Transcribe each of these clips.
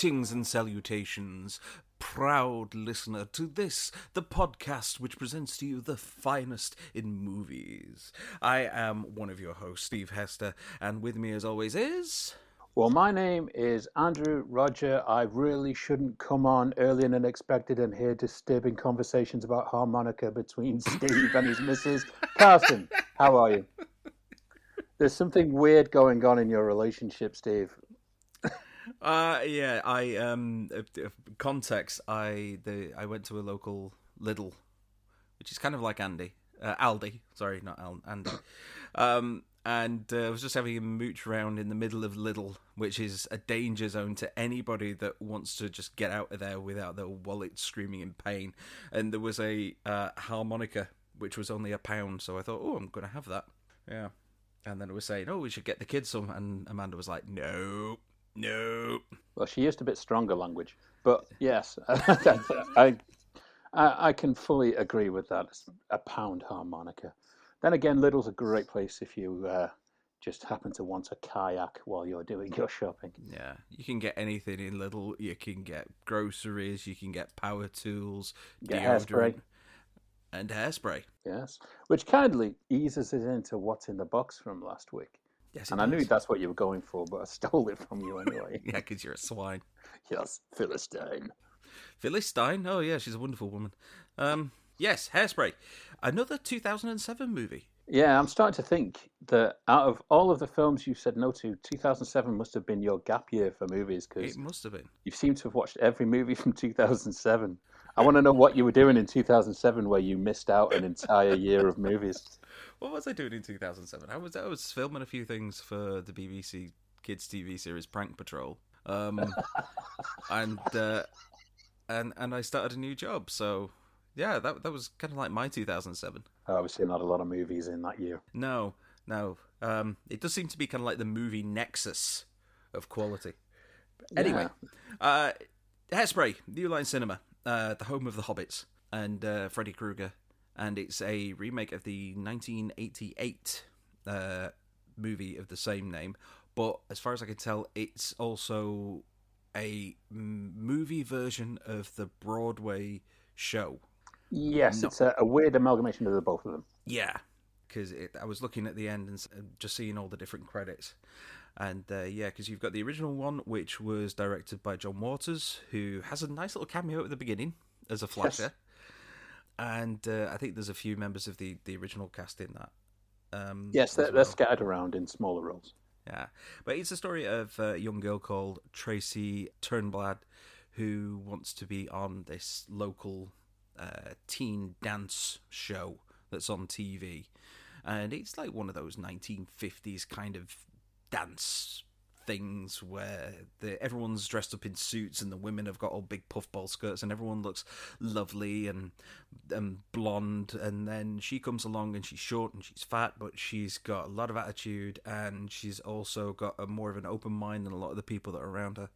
Greetings and salutations, proud listener to this, the podcast which presents to you the finest in movies. I am one of your hosts, Steve Hester, and with me as always is. Well, my name is Andrew Roger. I really shouldn't come on earlier than expected and hear disturbing conversations about harmonica between Steve and his missus. Carson, how are you? There's something weird going on in your relationship, Steve. Uh, yeah, I um, context. I the I went to a local Lidl, which is kind of like Andy, uh, Aldi. Sorry, not Al- Andy. Um, and uh, I was just having a mooch around in the middle of Lidl, which is a danger zone to anybody that wants to just get out of there without their wallet screaming in pain. And there was a uh, harmonica, which was only a pound, so I thought, oh, I'm going to have that. Yeah. And then it was saying, oh, we should get the kids some, and Amanda was like, no, no. Well, she used a bit stronger language, but yes, I, I, I can fully agree with that. It's a pound harmonica. Then again, Lidl's a great place if you uh, just happen to want a kayak while you're doing your shopping. Yeah, you can get anything in Lidl. You can get groceries. You can get power tools, Get hairspray. and hairspray. Yes, which kindly eases it into what's in the box from last week. Yes, And I knew that's what you were going for, but I stole it from you anyway. Yeah, because you're a swine. yes, Philistine. Philistine? Oh yeah, she's a wonderful woman. Um, yes, Hairspray, another 2007 movie. Yeah, I'm starting to think that out of all of the films you said no to, 2007 must have been your gap year for movies because It must have been. you seem to have watched every movie from 2007. I want to know what you were doing in 2007 where you missed out an entire year of movies. What was I doing in 2007? I was I was filming a few things for the BBC kids TV series Prank Patrol. Um, and uh, and and I started a new job. So yeah, that that was kind of like my 2007. Obviously, not a lot of movies in that year. No, no. Um, it does seem to be kind of like the movie nexus of quality. Anyway, uh, Hairspray, New Line Cinema, uh, the home of the Hobbits and uh, Freddy Krueger, and it's a remake of the 1988 uh, movie of the same name. But as far as I can tell, it's also a movie version of the Broadway show. Yes, No. it's a, a weird amalgamation of the both of them. Yeah, because I was looking at the end and just seeing all the different credits. And uh, yeah, because you've got the original one, which was directed by John Waters, who has a nice little cameo at the beginning as a flasher. And uh, I think there's a few members of the, the original cast in that. Um, Yes, they're, they're scattered around in smaller roles. Yeah, but it's a story of a young girl called Tracy Turnblad who wants to be on this local uh, teen dance show that's on TV, and it's like one of those 1950s kind of dance things where the, everyone's dressed up in suits and the women have got all big puffball skirts and everyone looks lovely and and blonde. And then she comes along and she's short and she's fat but she's got a lot of attitude and she's also got a more of an open mind than a lot of the people that are around her.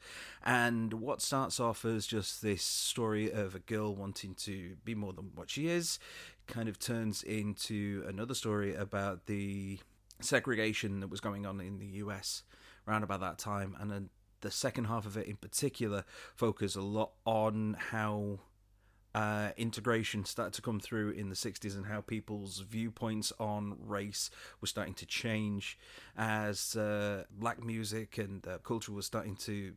And what starts off as just this story of a girl wanting to be more than what she is kind of turns into another story about the segregation that was going on in the US around about that time and then the second half of it in particular focused a lot on how uh, integration started to come through in the 60s and how people's viewpoints on race were starting to change as uh, black music and uh, culture was starting to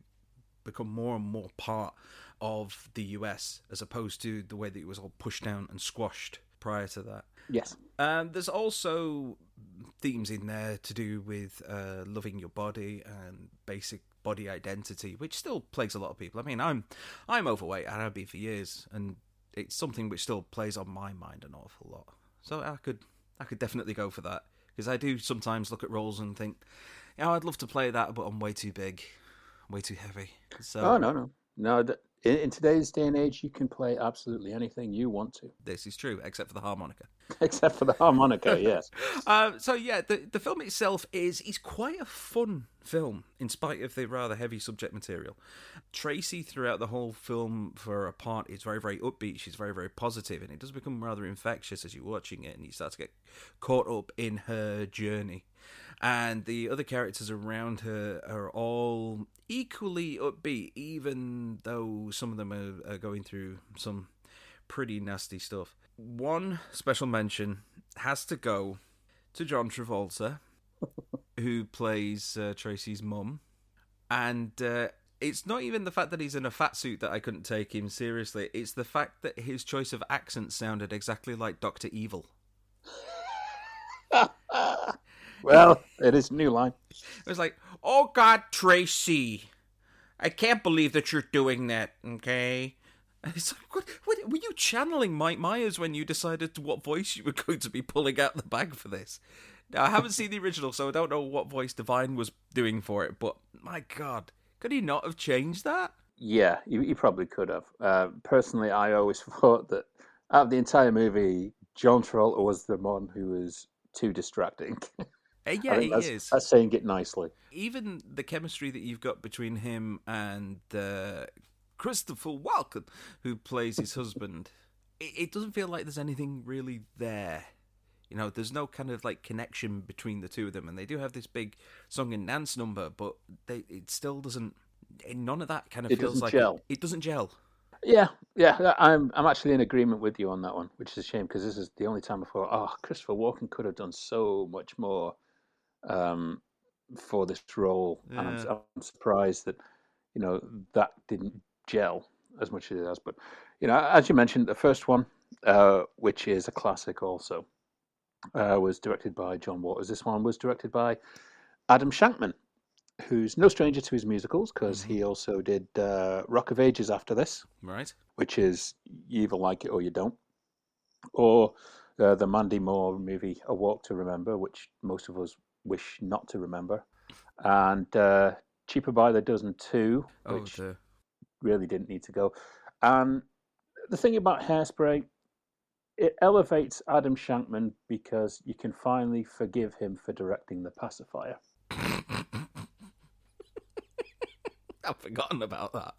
become more and more part of the US as opposed to the way that it was all pushed down and squashed prior to that. Yes. Um, there's also themes in there to do with uh, loving your body and basic body identity, which still plagues a lot of people. I mean, I'm I'm overweight and I've been for years, and it's something which still plays on my mind an awful lot. So I could I could definitely go for that because I do sometimes look at roles and think, yeah, I'd love to play that, but I'm way too big, way too heavy. So Oh, no, no. No, th- in, in today's day and age, you can play absolutely anything you want to, this is true, except for the harmonica. except for the harmonica, yes. Uh, so yeah, the the film itself is is quite a fun film, in spite of the rather heavy subject material. Tracy, throughout the whole film, for a part, is very very upbeat. She's very very positive, and it does become rather infectious as you're watching it, and you start to get caught up in her journey. And the other characters around her are all equally upbeat, even though some of them are, are going through some pretty nasty stuff. One special mention has to go to John Travolta, who plays uh, Tracy's mum, and uh, it's not even the fact that he's in a fat suit that I couldn't take him seriously. It's the fact that his choice of accent sounded exactly like Doctor Evil. well, it is new line. It was like, "Oh God, Tracy, I can't believe that you're doing that." Okay. It's like, what, what, were you channeling Mike Myers when you decided what voice you were going to be pulling out the bag for this? Now, I haven't seen the original, so I don't know what voice Divine was doing for it, but my God, could he not have changed that? Yeah, he, he probably could have. Uh, personally, I always thought that out of the entire movie, John Travolta was the one who was too distracting. Uh, yeah, he that's, is. That's saying it nicely. Even the chemistry that you've got between him and uh, Christopher Walken, who plays his husband, it, it doesn't feel like there's anything really there. You know, there's no kind of like connection between the two of them, and they do have this big song and dance number, but they it still doesn't. None of that kind of It feels like gel. It, it doesn't gel. Yeah, yeah, I'm I'm actually in agreement with you on that one, which is a shame because this is the only time I thought, oh, Christopher Walken could have done so much more um, for this role, and I'm, I'm surprised that you know that didn't gel as much as it has. But you know, as you mentioned, the first one, uh, which is a classic, also uh, was directed by John Waters. This one was directed by Adam Shankman, who's no stranger to his musicals because he also did uh, Rock of Ages after this Right? which is you either like it or you don't, or uh, the Mandy Moore movie A Walk to Remember, which most of us wish not to remember, and uh, Cheaper by the Dozen Two, Oh, which the really didn't need to go. And the thing about Hairspray, it elevates Adam Shankman because you can finally forgive him for directing The Pacifier. I've forgotten about that.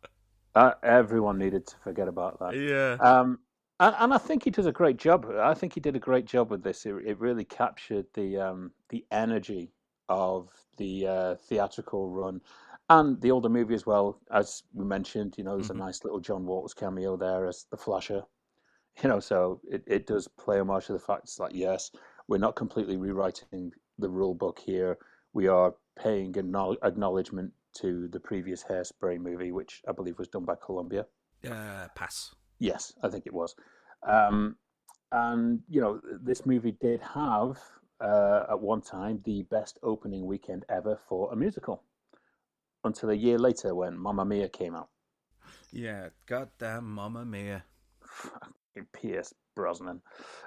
Uh, everyone needed to forget about that. Yeah. Um, and, and I think he does a great job. I think he did a great job with this. It, it really captured the um, the energy of the uh, theatrical run and the older movie as well. As we mentioned, you know, there's Mhm. a nice little John Waters cameo there as the Flasher. You know, so it, it does play homage to the fact it's like, yes, we're not completely rewriting the rule book here. We are paying acknowl- acknowledgement to the previous Hairspray movie, which I believe was done by Columbia. Uh, pass. Yes, I think it was. Um, and you know, this movie did have uh, at one time the best opening weekend ever for a musical. Until a year later, when Mamma Mia came out, Yeah. Goddamn Mamma Mia. P.S. Brosnan.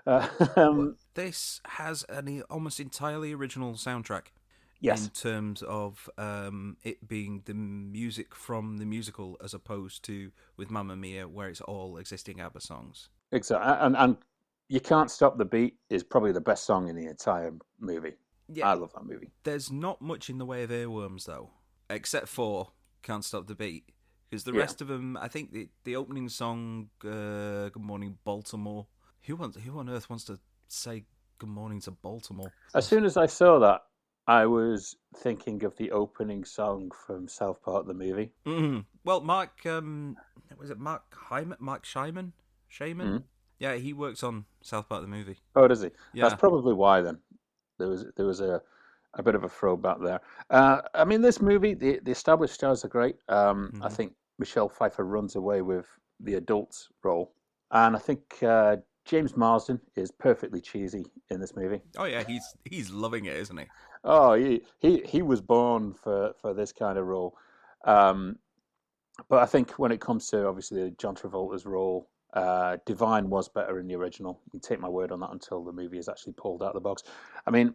Uh, um, This has an almost entirely original soundtrack. Yes, in terms of um, it being the music from the musical as opposed to with Mamma Mia, where it's all existing ABBA songs. exactly. And, and you can't stop the beat is probably the best song in the entire movie. Yeah, I love that movie. there's not much in the way of earworms though, except for "Can't Stop the Beat," because the Yeah. rest of them, I think the the opening song, uh, "Good Morning Baltimore." Who wants? Who on earth wants to say "Good Morning" to Baltimore? As soon as I saw that, I was thinking of the opening song from South Park, the movie. Mm. Well, Mark, um, was it Mark Hyman? Mark Shyman? Shaman? Mhm. Yeah, he works on South Park the movie. Oh, does he? Yeah. That's probably why then. There was there was a, a bit of a throwback there. Uh, I mean, this movie, the the established stars are great. Um, I Mhm. think Michelle Pfeiffer runs away with the adults role, and I think uh, James Marsden is perfectly cheesy in this movie. Oh yeah, he's he's loving it, isn't he? Oh, he he, he was born for, for this kind of role. Um, but I think when it comes to obviously John Travolta's role, uh, Divine was better in the original. You can take my word on that until the movie is actually pulled out of the box. I mean,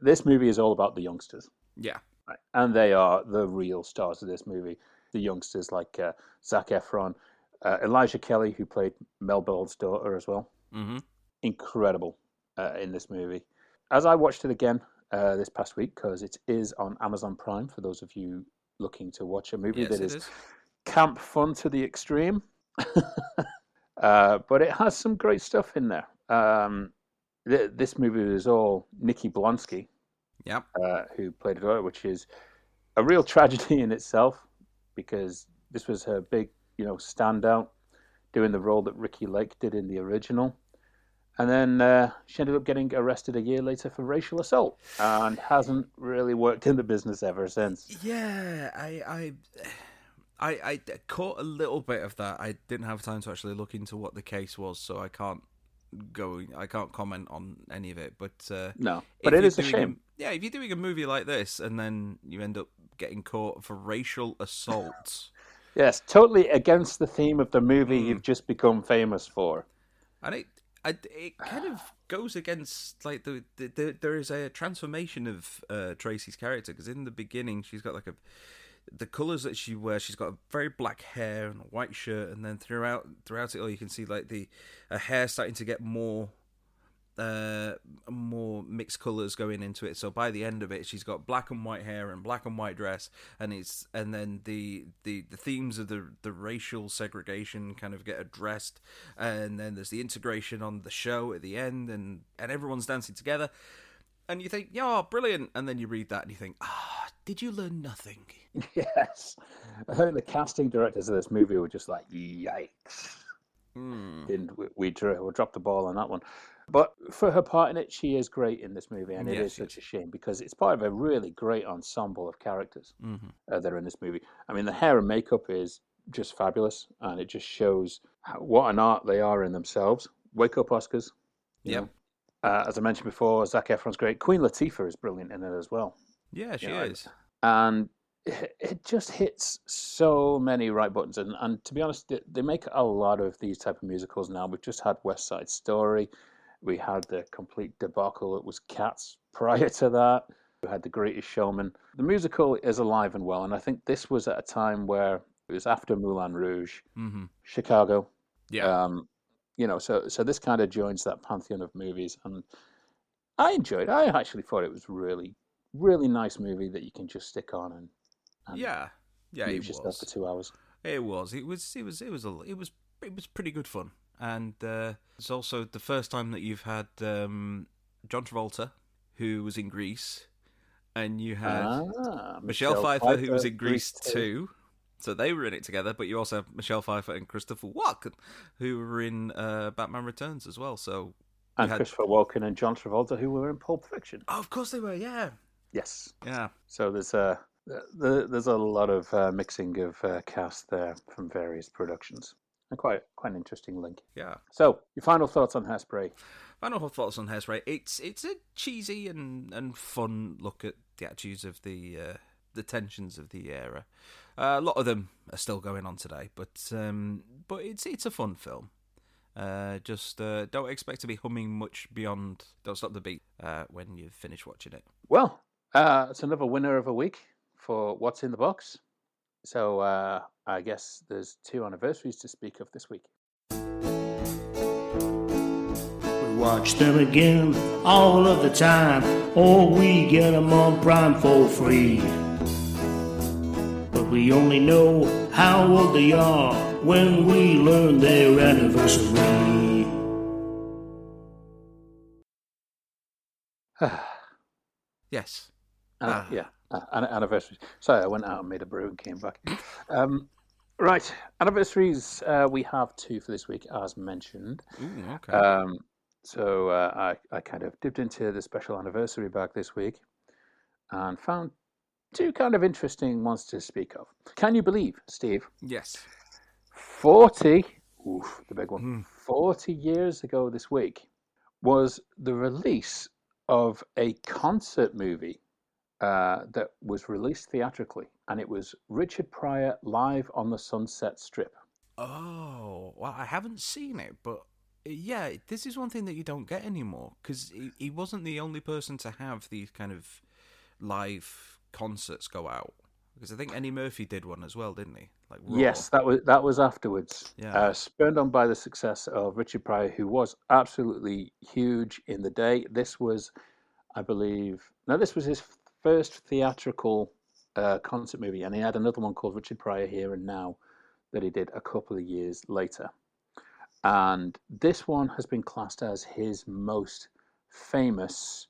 this movie is all about the youngsters, Yeah. right? and they are the real stars of this movie. The youngsters like uh, Zac Efron, uh, Elijah Kelley, who played Maybelle's daughter as well hmm incredible uh, in this movie. As I watched it again uh, this past week, because it is on Amazon Prime for those of you looking to watch a movie Yes, that it is, is. camp fun to the extreme. uh, but it has some great stuff in there. Um, th- this movie is all Nikki Blonsky, Yep. uh, who played daughter, which is a real tragedy in itself because this was her big, you know, standout doing the role that Ricki Lake did in the original. And then uh, she ended up getting arrested a year later for racial assault and hasn't really worked in the business ever since. Yeah, I, I, I, I caught a little bit of that. I didn't have time to actually look into what the case was, so I can't go. I can't comment on any of it. But uh, No, but it is a shame. yeah, if you're doing a movie like this and then you end up getting caught for racial assault, Yes, totally against the theme of the movie Mm. you've just become famous for. and it, I, it kind of goes against like the, the, the there is a transformation of uh, Tracy's character because in the beginning she's got like a the colors that she wears she's got a very black hair and a white shirt and then throughout throughout it all you can see like the her hair starting to get more uh more mixed colors going into it so by the end of it she's got black and white hair and black and white dress and it's and then the the the themes of the the racial segregation kind of get addressed and then there's the integration on the show at the end and and everyone's dancing together and you think yeah brilliant and then you read that and you think ah did you learn nothing Yes. I think the casting directors of this movie were just like, yikes. Didn't we, we, dro- we dropped the ball on that one. But for her part in it, she is great in this movie, and it is such a shame because it's part of a really great ensemble of characters Mhm. uh, that are in this movie. I mean, the hair and makeup is just fabulous, and it just shows how, what an art they are in themselves. Wake up, Oscars. you know. Uh, as I mentioned before, Zac Efron's great. Queen Latifah is brilliant in it as well yeah she know, is and it, it just hits so many right buttons. And, and to be honest, they, they make a lot of these type of musicals now. We've just had West Side Story. We had the complete debacle that was Cats prior to that. We had The Greatest Showman. The musical is alive and well, and I think this was at a time where it was after Moulin Rouge, mm-hmm. Chicago. yeah Um, you know, so so this kind of joins that pantheon of movies, and I enjoyed. it. I actually thought it was really, really nice movie that you can just stick on and, and yeah yeah it was for two hours. It was. It was. It was. It was. A, it was. It was pretty good fun, and uh, it's also the first time that you've had um, John Travolta, who was in Grease, and you had Ah, Michelle, Pfeiffer, who was in Grease too. So they were in it together, but you also have Michelle Pfeiffer and Christopher Walken, who were in uh, Batman Returns as well. So, and had- Christopher Walken and John Travolta, who were in Pulp Fiction. oh, of course they were. Yeah, Yes. yeah, So there's a there's a lot of uh, mixing of uh, cast there from various productions, quite quite an interesting link. yeah. So your final thoughts on Hairspray? Final thoughts on Hairspray. It's it's a cheesy and, and fun look at the attitudes of the uh, the tensions of the era. Uh, a lot of them are still going on today, but um, but it's it's a fun film. Uh, just uh, don't expect to be humming much beyond "Don't Stop the Beat" uh, when you finish watching it. Well, uh, it's another winner of a week for what's in the box. So uh, I guess there's two anniversaries to speak of this week. We watch them again all of the time, or we get them on Prime for free. But we only know how old they are when we learn their anniversary. Yes. Uh, Ah. Yeah, uh, an- anniversaries. Sorry, I went out and made a brew and came back. Um, right, anniversaries. Uh, we have two for this week, as mentioned. Ooh, okay. Um, so uh, I, I kind of dipped into the special anniversary bag this week and found two kind of interesting ones to speak of. Can you believe, Steve? yes. 40, oof, the big one, Hmm. 40 years ago this week was the release of a concert movie uh, that was released theatrically, and it was Richard Pryor live on the Sunset Strip. Oh, well, I haven't seen it, but uh, yeah, this is one thing that you don't get anymore because he, he wasn't the only person to have these kind of live concerts go out. Because I think Eddie Murphy did one as well, didn't he? Like Raw. Yes, that was that was afterwards. Yeah. Uh, spurned on by the success of Richard Pryor, who was absolutely huge in the day. This was, I believe, now this was his first theatrical uh, concert movie, and he had another one called Richard Pryor Here and Now that he did a couple of years later. And this one has been classed as his most famous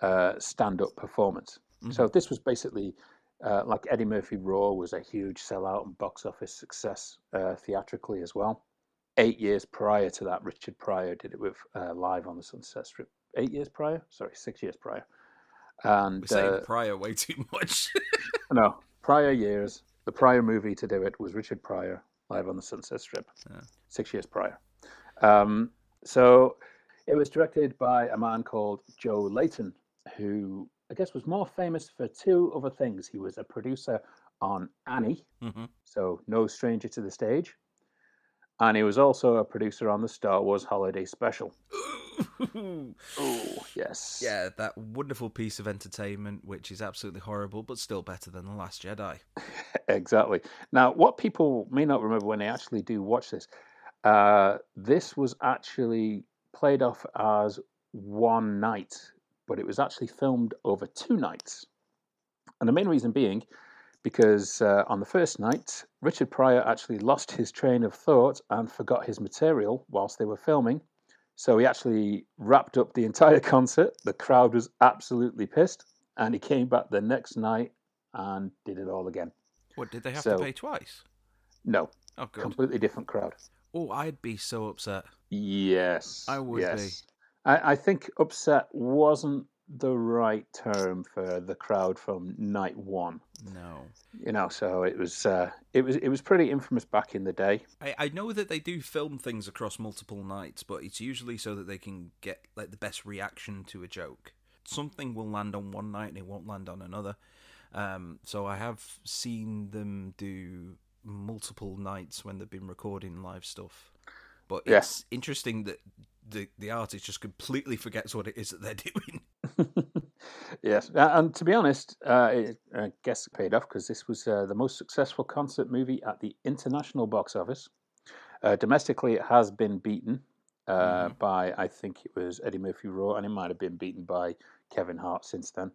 uh, stand-up performance. So this was basically uh, like Eddie Murphy Raw was a huge sellout and box office success uh, theatrically as well. Eight years prior to that, Richard Pryor did it with uh, live on the Sunset Strip. Eight years prior, sorry, six years prior. And We're saying uh, prior way too much. no, prior years. The prior movie to do it was Richard Pryor live on the Sunset Strip, Yeah. six years prior. Um, so it was directed by a man called Joe Layton, who I guess was more famous for two other things. He was a producer on Annie, hmm so no stranger to the stage, and he was also a producer on the Star Wars Holiday Special. Oh, yes. yeah, that wonderful piece of entertainment, which is absolutely horrible, but still better than The Last Jedi. exactly. Now, what people may not remember when they actually do watch this, uh, this was actually played off as one night, but it was actually filmed over two nights. And the main reason being because uh, on the first night, Richard Pryor actually lost his train of thought and forgot his material whilst they were filming. So he actually wrapped up the entire concert. The crowd was absolutely pissed. And he came back the next night and did it all again. What, did they have So- to pay twice? No, Oh, good. completely different crowd. Oh, I'd be so upset. Yes, I would be. I, I think upset wasn't the right term for the crowd from night one. No. You know, so it was uh, it was it was pretty infamous back in the day. I, I know that they do film things across multiple nights, but it's usually so that they can get like the best reaction to a joke. Something will land on one night and it won't land on another. Um, so I have seen them do multiple nights when they've been recording live stuff. But Yeah. it's interesting that the the artist just completely forgets what it is that they're doing. yes, and to be honest, uh, it, I guess it paid off because this was uh, the most successful concert movie at the international box office. Uh, domestically, it has been beaten uh, Mhm. by I think it was Eddie Murphy Raw, and it might have been beaten by Kevin Hart since then.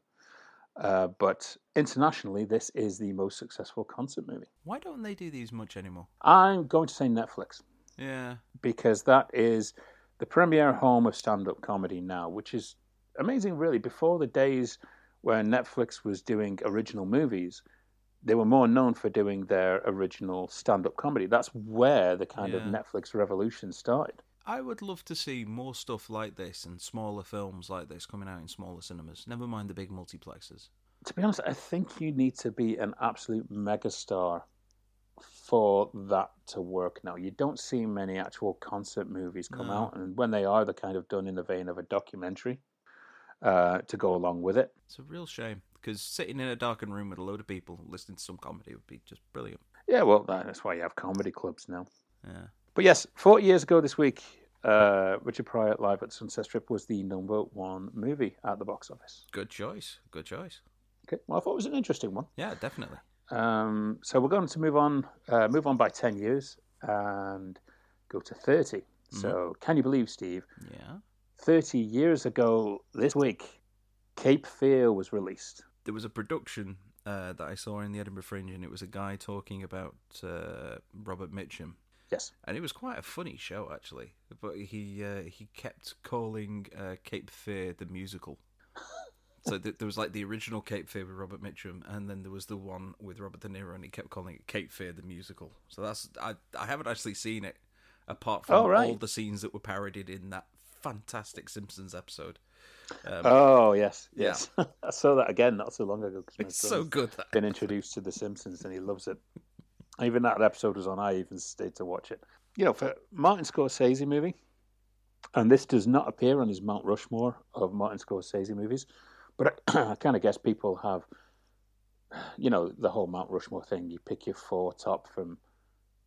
Uh, but internationally, this is the most successful concert movie. Why don't they do these much anymore? I'm going to say Netflix Yeah. because that is the premier home of stand-up comedy now, which is amazing. Really, before the days when Netflix was doing original movies, they were more known for doing their original stand-up comedy. That's where the kind of Netflix revolution started. I would love to see more stuff like this and smaller films like this coming out in smaller cinemas. Never mind the big multiplexes. To be honest, I think you need to be an absolute megastar for that to work now. You don't see many actual concert movies come No. out, and when they are, they're kind of done in the vein of a documentary uh, to go along with it. It's a real shame because sitting in a darkened room with a load of people listening to some comedy would be just brilliant. Yeah, well, that's why you have comedy clubs now. Yeah. But yes, 40 years ago this week, uh, Richard Pryor live at Sunset Strip was the number one movie at the box office. Good choice. Good choice. Okay, well, I thought it was an interesting one. Yeah, definitely. Um, so we're going to move on, uh, move on by 10 years and go to 30. So can you believe, Steve? Yeah. 30 years ago this week, Cape Fear was released. There was a production uh, that I saw in the Edinburgh Fringe, and it was a guy talking about uh, Robert Mitchum. Yes. And it was quite a funny show, actually. But he uh, he kept calling uh, Cape Fear the musical. so th- there was like the original Cape Fear with Robert Mitchum, and then there was the one with Robert De Niro, and he kept calling it Cape Fear the musical. So that's I I haven't actually seen it, apart from Oh, right. all the scenes that were parodied in that fantastic Simpsons episode. Um, Oh, yes, Yeah. yes. I saw that again not so long ago. it's so good. That been introduced to The Simpsons and he loves it. Even that episode was on, I even stayed to watch it. You know, for Martin Scorsese movie, and this does not appear on his Mount Rushmore of Martin Scorsese movies, but I, I kind of guess people have, you know, the whole Mount Rushmore thing. You pick your four top from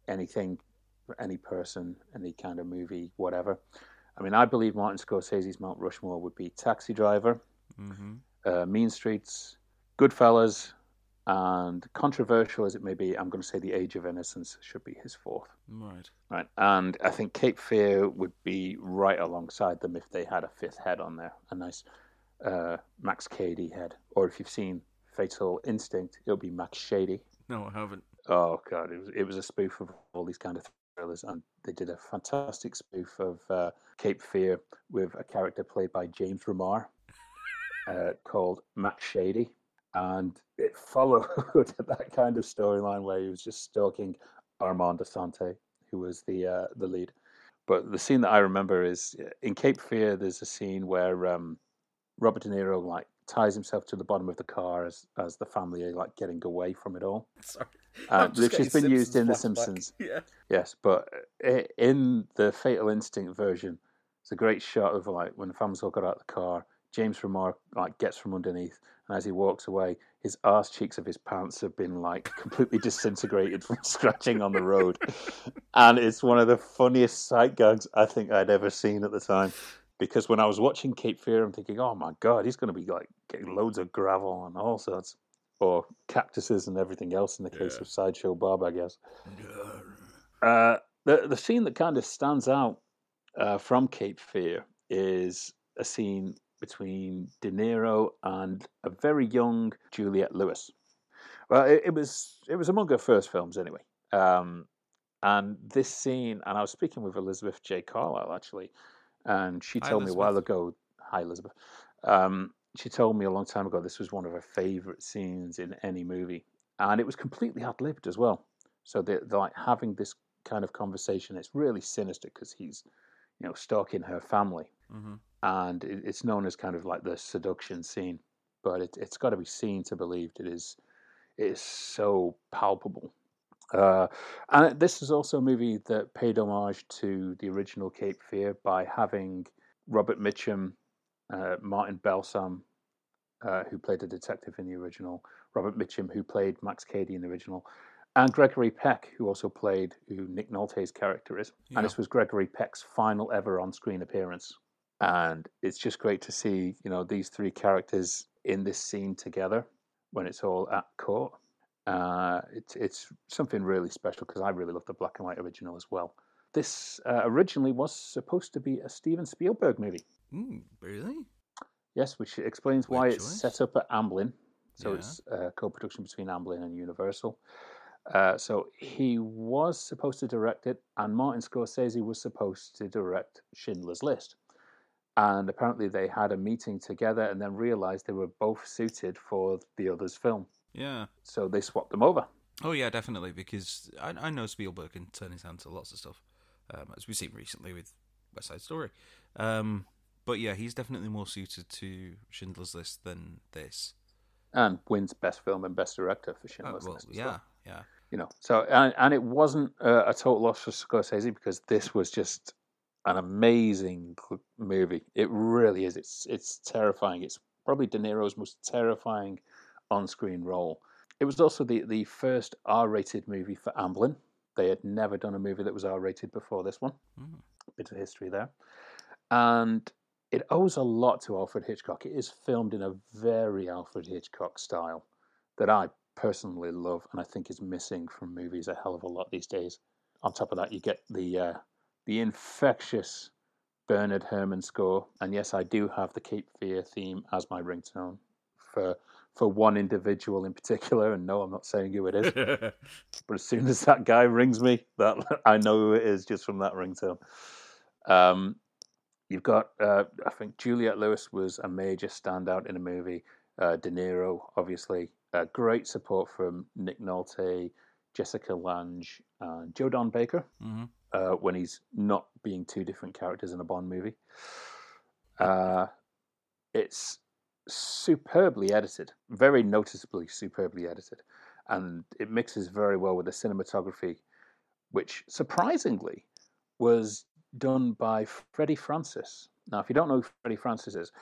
anything, any person, any kind of movie, whatever. I mean, I believe Martin Scorsese's Mount Rushmore would be Taxi Driver, hmm uh, Mean Streets, Goodfellas, and controversial as it may be, I'm going to say The Age of Innocence should be his fourth. right. Right, and I think Cape Fear would be right alongside them if they had a fifth head on there, a nice uh, Max Cady head, or if you've seen Fatal Instinct, it'll be Max Shady. No, I haven't. Oh god, it was it was a spoof of all these kind of thrillers, and they did a fantastic spoof of uh, Cape Fear with a character played by James Remar. uh, called Matt Shady, and it followed that kind of storyline where he was just stalking Armand Assante, who was the uh, the lead. But the scene that I remember is uh, in Cape Fear. There's a scene where um, Robert De Niro like ties himself to the bottom of the car as as the family are like getting away from it all. Sorry. Uh, just which has been used in The Simpsons flashback. Simpsons. Yeah. Yes, but i- in the Fatal Instinct version, it's a great shot of like when the family's all got out of the car. James Remar like gets from underneath, and as he walks away, his arse cheeks of his pants have been like completely disintegrated from scratching on the road, and it's one of the funniest sight gags I think I'd ever seen at the time. Because when I was watching Cape Fear, I'm thinking, oh my god, he's going to be like getting loads of gravel and all sorts, or cactuses and everything else in the case Yeah. of Sideshow Bob, I guess. Uh, the the scene that kind of stands out uh, from Cape Fear is a scene between De Niro and a very young Juliette Lewis. Well, it, it was it was among her first films anyway. Um, and this scene, and I was speaking with Elizabeth J. Carlisle actually, and she Hi, told me a while ago. Hi, Elizabeth. Um, she told me a long time ago this was one of her favorite scenes in any movie, and it was completely ad libbed as well. So they're, they're like having this kind of conversation. It's really sinister because he's, you know, stalking her family, Mm-hmm. and it, it's known as kind of like the seduction scene. But it, it's got to be seen to believed. It is, it is so palpable. Uh, and this is also a movie that paid homage to the original Cape Fear by having Robert Mitchum, uh, Martin Balsam, uh, who played a detective in the original, Robert Mitchum, who played Max Cady in the original, and Gregory Peck, who also played who Nick Nolte's character is. Yeah. And this was Gregory Peck's final ever on-screen appearance. And it's just great to see, you know, these three characters in this scene together when it's all at court. Uh, it's it's something really special because I really love the black and white original as well. This uh, originally was supposed to be a Steven Spielberg movie. Mm, really? Yes, which explains why Weird it's set up at Amblin. So Yeah. it's a co-production between Amblin and Universal. Uh, so he was supposed to direct it, and Martin Scorsese was supposed to direct Schindler's List. And apparently they had a meeting together and then realized they were both suited for the other's film. Yeah. So they swapped them over. Oh yeah, definitely. Because I, I know Spielberg can turn his hand to lots of stuff, um, as we've seen recently with West Side Story. Um, but yeah, he's definitely more suited to Schindler's List than this. And wins Best Film and Best Director for Oh, Schindler's well, List. yeah, well. yeah. you know so and, and it wasn't uh, a total loss for scorsese because this was just an amazing movie it really is it's it's terrifying it's probably de niro's most terrifying on-screen role. It was also the the first r-rated movie for amblin. They had never done a movie that was r-rated before this one. Mm. bit of history there. And it owes a lot to alfred hitchcock. It is filmed in a very alfred hitchcock style that i personally love and I think is missing from movies a hell of a lot these days. On top of that, you get the uh, the infectious Bernard Herrmann score, and yes, I do have the Cape Fear theme as my ringtone for for one individual in particular. And no, I'm not saying who it is, but as soon as that guy rings me, that I know who it is just from that ringtone. Um, you've got, uh, I think Juliette Lewis was a major standout in the movie. Uh, De Niro, obviously, uh, great support from Nick Nolte, Jessica Lange, and Joe Don Baker hmm uh, when he's not being two different characters in a Bond movie. Uh, it's superbly edited, very noticeably superbly edited, and it mixes very well with the cinematography, which surprisingly was done by Freddie Francis. Now, if you don't know who Freddie Francis is,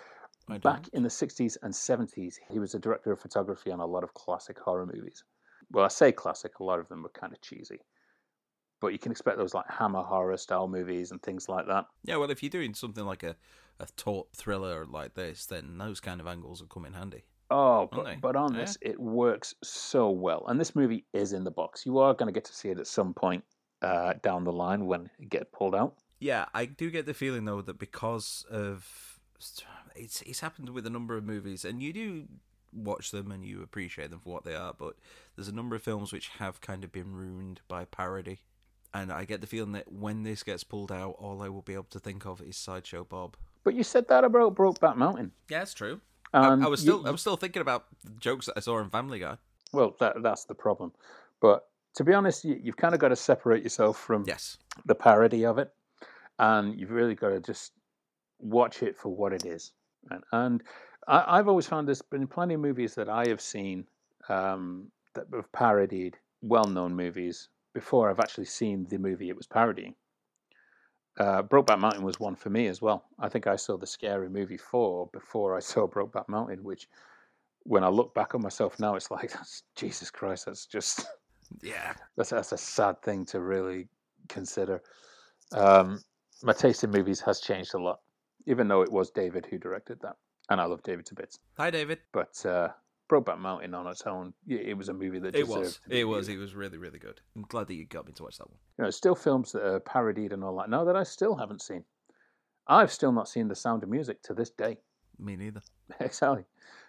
back in the 60s and 70s, he was a director of photography on a lot of classic horror movies. Well, I say classic, a lot of them were kind of cheesy. But you can expect those like Hammer horror style movies and things like that. Yeah, well, if you're doing something like a, a taut thriller like this, then those kind of angles will come in handy. Oh, but, but on Yeah. this, it works so well. And this movie is in the box. You are going to get to see it at some point uh, down the line when it get pulled out. Yeah, I do get the feeling though that because of it's it's happened with a number of movies, and you do watch them and you appreciate them for what they are, but there's a number of films which have kind of been ruined by parody. And I get the feeling that when this gets pulled out, all I will be able to think of is Sideshow Bob. But you said that about Brokeback Mountain. Yeah, that's true. I, I was you- still I was still thinking about the jokes that I saw in Family Guy. well, that, that's the problem. But to be honest, you, you've kind of got to separate yourself from Yes. the parody of it, and you've really got to just watch it for what it is. And, and I, I've always found there's been plenty of movies that I have seen um, that have parodied well-known movies before I've actually seen the movie it was parodying. Uh, Brokeback Mountain was one for me as well. I think I saw the Scary Movie four before I saw Brokeback Mountain, which, when I look back on myself now, it's like that's Jesus Christ. That's just Yeah. that's that's a sad thing to really consider. Um, my taste in movies has changed a lot, even though it was David who directed that, and I love David to bits. Hi, David. But uh, Brokeback Mountain on its own, it was a movie that It was. It was. It was really, really good. I'm glad that you got me to watch that one. You know, still films that are parodied and all that. No, that I still haven't seen. I've still not seen The Sound of Music to this day. Me neither. exactly.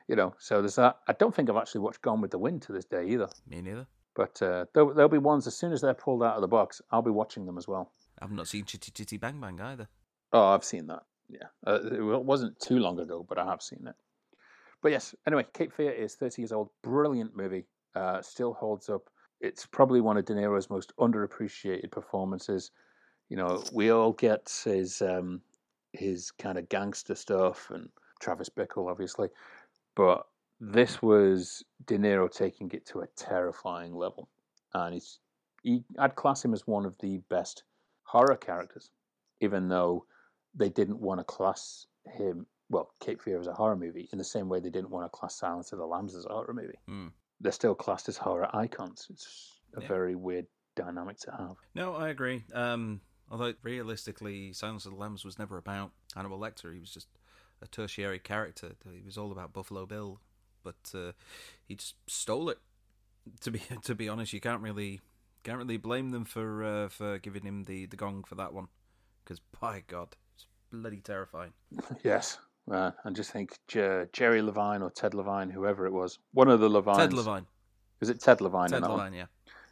You know, so there's that. I don't think I've actually watched Gone with the Wind to this day either. Me neither. But uh, there'll, there'll be ones as soon as they're pulled out of the box. I'll be watching them as well. I've not seen Chitty Chitty Bang Bang either. Oh, I've seen that. Yeah, uh, it wasn't too long ago, but I have seen it. But yes, anyway, Cape Fear is 30 years old. Brilliant movie. Uh, still holds up. It's probably one of De Niro's most underappreciated performances. You know, we all get his um, his kind of gangster stuff and Travis Bickle, obviously, but this was De Niro taking it to a terrifying level, and he's he, I'd class him as one of the best horror characters, even though they didn't want to class him, well, Cape Fear as a horror movie, in the same way they didn't want to class Silence of the Lambs as a horror movie. Hmm. They're still classed as horror icons. It's a Yeah. very weird dynamic to have. No, I agree. Um, although realistically, Silence of the Lambs was never about Hannibal Lecter. He was just a tertiary character. He was all about Buffalo Bill, but uh, he just stole it. To be to be honest, you can't really can't really blame them for uh, for giving him the, the gong for that one, because by God, it's bloody terrifying. Yes. Uh, and just think Jer- Jerry Levine or Ted Levine, whoever it was, one of the Levines. Ted Levine, Was it Ted Levine? in Ted that one? Levine, yeah.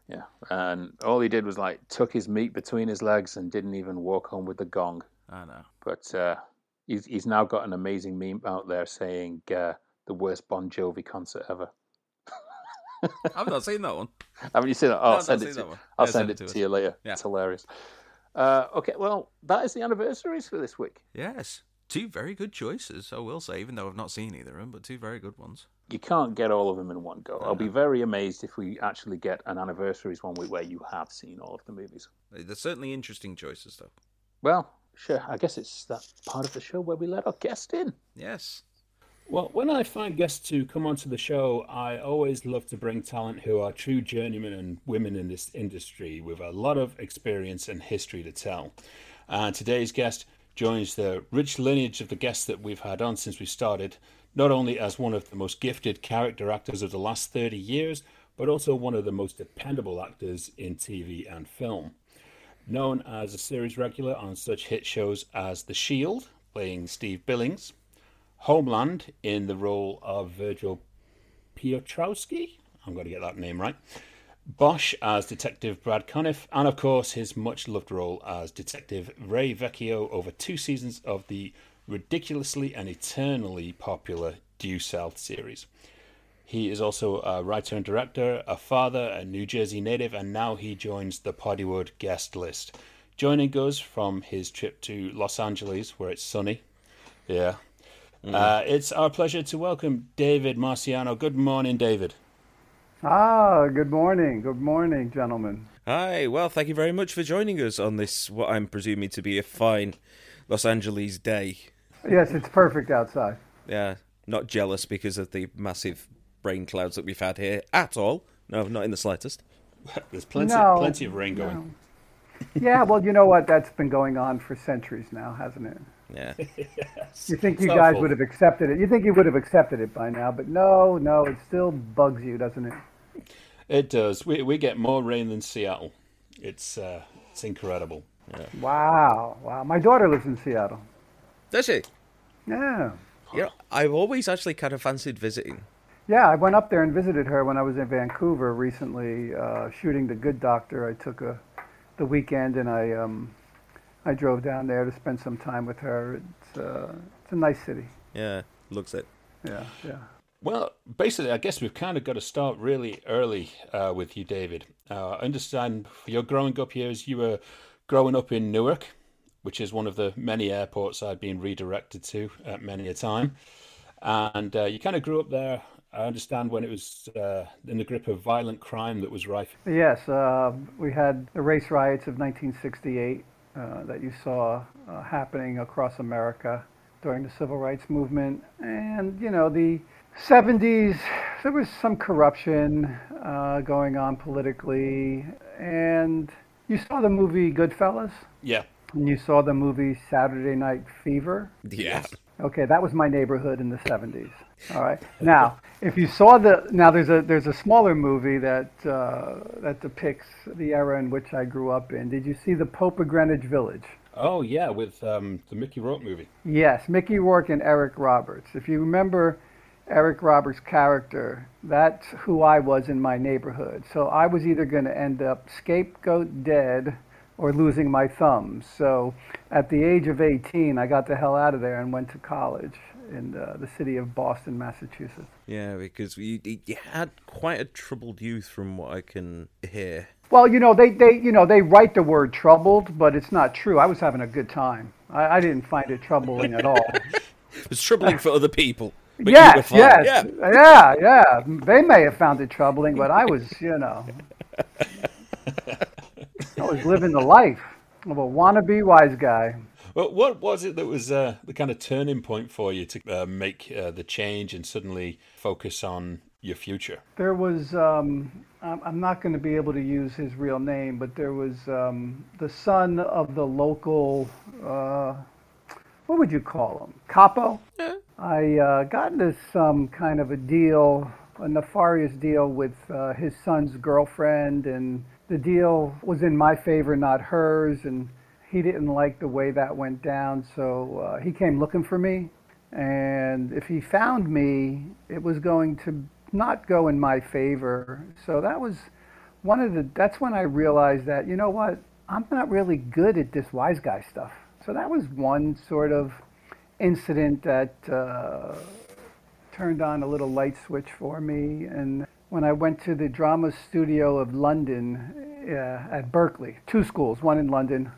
Yeah. And all he did was like took his meat between his legs and didn't even walk home with the gong. I know. But uh, he's he's now got an amazing meme out there saying uh, the worst Bon Jovi concert ever. I've not seen that one. Haven't you seen it? No, I'll send it. To, that. I'll Yeah, send, it to, to you later. Yeah. It's hilarious. Uh, okay, well, that is the anniversaries for this week. Yes, two very good choices. I will say, even though I've not seen either of them, but two very good ones. You can't get all of them in one go. I'll be very amazed if we actually get an anniversaries one week where you have seen all of the movies. They're certainly interesting choices, though. Well, sure. I guess it's that part of the show where we let our guest in. Yes. Well, when I find guests to come onto the show, I always love to bring talent who are true journeymen and women in this industry with a lot of experience and history to tell. And today's guest joins the rich lineage of the guests that we've had on since we started, not only as one of the most gifted character actors of the last 30 years, but also one of the most dependable actors in TV and film. Known as a series regular on such hit shows as The Shield, playing Steve Billings, Homeland in the role of Virgil Piotrowski. I'm going to get that name right. Bosch as Detective Brad Conniff, and of course his much loved role as Detective Ray Vecchio over two seasons of the ridiculously and eternally popular Due South series. He is also a writer and director, a father, a New Jersey native, and now he joins the Poddywood guest list. Joining us from his trip to Los Angeles, where it's sunny. Yeah. Uh, it's our pleasure to welcome David Marciano. Good morning, David. Ah, good morning. Good morning, gentlemen. Hi. Well, thank you very much for joining us on this, what I'm presuming to be a fine Los Angeles day. Yes, it's perfect outside. Yeah. Not jealous because of the massive rain clouds that we've had here at all. No, not in the slightest. There's plenty, No, plenty of rain going. no. Yeah, well, you know what? That's been going on for centuries now, hasn't it? Yeah. You think It's you guys full. would have accepted it. You think you would have accepted it by now, but no, no, it still bugs you, doesn't it? It does. We we get more rain than Seattle. It's uh, it's incredible. Wow, wow. My daughter lives in Seattle. Does she? Yeah. Yeah. I've always actually kind of fancied visiting. Yeah, I went up there and visited her when I was in Vancouver recently, uh, shooting The Good Doctor. I took a the weekend and I um, I drove down there to spend some time with her. It's uh, it's a nice city. Yeah. Looks it. yeah, yeah. Well, basically, I guess we've kind of got to start really early uh, with you, David. Uh, I understand your growing up years, you were growing up in Newark, which is one of the many airports I've been redirected to at many a time. And uh, you kind of grew up there. I understand when it was uh, in the grip of violent crime that was rife. Yes, uh, we had the race riots of 1968 uh, that you saw happening across America during the civil rights movement. And, you know, the 70s, there was some corruption uh, going on politically. And you saw the movie Goodfellas? Yeah. And you saw the movie Saturday Night Fever? Yeah. Okay, that was my neighborhood in the 70s. All right. Now, if you saw the now there's a there's a smaller movie that uh, that depicts the era in which I grew up in. Did you see the Pope of Greenwich Village? Oh yeah, with um, the Mickey Rourke movie. Yes, Mickey Rourke and Eric Roberts. If you remember Eric Roberts' character, that's who I was in my neighborhood. So I was either going to end up scapegoat dead or losing my thumbs. So at the age of 18, I got the hell out of there and went to college in the, the city of Boston, Massachusetts. Yeah, because you, you had quite a troubled youth from what I can hear. Well, you know, they, they you know they write the word troubled, but it's not true. I was having a good time. I, I didn't find it troubling at all. It was troubling for other people. But yes, fine. yes, Yeah. yeah, yeah. They may have found it troubling, but I was, you know, I was living the life of a wannabe wise guy. Well, what was it that was uh, the kind of turning point for you to uh, make uh, the change and suddenly focus on your future? There was, um, I'm I'm not going to be able to use his real name, but there was um, the son of the local, uh, what would you call him? Capo? I uh, got into some kind of a deal, a nefarious deal with uh, his son's girlfriend, and the deal was in my favor, not hers, and he didn't like the way that went down, so uh, he came looking for me. And if he found me, it was going to not go in my favor. So that was one of the, that's when I realized that, you know what, I'm not really good at this wise guy stuff. So that was one sort of incident that uh, turned on a little light switch for me. And when I went to the drama studio of London uh, at Berkeley, two schools, one in London,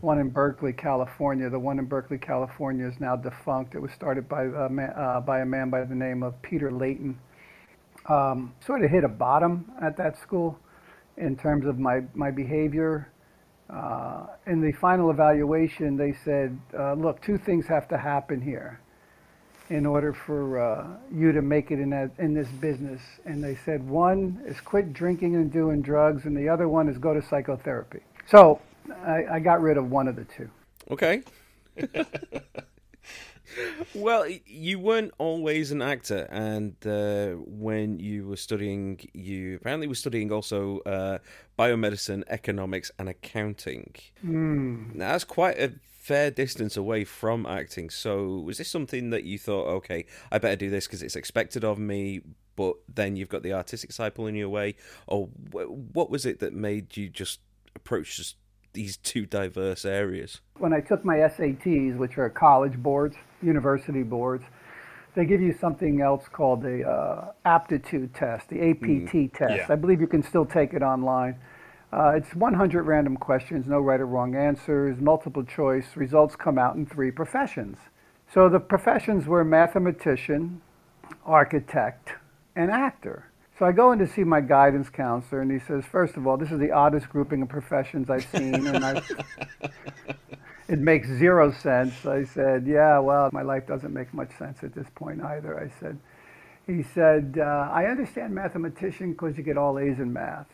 one in Berkeley, California. The one in Berkeley, California is now defunct. It was started by a man, uh, by, a man by the name of Peter Layton. Um, sort of hit a bottom at that school in terms of my, my behavior. Uh, in the final evaluation, they said, uh, look, two things have to happen here in order for uh, you to make it in, that, in this business. And they said, one is quit drinking and doing drugs, and the other one is go to psychotherapy. So I, I got rid of one of the two. Okay. well, you weren't always an actor, and uh, when you were studying, you apparently were studying also uh, biomedicine, economics, and accounting. Hmm. Now, that's quite a fair distance away from acting. So, was this something that you thought, okay, I better do this because it's expected of me? But then you've got the artistic side pulling you away, or wh- what was it that made you just approach just these two diverse areas? when I took my SATs, which are college boards, university boards, they give you something else called the uh, aptitude test, the APT test. Yeah. I believe you can still take it online. Uh, it's 100 random questions, no right or wrong answers, multiple choice. Results come out in three professions. So the professions were mathematician, architect, and actor. So I go in to see my guidance counselor, and he says, first of all, this is the oddest grouping of professions I've seen, and I, it makes zero sense. I said, yeah, well, my life doesn't make much sense at this point either. I said, he said, uh, I understand mathematician because you get all A's in math.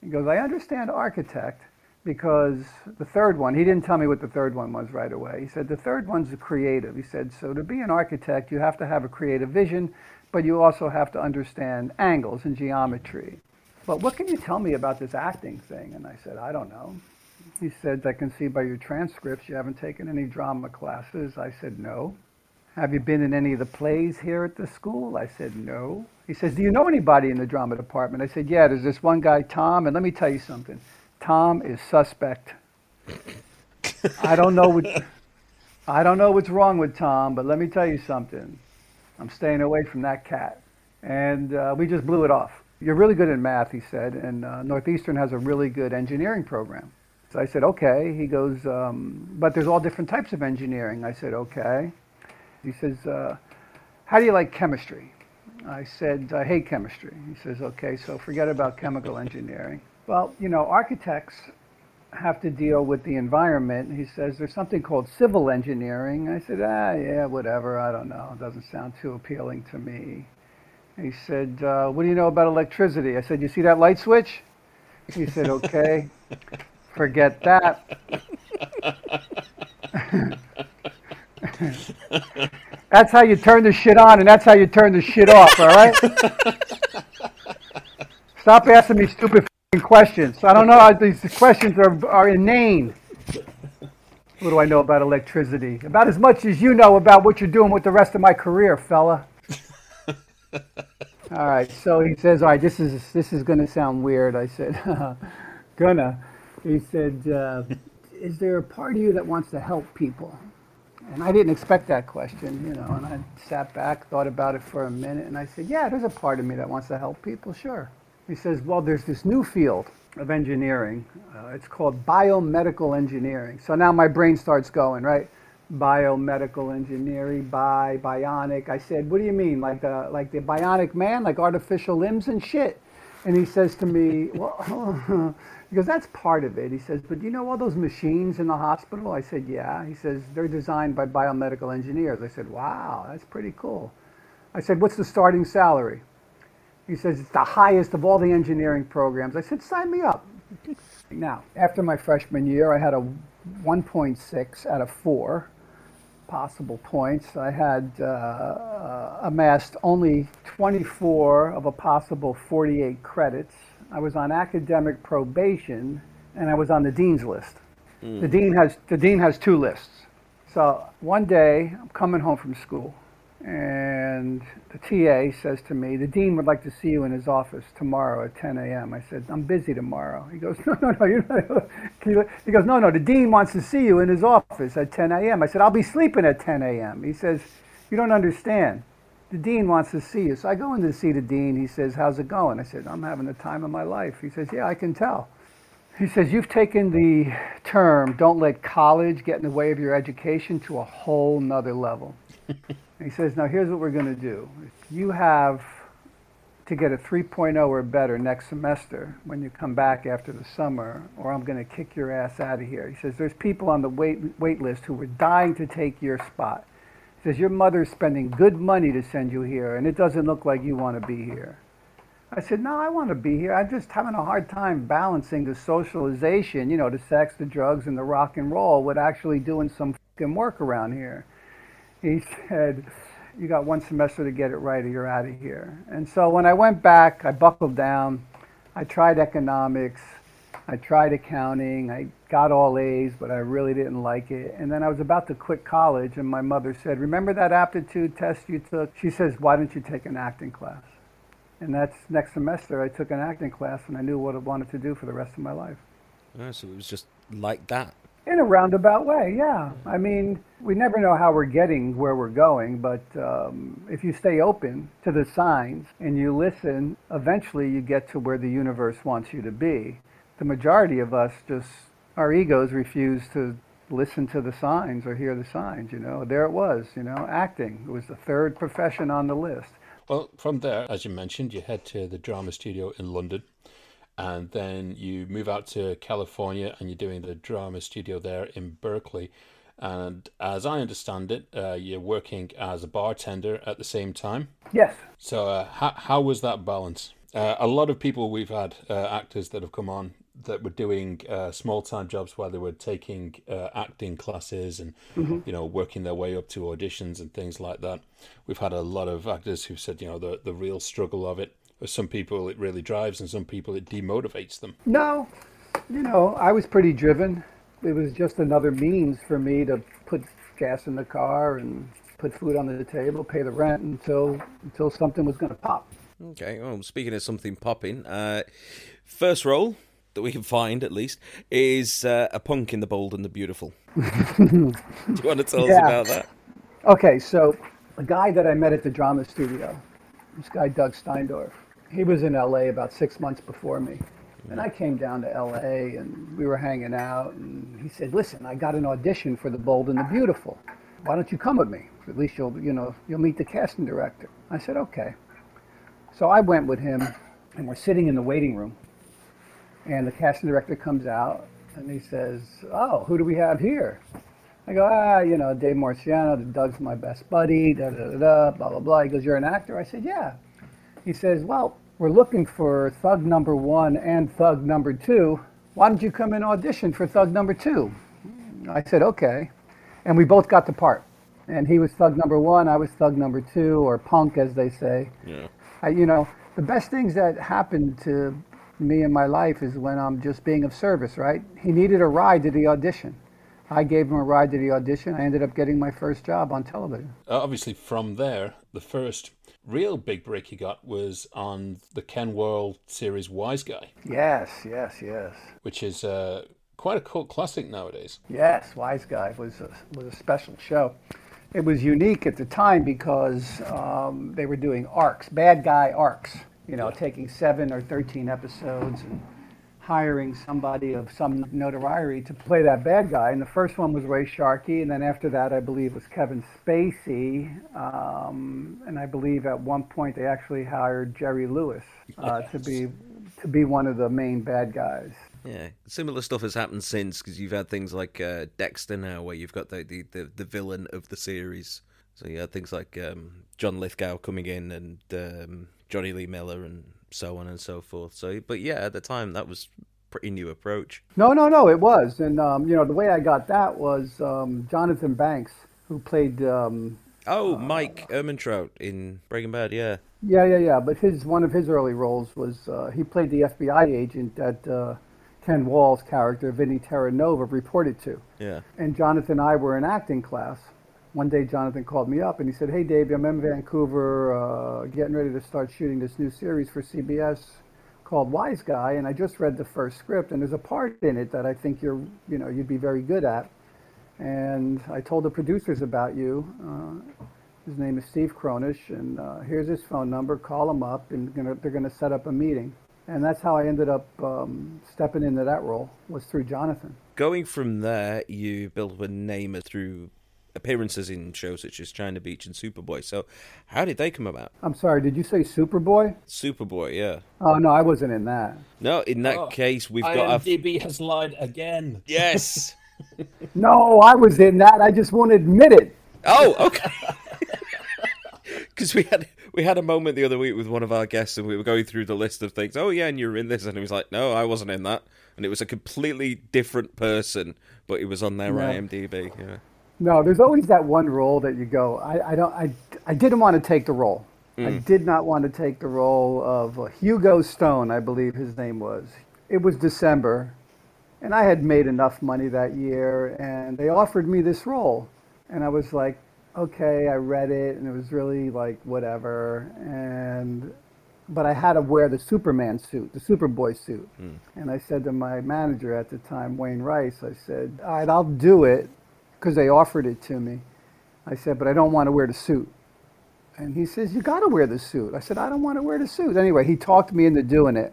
He goes, I understand architect because the third one, he didn't tell me what the third one was right away. He said, the third one's the creative. He said, so to be an architect, you have to have a creative vision, but you also have to understand angles and geometry. But what can you tell me about this acting thing? And I said, I don't know. He said, I can see by your transcripts you haven't taken any drama classes. I said, no. Have you been in any of the plays here at the school? I said, no. He says, do you know anybody in the drama department? I said, yeah, there's this one guy, Tom, and let me tell you something. Tom is suspect. I don't know what, I don't know what's wrong with Tom, but let me tell you something. I'm staying away from that cat. And uh, we just blew it off. You're really good in math, he said, and uh, Northeastern has a really good engineering program. So I said, okay. He goes, um, but there's all different types of engineering. I said, okay. He says, uh, how do you like chemistry? I said, I hate chemistry. He says, okay, so forget about chemical engineering. Well, you know, architects have to deal with the environment. He says, there's something called civil engineering. I said, ah, yeah, whatever. I don't know. It doesn't sound too appealing to me. He said, uh, what do you know about electricity? I said, you see that light switch? He said, okay, forget that. that's how you turn the shit on, and that's how you turn the shit off, all right? Stop asking me stupid questions. I don't know. These questions are, are inane. What do I know about electricity? About as much as you know about what you're doing with the rest of my career, fella. all right. So he says, "All right, this is this is going to sound weird." I said, "Gonna." He said, uh, "Is there a part of you that wants to help people?" And I didn't expect that question, you know. And I sat back, thought about it for a minute, and I said, "Yeah, there's a part of me that wants to help people, sure." He says, "Well, there's this new field of engineering. Uh, it's called biomedical engineering." So now my brain starts going, right? Biomedical engineering, bi, bionic. I said, "What do you mean, like the like the bionic man, like artificial limbs and shit?" And he says to me, "Well." Because that's part of it. He says, but you know all those machines in the hospital? I said, yeah. He says, they're designed by biomedical engineers. I said, wow, that's pretty cool. I said, what's the starting salary? He says, it's the highest of all the engineering programs. I said, sign me up. Now, after my freshman year, I had a 1.6 out of 4 possible points. I had uh, uh, amassed only 24 of a possible 48 credits. I was on academic probation, and I was on the dean's list. Mm. The dean has the dean has two lists. So one day I'm coming home from school, and the TA says to me, "The dean would like to see you in his office tomorrow at 10 a.m." I said, "I'm busy tomorrow." He goes, "No, no, no, you're not." He goes, "No, no, the dean wants to see you in his office at 10 a.m." I said, "I'll be sleeping at 10 a.m." He says, "You don't understand the dean wants to see you. So I go in to see the dean. He says, How's it going? I said, I'm having the time of my life. He says, Yeah, I can tell. He says, You've taken the term, don't let college get in the way of your education, to a whole nother level. he says, Now here's what we're going to do. You have to get a 3.0 or better next semester when you come back after the summer, or I'm going to kick your ass out of here. He says, There's people on the wait, wait list who were dying to take your spot says, Your mother's spending good money to send you here, and it doesn't look like you want to be here. I said, No, I want to be here. I'm just having a hard time balancing the socialization, you know, the sex, the drugs, and the rock and roll with actually doing some fucking work around here. He said, You got one semester to get it right, or you're out of here. And so when I went back, I buckled down. I tried economics. I tried accounting. I got all A's, but I really didn't like it. And then I was about to quit college, and my mother said, Remember that aptitude test you took? She says, Why don't you take an acting class? And that's next semester, I took an acting class, and I knew what I wanted to do for the rest of my life. Oh, so it was just like that. In a roundabout way, yeah. I mean, we never know how we're getting where we're going, but um, if you stay open to the signs and you listen, eventually you get to where the universe wants you to be the majority of us just our egos refuse to listen to the signs or hear the signs you know? There it was you know? Acting it was the third profession on the list. Well from there as you mentioned you head to the drama studio in london and then you move out to california and you're doing the drama studio there in berkeley. And as i understand it uh, you're working as a bartender at the same time? Yes. So uh, how, how was that balance? Uh, a lot of people we've had uh, actors that have come on that were doing uh, small time jobs while they were taking uh, acting classes and mm-hmm. you know working their way up to auditions and things like that. We've had a lot of actors who said you know the the real struggle of it. For some people it really drives, and some people it demotivates them. No, you know I was pretty driven. It was just another means for me to put gas in the car and put food on the table, pay the rent until until something was going to pop. Okay. Well, speaking of something popping, uh, first role that we can find at least is uh, a punk in the bold and the beautiful. Do you want to tell yeah. us about that? Okay, so a guy that I met at the drama studio, this guy Doug Steindorf, he was in LA about six months before me. And I came down to LA and we were hanging out and he said, Listen, I got an audition for The Bold and the Beautiful. Why don't you come with me? At least you'll you know, you'll meet the casting director. I said, Okay. So I went with him and we're sitting in the waiting room and the casting director comes out and he says, Oh, who do we have here? I go, ah, you know, Dave Marciano, Doug's my best buddy, da da da da, blah blah blah. He goes, You're an actor? I said, Yeah. He says, Well, we're looking for thug number one and thug number two. Why don't you come and audition for thug number two? I said, Okay. And we both got the part. And he was thug number one, I was thug number two, or punk as they say. Yeah. I, you know, the best things that happened to me in my life is when I'm just being of service, right? He needed a ride to the audition. I gave him a ride to the audition. I ended up getting my first job on television. Uh, obviously, from there, the first real big break he got was on the Ken Wahl series Wise Guy, Yes, yes, yes. which is uh, quite a cult classic nowadays. Yes, Wise Guy was a, was a special show. It was unique at the time because um, they were doing arcs, bad guy arcs. You know, taking seven or thirteen episodes and hiring somebody of some notoriety to play that bad guy. And the first one was Ray Sharkey, and then after that, I believe was Kevin Spacey. Um, and I believe at one point they actually hired Jerry Lewis uh, to be to be one of the main bad guys. Yeah, similar stuff has happened since because you've had things like uh, Dexter now, where you've got the, the, the, the villain of the series. So you had things like um, John Lithgow coming in and um, Jonny Lee Miller and so on and so forth. So, but yeah, at the time that was pretty new approach. No, no, no, it was. And, um, you know, the way I got that was um, Jonathan Banks, who played. Um, Oh, Mike Ehrmantraut in Breaking Bad. Yeah, yeah, yeah, yeah. But his one of his early roles was uh, he played the FBI agent that uh, Ken Wahl's character, Vinnie Terranova, reported to. yeah. And Jonathan and I were in acting class. One day, Jonathan called me up and he said, Hey, Dave, I'm in Vancouver uh, getting ready to start shooting this new series for CBS called Wise Guy. And I just read the first script, and there's a part in it that I think you're, you know, you'd be very good at. And I told the producers about you. Uh, his name is Steve Kronish, and uh, here's his phone number. Call him up, and gonna, they're going to set up a meeting. And that's how I ended up um, stepping into that role was through Jonathan. Going from there, you built a name through appearances in shows such as China Beach and Superboy. So, how did they come about? I'm sorry, did you say Superboy? Superboy, yeah. Oh no, I wasn't in that. No, in that Oh, case, we've got a IMDb has lied again. yes. No, I was in that. I just won't admit it. Oh, okay. Because we had we had a moment the other week with one of our guests, and we were going through the list of things. Oh yeah, and you're in this, and he was like, "No, I wasn't in that," and it was a completely different person, but it was on their No. IMDb. Yeah. No, there's always that one role that you go. I, I don't. I, I didn't want to take the role. I did not want to take the role of uh, Hugo Stone. I believe his name was. It was December, and I had made enough money that year, and they offered me this role, and I was like, okay. I read it, and it was really like whatever, and but I had to wear the Superman suit, the Superboy suit. And I said to my manager at the time, Wayne Rice, I said, all right, I'll do it because they offered it to me. I said, but I don't want to wear the suit. And he says, you got to wear the suit. I said, I don't want to wear the suit. Anyway, he talked me into doing it.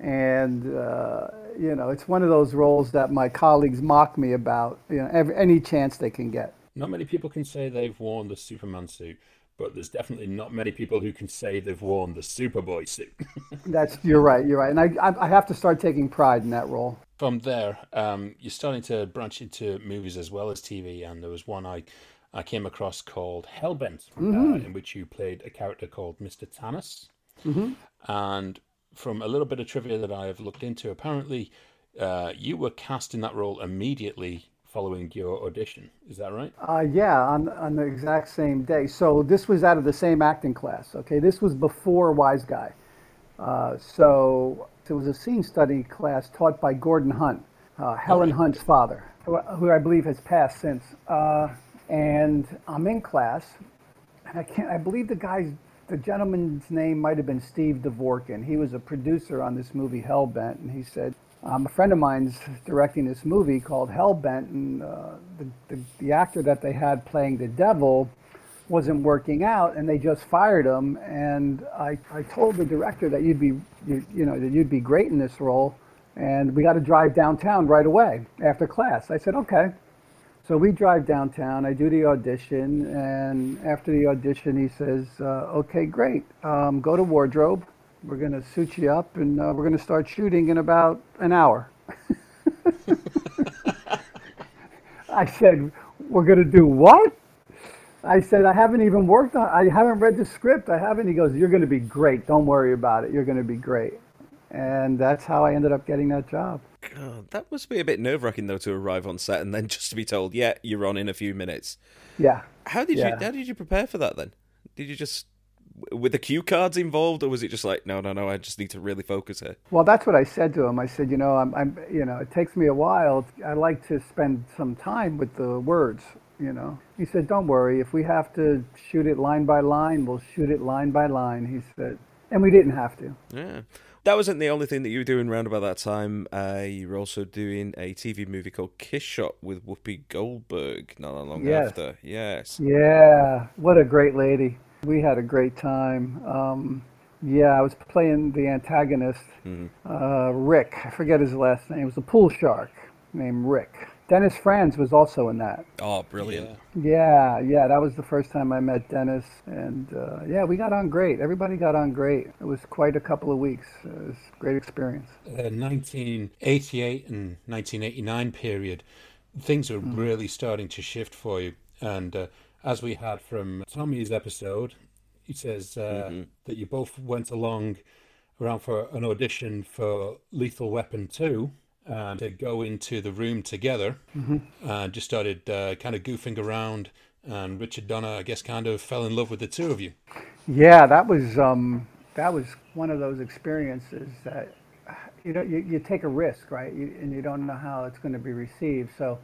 And, uh, you know, it's one of those roles that my colleagues mock me about, you know, every, any chance they can get. Not many people can say they've worn the Superman suit, but there's definitely not many people who can say they've worn the Superboy suit. That's, you're right, you're right. And I, I I have to start taking pride in that role. From there, um, you're starting to branch into movies as well as TV, and there was one I, I came across called Hellbent, uh, in which you played a character called Mr. Tannis. And from a little bit of trivia that I have looked into, apparently uh, you were cast in that role immediately following your audition. Is that right? Uh, yeah, on, on the exact same day. So this was out of the same acting class. Okay, this was before Wise Guy. Uh, so it was a scene study class taught by Gordon Hunt, uh, Helen Hunt's father, who, who I believe has passed since. Uh, and I'm in class, and I can't. I believe the guy's, the gentleman's name might have been Steve Dvorkin. He was a producer on this movie Hellbent, and he said, um, a friend of mine's directing this movie called Hellbent, and uh, the, the the actor that they had playing the devil wasn't working out, and they just fired him. And I, I told the director that you'd be you, you know that you'd be great in this role, and we got to drive downtown right away after class. I said okay. So we drive downtown. I do the audition, and after the audition, he says, uh, "Okay, great. Um, go to wardrobe. We're going to suit you up, and uh, we're going to start shooting in about an hour." I said, "We're going to do what?" I said, "I haven't even worked on. I haven't read the script. I haven't." He goes, "You're going to be great. Don't worry about it. You're going to be great." And that's how I ended up getting that job. God, that must be a bit nerve wracking though to arrive on set and then just to be told, "Yeah, you're on in a few minutes." Yeah. How did Yeah. you How did you prepare for that then? Did you just with the cue cards involved, or was it just like, no, no, no, I just need to really focus here? Well, that's what I said to him. I said, you know, I'm, I'm, you know, it takes me a while. I like to spend some time with the words. You know, he said, don't worry. If we have to shoot it line by line, we'll shoot it line by line. He said, and we didn't have to. Yeah. That wasn't the only thing that you were doing around about that time. Uh, you were also doing a TV movie called Kiss Shot with Whoopi Goldberg not that long Yes. after. Yes. Yeah, what a great lady. We had a great time. Um, yeah, I was playing the antagonist, uh, Rick. I forget his last name. It was a pool shark named Rick. Dennis Franz was also in that. Oh, brilliant. Yeah, yeah, that was the first time I met Dennis, and uh, yeah, we got on great. Everybody got on great. It was quite a couple of weeks. It was a great experience. uh, 1988 and 1989 period, things were really starting to shift for you. And uh, as we had from Tommy's episode, he says uh, that you both went along around for an audition for Lethal Weapon 2 and to go into the room together and just started uh, kind of goofing around. And Richard Donner, I guess, kind of fell in love with the two of you. Yeah, that was um, that was one of those experiences that you know you, you take a risk, right? You, and you don't know how it's going to be received. So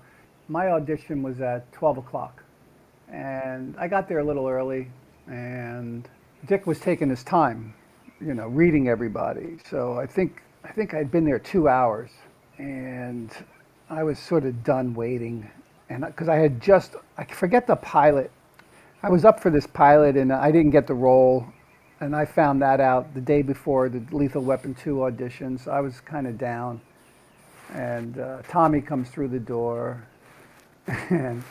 my audition was at 12 o'clock, and I got there a little early, and Dick was taking his time, you know, reading everybody. So I think I think I'd been there two hours, and I was sort of done waiting, and because I had just I forget the pilot. I was up for this pilot and I didn't get the role, and I found that out the day before the Lethal Weapon 2 audition. So I was kind of down, and uh, Tommy comes through the door, and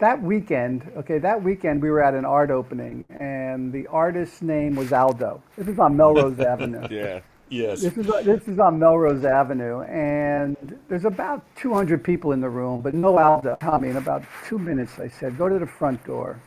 that weekend, okay, that weekend we were at an art opening, and the artist's name was Aldo. This is on Melrose Avenue. Yeah. Yes. This is this is on Melrose Avenue, and there's about 200 people in the room, but no Aldo. Tommy, in about two minutes, I said, go to the front door,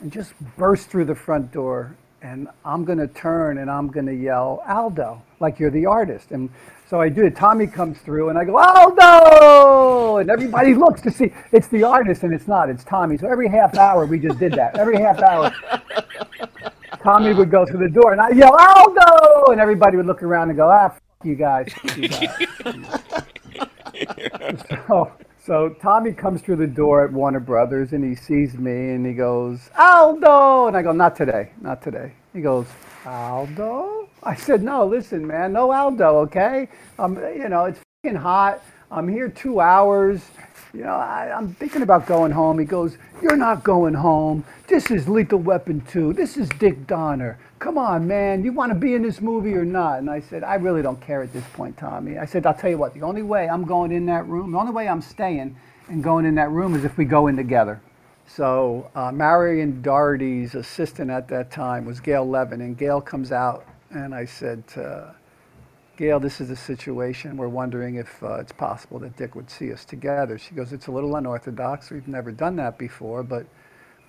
and just burst through the front door, and I'm gonna turn and I'm gonna yell Aldo, like you're the artist. And so I do it. Tommy comes through, and I go Aldo, and everybody looks to see it's the artist, and it's not. It's Tommy. So every half hour we just did that. Every half hour. Tommy would go through the door, and I yell Aldo, and everybody would look around and go, Ah, f- you guys. you guys." so, so Tommy comes through the door at Warner Brothers, and he sees me, and he goes Aldo, and I go, Not today, not today. He goes Aldo. I said, No, listen, man, no Aldo, okay? Um, you know, it's fing hot. I'm here two hours. You know, I, I'm thinking about going home. He goes, You're not going home. This is Lethal Weapon 2. This is Dick Donner. Come on, man. You want to be in this movie or not? And I said, I really don't care at this point, Tommy. I said, I'll tell you what, the only way I'm going in that room, the only way I'm staying and going in that room is if we go in together. So uh, Marion Dougherty's assistant at that time was Gail Levin, and Gail comes out, and I said, uh, Gail, this is the situation. We're wondering if uh, it's possible that Dick would see us together. She goes, It's a little unorthodox. We've never done that before, but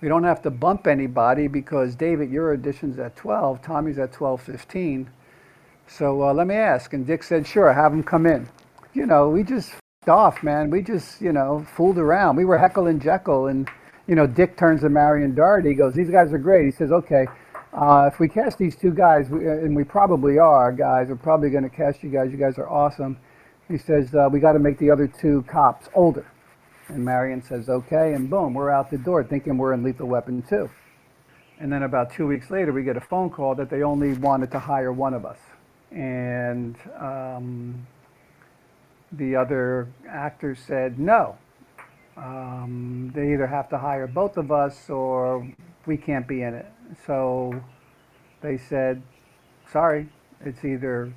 we don't have to bump anybody because, David, your audition's at 12, Tommy's at 12.15. So uh, let me ask. And Dick said, Sure, have him come in. You know, we just off, man. We just, you know, fooled around. We were Heckle and Jeckle. And, you know, Dick turns to Marion Dougherty. He goes, These guys are great. He says, Okay, uh, if we cast these two guys, we, uh, and we probably are, guys, we're probably going to cast you guys. You guys are awesome. He says, uh, We got to make the other two cops older. And Marion says, Okay. And boom, we're out the door thinking we're in Lethal Weapon 2. And then about two weeks later, we get a phone call that they only wanted to hire one of us. And um, the other actor said no. Um, they either have to hire both of us or we can't be in it. So they said, sorry, it's either,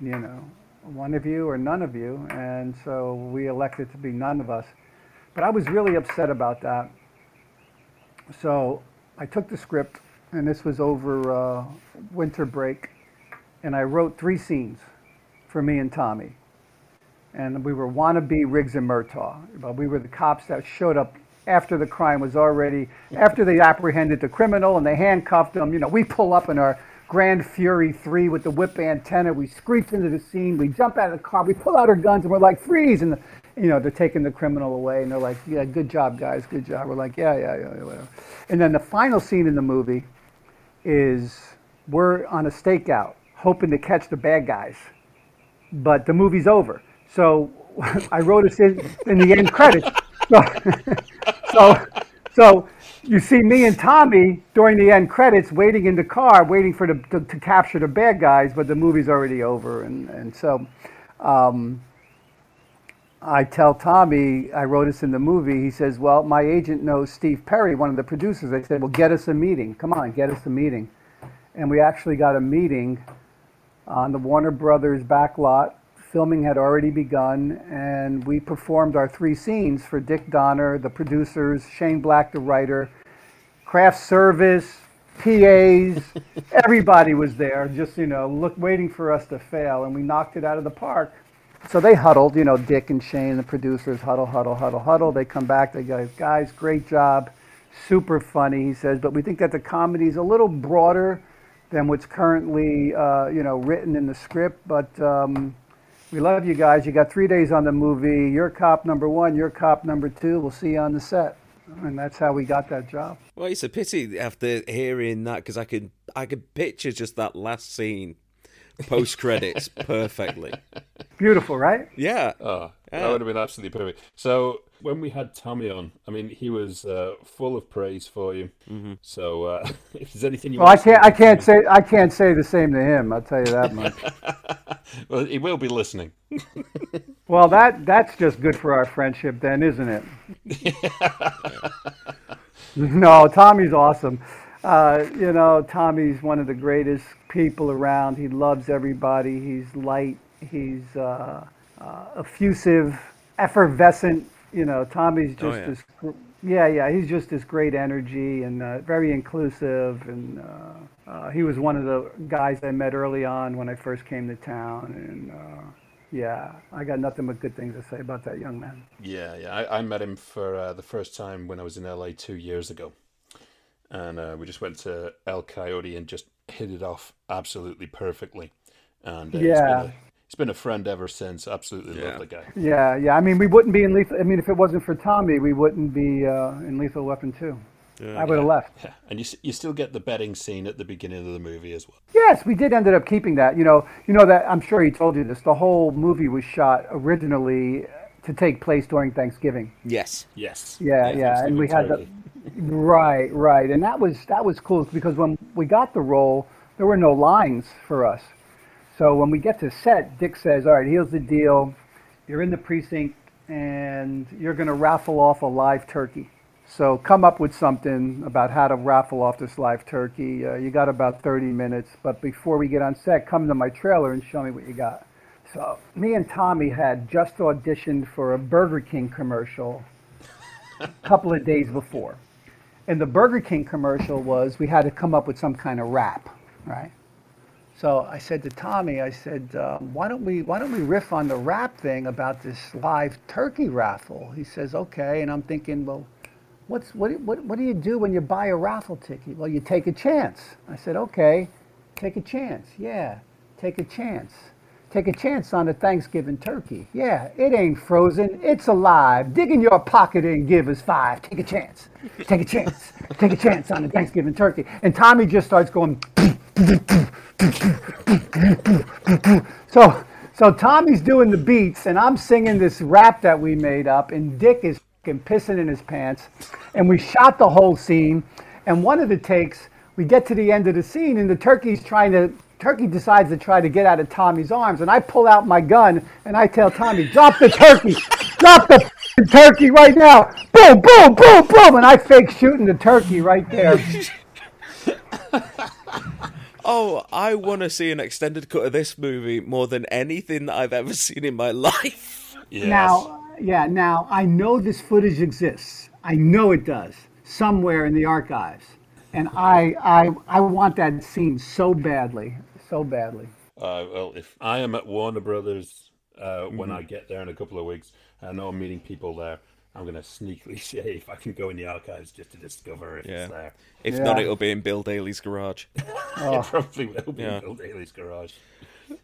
you know, one of you or none of you. And so we elected to be none of us. But I was really upset about that. So I took the script, and this was over uh, winter break, and I wrote three scenes for me and Tommy. And we were wannabe Riggs and Murtaugh. But we were the cops that showed up after the crime was already, after they apprehended the criminal and they handcuffed him. You know, we pull up in our Gran Fury 3 with the whip antenna. We screech into the scene. We jump out of the car. We pull out our guns and we're like, freeze. And, the, you know, they're taking the criminal away and they're like, yeah, good job, guys. Good job. We're like, yeah, yeah, yeah, whatever. And then the final scene in the movie is we're on a stakeout hoping to catch the bad guys. But the movie's over. So I wrote us in, in the end credits. So, so, so you see me and Tommy during the end credits waiting in the car, waiting for the to, to capture the bad guys, but the movie's already over, and and so. Um, I tell Tommy, I wrote this in the movie. He says, Well, my agent knows Steve Perry, one of the producers. I said, Well, get us a meeting. Come on, get us a meeting. And we actually got a meeting on the Warner Brothers back lot filming had already begun, and we performed our three scenes for Dick Donner, the producers, Shane Black, the writer, craft service, PAs, everybody was there, just you know, look, waiting for us to fail, and we knocked it out of the park. So they huddled, you know, Dick and Shane, the producers, huddle, huddle, huddle, huddle. They come back, they go, guys, great job, super funny, he says, but we think that the comedy is a little broader than what's currently, uh, you know, written in the script, but um, we love you guys. You got three days on the movie. You're cop number one. You're cop number two. We'll see you on the set. And that's how we got that job. Well, it's a pity after hearing that because I could I could picture just that last scene, post credits, perfectly. Beautiful, right? Yeah. Oh, that would have been absolutely perfect. So when we had Tommy on, I mean, he was uh, full of praise for you. Mm-hmm. So uh, if there's anything you well, I can't, I can't say, I can't say the same to him. I'll tell you that much. well, he will be listening. well, that that's just good for our friendship, then, isn't it? no, Tommy's awesome. Uh, you know, Tommy's one of the greatest people around. He loves everybody. He's light. He's uh, uh effusive, effervescent you know, Tommy's oh, just oh, yeah. this. Yeah, yeah, he's just this great energy and uh, very inclusive. And uh, uh, he was one of the guys I met early on when I first came to town. And uh, yeah, I got nothing but good things to say about that young man. Yeah, yeah, I, I met him for uh, the first time when I was in LA two years ago, and uh, we just went to El Coyote and just hit it off absolutely perfectly. And yeah, he's been a friend ever since. Absolutely yeah. love the guy. Yeah, yeah. I mean, we wouldn't be in Lethal. I mean, if it wasn't for Tommy, we wouldn't be uh, in Lethal Weapon 2. Yeah, I would have yeah. left. Yeah. And you you still get the betting scene at the beginning of the movie as well. Yes, we did ended up keeping that. You know, you know that I'm sure he told you this. The whole movie was shot originally to take place during Thanksgiving. Yes. Yes. Yeah, yeah, and we had the right, right, and that was that was cool because when we got the role, there were no lines for us. So when we get to set, Dick says, "All right, here's the deal. You're in the precinct, and you're going to raffle off a live turkey. So come up with something about how to raffle off this live turkey. Uh, you got about 30 minutes, but before we get on set, come to my trailer and show me what you got." So me and Tommy had just auditioned for a Burger King commercial a couple of days before. And the Burger King commercial was we had to come up with some kind of rap, right? So I said to Tommy, I said, uh, why don't we why don't we riff on the rap thing about this live turkey raffle? He says, okay. And I'm thinking, well, what's what what what do you do when you buy a raffle ticket? Well, you take a chance. I said, okay, take a chance. Yeah, take a chance. Take a chance on a Thanksgiving turkey. Yeah, it ain't frozen. It's alive. Dig in your pocket and give us five. Take a chance. Take a chance. Take a chance on a Thanksgiving turkey. And Tommy just starts going. so so Tommy's doing the beats and I'm singing this rap that we made up and Dick is pissing in his pants and we shot the whole scene and one of the takes we get to the end of the scene and the turkey's trying to turkey decides to try to get out of Tommy's arms and I pull out my gun and I tell Tommy drop the turkey drop the turkey right now. Boom, boom, boom, boom, and I fake shooting the turkey right there. Oh, I want to see an extended cut of this movie more than anything that I've ever seen in my life. Yes. Now, yeah, now I know this footage exists. I know it does somewhere in the archives, and I, I, I want that scene so badly, so badly. Uh, well, if I am at Warner Brothers uh, when I get there in a couple of weeks, I know I'm meeting people there. I'm going to sneakily see if I can go in the archives just to discover if Yeah. it's there. If Yeah. not, it'll be in Bill Daly's garage. It probably will be Yeah. in Bill Daly's garage.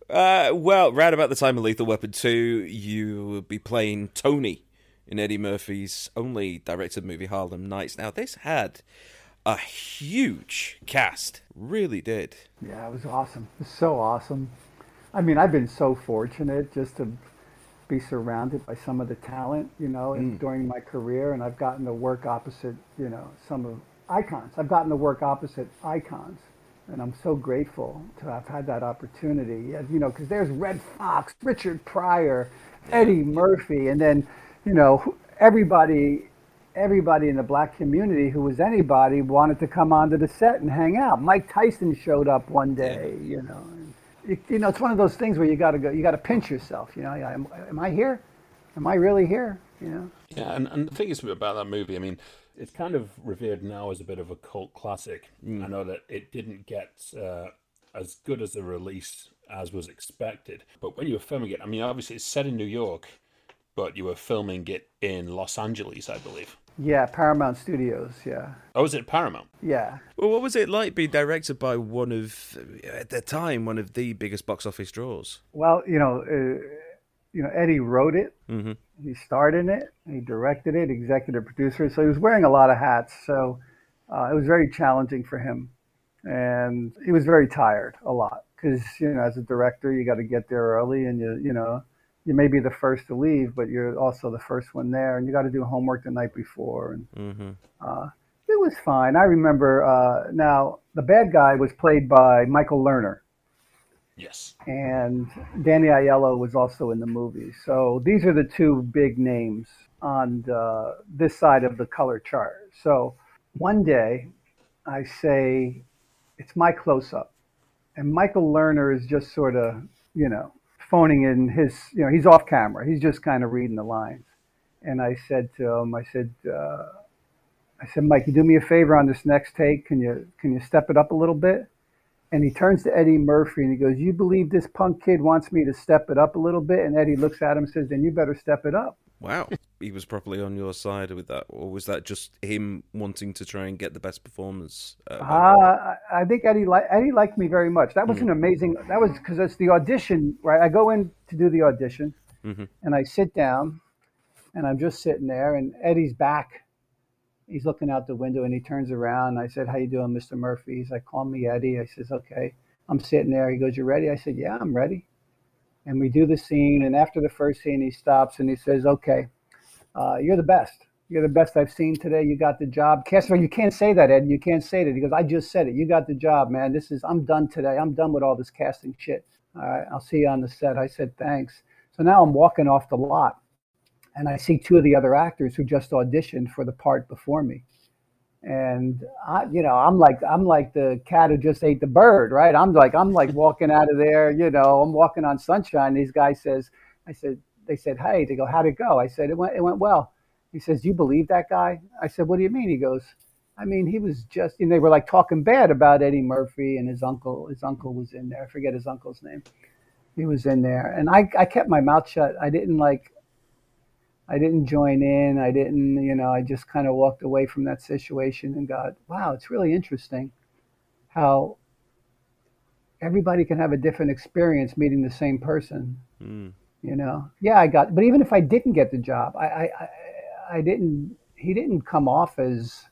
Uh, well, right about the time of Lethal Weapon 2, you will be playing Tony in Eddie Murphy's only directed movie Harlem Nights. Now, this had a huge cast, really did. Yeah, it was awesome. It was so awesome. I mean, I've been so fortunate just to be surrounded by some of the talent, you know, and mm. during my career, and I've gotten to work opposite, you know, some of icons. I've gotten to work opposite icons, and I'm so grateful to have had that opportunity. You know, because there's Redd Foxx, Richard Pryor, Eddie Murphy, and then, you know, everybody everybody in the black community who was anybody wanted to come onto the set and hang out. Mike Tyson showed up one day, you know. You, you know, it's one of those things where you got to go, you got to pinch yourself. You know, am, am I here? Am I really here? You know. Yeah, and, and the thing is about that movie, I mean, it's kind of revered now as a bit of a cult classic. I know that it didn't get uh, as good as a release as was expected, but when you were filming it, I mean, obviously it's set in New York, but you were filming it in Los Angeles, I believe. Yeah, Paramount Studios. Yeah, Oh, was it Paramount? yeah. Well, what was it like being directed by one of, at the time, one of the biggest box office draws? Well, you know, uh, you know, Eddie wrote it. Mhm. He starred in it. He directed it. Executive producer. So he was wearing a lot of hats. So uh, it was very challenging for him, and he was very tired a lot because you know, as a director, you got to get there early, and you you know, you may be the first to leave, but you're also the first one there, and you got to do homework the night before, and Mm-hmm. uh, it was fine. I remember uh, now the bad guy was played by Michael Lerner Yes. and Danny Aiello was also in the movie. So these are the two big names on the, this side of the color chart. So one day I say, it's my close up. And Michael Lerner is just sort of, you know, phoning in his, you know, he's off camera. He's just kind of reading the lines. And I said to him, I said, uh, I said, Mike, you do me a favor on this next take. Can you can you step it up a little bit? And he turns to Eddie Murphy and he goes, You believe this punk kid wants me to step it up a little bit? And Eddie looks at him and says, Then you better step it up. Wow. He was properly on your side with that, or was that just him wanting to try and get the best performance? Uh, Uh, I think Eddie, li- Eddie liked me very much. That was an amazing, that was because it's the audition, right? I go in to do the audition Mhm. and I sit down and I'm just sitting there and Eddie's back. He's looking out the window and he turns around. I said, How you doing, Mr. Murphy? He's like, Call me Eddie. I says, Okay. I'm sitting there. He goes, You ready? I said, Yeah, I'm ready. And we do the scene. And after the first scene, he stops and he says, Okay, uh, you're the best. You're the best I've seen today. You got the job. Casper, you can't say that, Ed. You can't say that. He goes, I just said it. You got the job, man. This is, I'm done today. I'm done with all this casting shit. All right, I'll see you on the set. I said, thanks. So now I'm walking off the lot and I see two of the other actors who just auditioned for the part before me. And I, you know, I'm like, I'm like the cat who just ate the bird, right? I'm like, I'm like walking out of there, you know, I'm walking on sunshine. These guys says, I said, they said, hey, they go, how'd it go? I said, it went, it went well. He says, you believe that guy? I said, what do you mean? He goes, I mean, he was just, and they were like talking bad about Eddie Murphy and his uncle. His uncle was in there. I forget his uncle's name. He was in there, and I, I kept my mouth shut. I didn't like, I didn't join in. I didn't, you know, I just kind of walked away from that situation and got, wow, it's really interesting how everybody can have a different experience meeting the same person. mm. You know, yeah, I got, but even if I didn't get the job, I, I, I, I didn't. He didn't come off as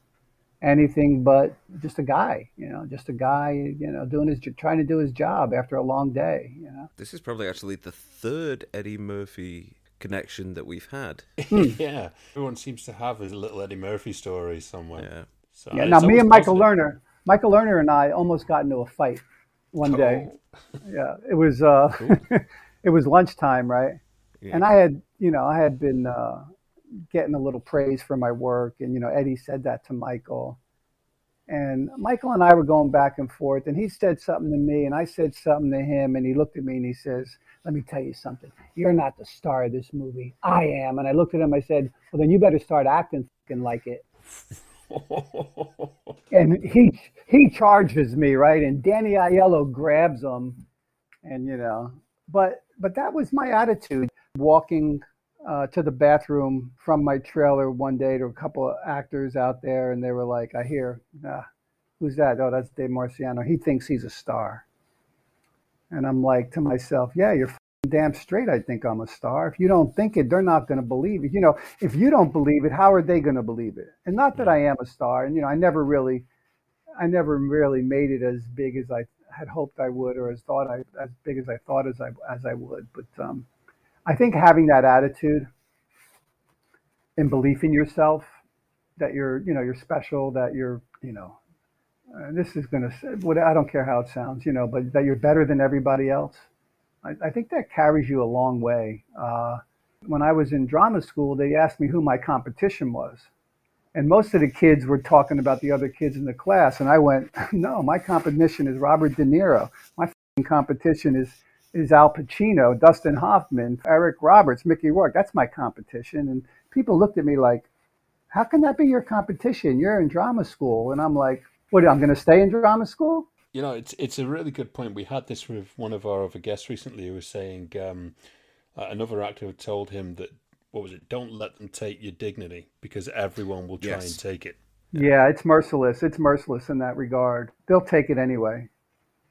anything but just a guy. You know, just a guy. You know, doing his, trying to do his job after a long day. You know. This is probably actually the third Eddie Murphy connection that we've had. yeah. Everyone seems to have a little Eddie Murphy story somewhere. Yeah. So Yeah. Now, me and Michael positive. Lerner, Michael Lerner and I almost got into a fight one day. Oh, Yeah, it was uh, it was lunchtime, right? Yeah. And I had, you know, I had been, uh, getting a little praise for my work. And, you know, Eddie said that to Michael. And Michael and I were going back and forth, and he said something to me, and I said something to him, and he looked at me and he says, Let me tell you something. You're not the star of this movie. I am. And I looked at him, I said, Well, then you better start acting like it. and he he charges me, right? And Danny Aiello grabs him, and you know, but but that was my attitude walking uh, to the bathroom from my trailer one day to a couple of actors out there, and they were like, "I hear, ah, who's that? Oh, that's Dave Marciano. He thinks he's a star." And I'm like to myself, "Yeah, you're damn straight. I think I'm a star. If you don't think it, they're not going to believe it. You know, if you don't believe it, how are they going to believe it? And not that I am a star. And you know, I never really, I never really made it as big as I had hoped I would, or as thought I as big as I thought as I as I would. But um, I think having that attitude and belief in yourself that you're, you know, you're special, that you're, you know, uh, this is going to, what I don't care how it sounds, you know, but that you're better than everybody else. I, I think that carries you a long way. Uh, when I was in drama school, they asked me who my competition was. And most of the kids were talking about the other kids in the class. And I went, no, my competition is Robert De Niro. My competition is is Al Pacino, Dustin Hoffman, Eric Roberts, Mickey Rourke. That's my competition. And people looked at me like, how can that be your competition? You're in drama school. And I'm like, what, I'm going to stay in drama school? You know, it's it's a really good point. We had this with one of our other guests recently who was saying um, another actor told him that, what was it, don't let them take your dignity because everyone will try yes. and take it. Yeah, it's merciless. It's merciless in that regard. They'll take it anyway.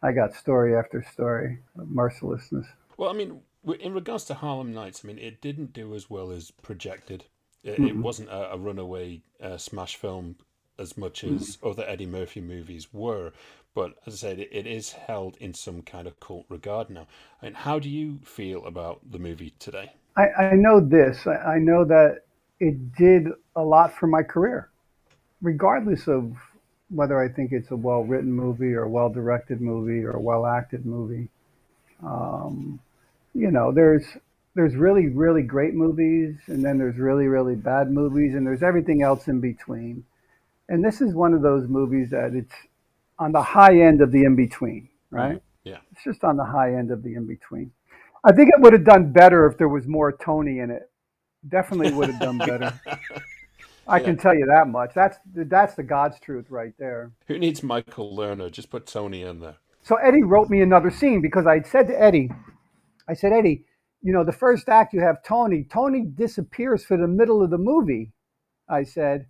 I got story after story of mercilessness. Well, I mean, in regards to Harlem Nights, I mean, it didn't do as well as projected. It, mm-hmm. it wasn't a, a runaway uh, smash film as much as mm-hmm. other Eddie Murphy movies were. But as I said, it, it is held in some kind of cult regard now. And how do you feel about the movie today? I, I know this. I, I know that it did a lot for my career, regardless of whether I think it's a well written movie or a well directed movie or a well acted movie. Um, you know, there's there's really really great movies, and then there's really really bad movies, and there's everything else in between. And this is one of those movies that it's on the high end of the in between, right? Mm-hmm. Yeah, it's just on the high end of the in between. I think it would have done better if there was more Tony in it. Definitely would have done better. I yeah. can tell you that much. That's that's the God's truth right there. Who needs Michael Lerner? Just put Tony in there. So Eddie wrote me another scene because I said to Eddie, I said, Eddie, you know, the first act you have Tony. Tony disappears for the middle of the movie. I said,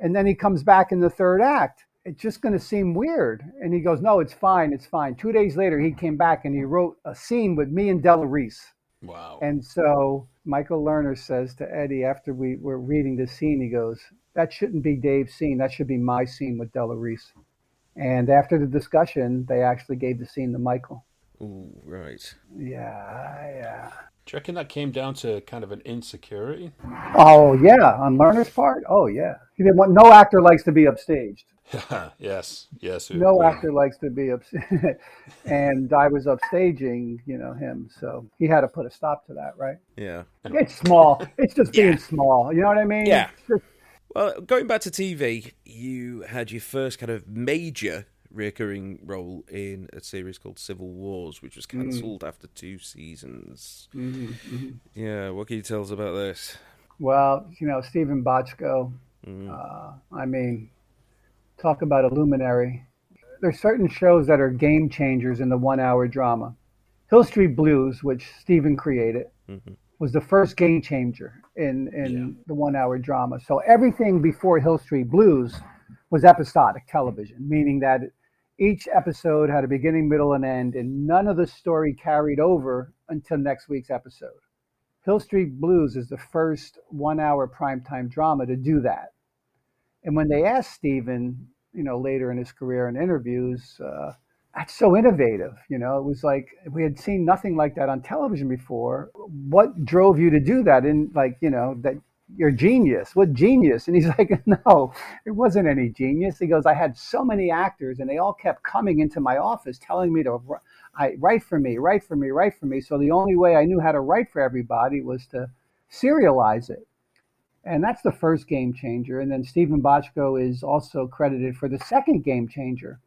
and then he comes back in the third act. It's just going to seem weird. And he goes, No, it's fine. It's fine. Two days later, he came back and he wrote a scene with me and Della Reese. Wow. And so Michael Lerner says to Eddie after we were reading the scene, he goes, That shouldn't be Dave's scene. That should be my scene with Della Reese. And after the discussion, they actually gave the scene to Michael. Ooh, right. Yeah, yeah. Do you reckon that came down to kind of an insecurity? Oh yeah, on Lerner's part. Oh yeah, he didn't want. No actor likes to be upstaged. yes, yes. No actor likes to be up, and I was upstaging, you know, him, so he had to put a stop to that, right? Yeah. It's small. It's just being small. You know what I mean? Yeah. Well, going back to TV, you had your first kind of major recurring role in a series called Civil Wars, which was cancelled mm. after two seasons. Mm-hmm, mm-hmm. Yeah, what can you tell us about this? Well, you know, Steven Bochco. Mm. Uh, I mean, talk about a luminary. There's certain shows that are game changers in the one-hour drama. Hill Street Blues, which Steven created, mm-hmm. was the first game changer in in yeah. the one-hour drama. So everything before Hill Street Blues was episodic television, meaning that each episode had a beginning, middle, and end, and none of the story carried over until next week's episode. Hill Street Blues is the first one hour primetime drama to do that. And when they asked Steven, you know, later in his career in interviews, uh, that's so innovative. You know, it was like we had seen nothing like that on television before. What drove you to do that? And like, you know, that you're genius. What genius? And he's like, no, it wasn't any genius. He goes, I had so many actors, and they all kept coming into my office telling me to I, write for me, write for me, write for me. So the only way I knew how to write for everybody was to serialize it. And that's the first game changer. And then Steven Bochco is also credited for the second game changer,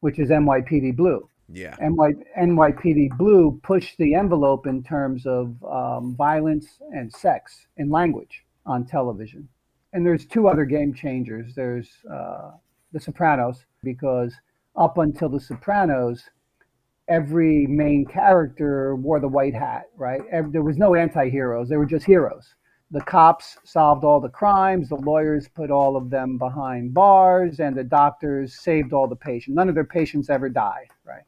which is NYPD Blue. Yeah. NY, NYPD Blue pushed the envelope in terms of um, violence and sex in language on television. And there's two other game changers. There's uh, The Sopranos, because up until The Sopranos, every main character wore the white hat, right? Every, there was no anti heroes, they were just heroes the cops solved all the crimes, the lawyers put all of them behind bars, and the doctors saved all the patients. None of their patients ever died, right?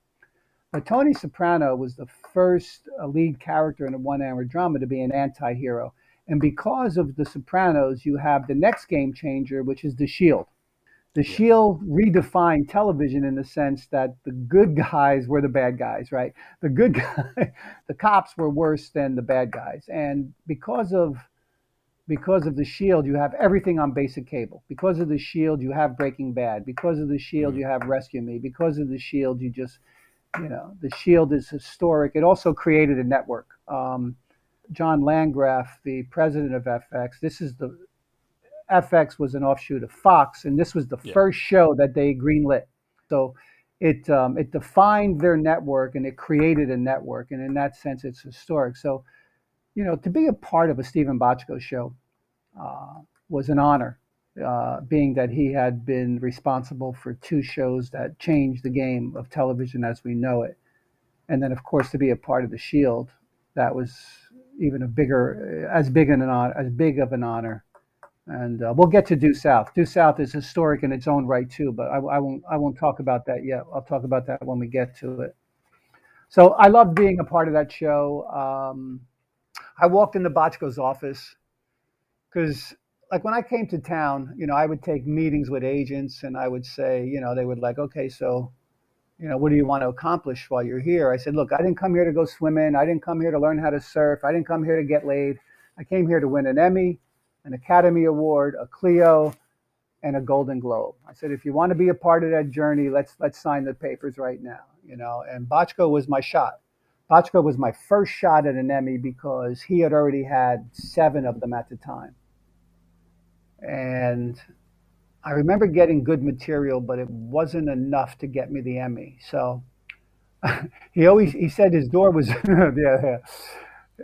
But Tony Soprano was the first lead character in a one hour drama to be an anti hero. And because of The Sopranos, you have the next game changer, which is The Shield. The Shield redefined television in the sense that the good guys were the bad guys, right? The good guy, the cops were worse than the bad guys. And because of because of the shield you have everything on basic cable. Because of the shield you have breaking bad. Because of the shield you have rescue me. Because of the shield you just you know the shield is historic. It also created a network. Um, john landgraf the president of fx this is the fx was an offshoot of fox and this was the yeah. first show that they greenlit. So it um, it defined their network and it created a network and in that sense it's historic. So you know, to be a part of a Steven Bochco show uh, was an honor, uh, being that he had been responsible for two shows that changed the game of television as we know it. And then, of course, to be a part of the Shield, that was even a bigger, as big an honor, as big of an honor. And uh, we'll get to Due South. Due South is historic in its own right too, but I, I won't. I won't talk about that yet. I'll talk about that when we get to it. So I loved being a part of that show. Um, I walked into Bochco's office because, like, when I came to town, you know, I would take meetings with agents and I would say, you know, they would like, okay, so, you know, what do you want to accomplish while you're here? I said, look, I didn't come here to go swimming. I didn't come here to learn how to surf. I didn't come here to get laid. I came here to win an Emmy, an Academy Award, a Clio, and a Golden Globe. I said, if you want to be a part of that journey, let's let's sign the papers right now. You know, and Bochco was my shot. Bochco was my first shot at an Emmy because he had already had seven of them at the time. And I remember getting good material, but it wasn't enough to get me the Emmy. So he always he said his door was yeah, yeah.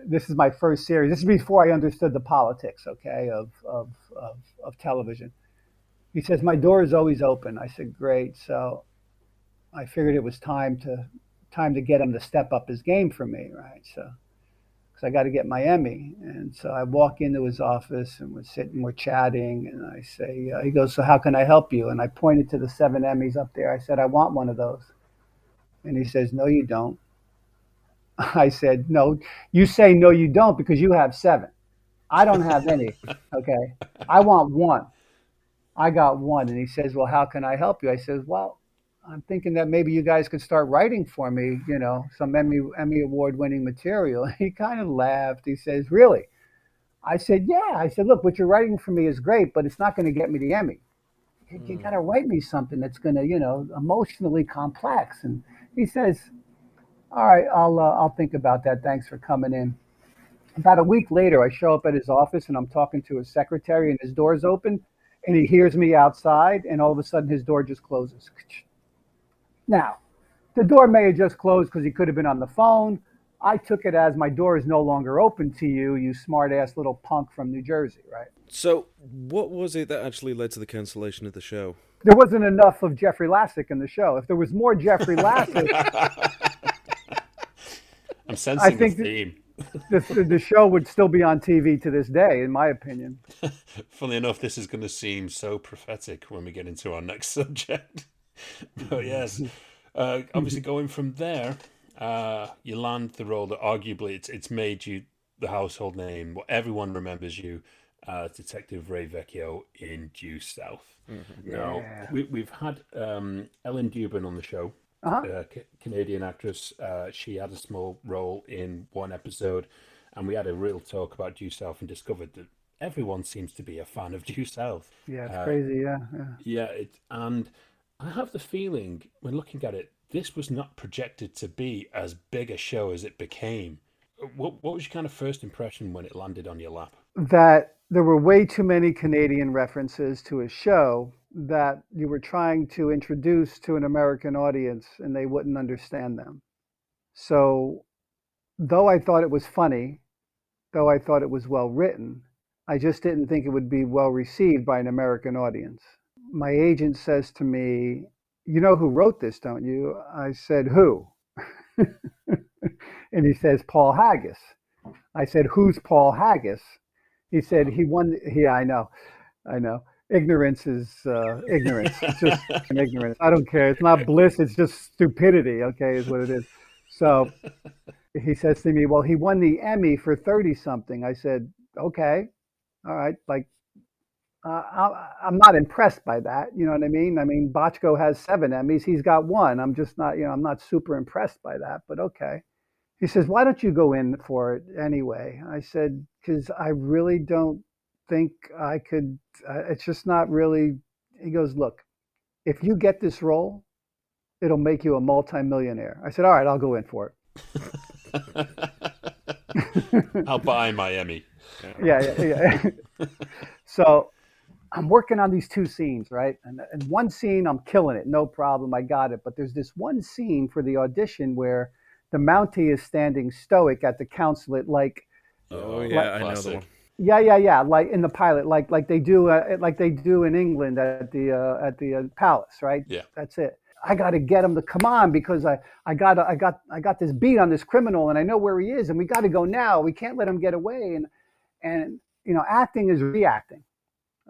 This is my first series. This is before I understood the politics, okay, of of of, of television. He says my door is always open. I said great. So I figured it was time to time to get him to step up his game for me, right? So, because I got to get my Emmy, and so I walk into his office and we're sitting, we're chatting, and I say, uh, he goes, so how can I help you? And I pointed to the seven Emmys up there. I said, I want one of those, and he says, no, you don't. I said, no, you say no, you don't because you have seven. I don't have any. Okay, I want one. I got one, and he says, well, how can I help you? I says, well I'm thinking that maybe you guys could start writing for me, you know, some Emmy Emmy award winning material. He kind of laughed. He says, "Really?" I said, "Yeah." I said, "Look, what you're writing for me is great, but it's not going to get me the Emmy. You, you got to write me something that's going to, you know, emotionally complex." And he says, "All right, I'll uh, I'll think about that. Thanks for coming in." About a week later, I show up at his office and I'm talking to his secretary, and his door's open, and he hears me outside, and all of a sudden his door just closes. Now, the door may have just closed because he could have been on the phone. I took it as my door is no longer open to you, you smart ass little punk from New Jersey, right? So, what was it that actually led to the cancellation of the show? There wasn't enough of Jeffrey Lassick in the show. If there was more Jeffrey Lassick, I'm sensing I think the theme. The, the, the, show would still be on TV to this day, in my opinion. Funnily enough, this is going to seem so prophetic when we get into our next subject. But yes, uh, obviously going from there, uh, you land the role that arguably it's it's made you the household name. What Everyone remembers you, uh, Detective Ray Vecchio in Due South. Mm-hmm. Now yeah. we, we've had um, Ellen Dubin on the show. Uh-huh. C- Canadian actress. Uh, she had a small role in one episode, and we had a real talk about Due South and discovered that everyone seems to be a fan of Due South. Yeah, it's uh, crazy. Yeah, yeah. Yeah, it, and I have the feeling, when looking at it, this was not projected to be as big a show as it became. what, what was your kind of first impression when it landed on your lap? That there were way too many Canadian references to a show that you were trying to introduce to an American audience and they wouldn't understand them. So, though I thought it was funny, though I thought it was well written, I just didn't think it would be well received by an American audience. My agent says to me, You know who wrote this, don't you? I said, Who? and he says, Paul Haggis. I said, Who's Paul Haggis? He said, He won. Yeah, I know. I know. Ignorance is uh, ignorance. It's just ignorance. I don't care. It's not bliss. It's just stupidity. Okay, is what it is. So he says to me, Well, he won the Emmy for 30 something. I said, Okay. All right. Like, uh, I, I'm not impressed by that. You know what I mean? I mean, Bochco has seven Emmys. He's got one. I'm just not, you know, I'm not super impressed by that, but okay. He says, Why don't you go in for it anyway? I said, Because I really don't think I could, uh, it's just not really. He goes, Look, if you get this role, it'll make you a multimillionaire. I said, All right, I'll go in for it. I'll buy my Emmy. Yeah, yeah, yeah. so I'm working on these two scenes, right? And, and one scene, I'm killing it, no problem, I got it. But there's this one scene for the audition where the Mountie is standing stoic at the consulate, like, Oh yeah, I know the one. yeah, yeah, yeah, like in the pilot, like like they do, uh, like they do in England at the uh, at the uh, palace, right? Yeah. that's it. I got to get him to come on because I I got I got I got this beat on this criminal and I know where he is and we got to go now. We can't let him get away and and you know acting is reacting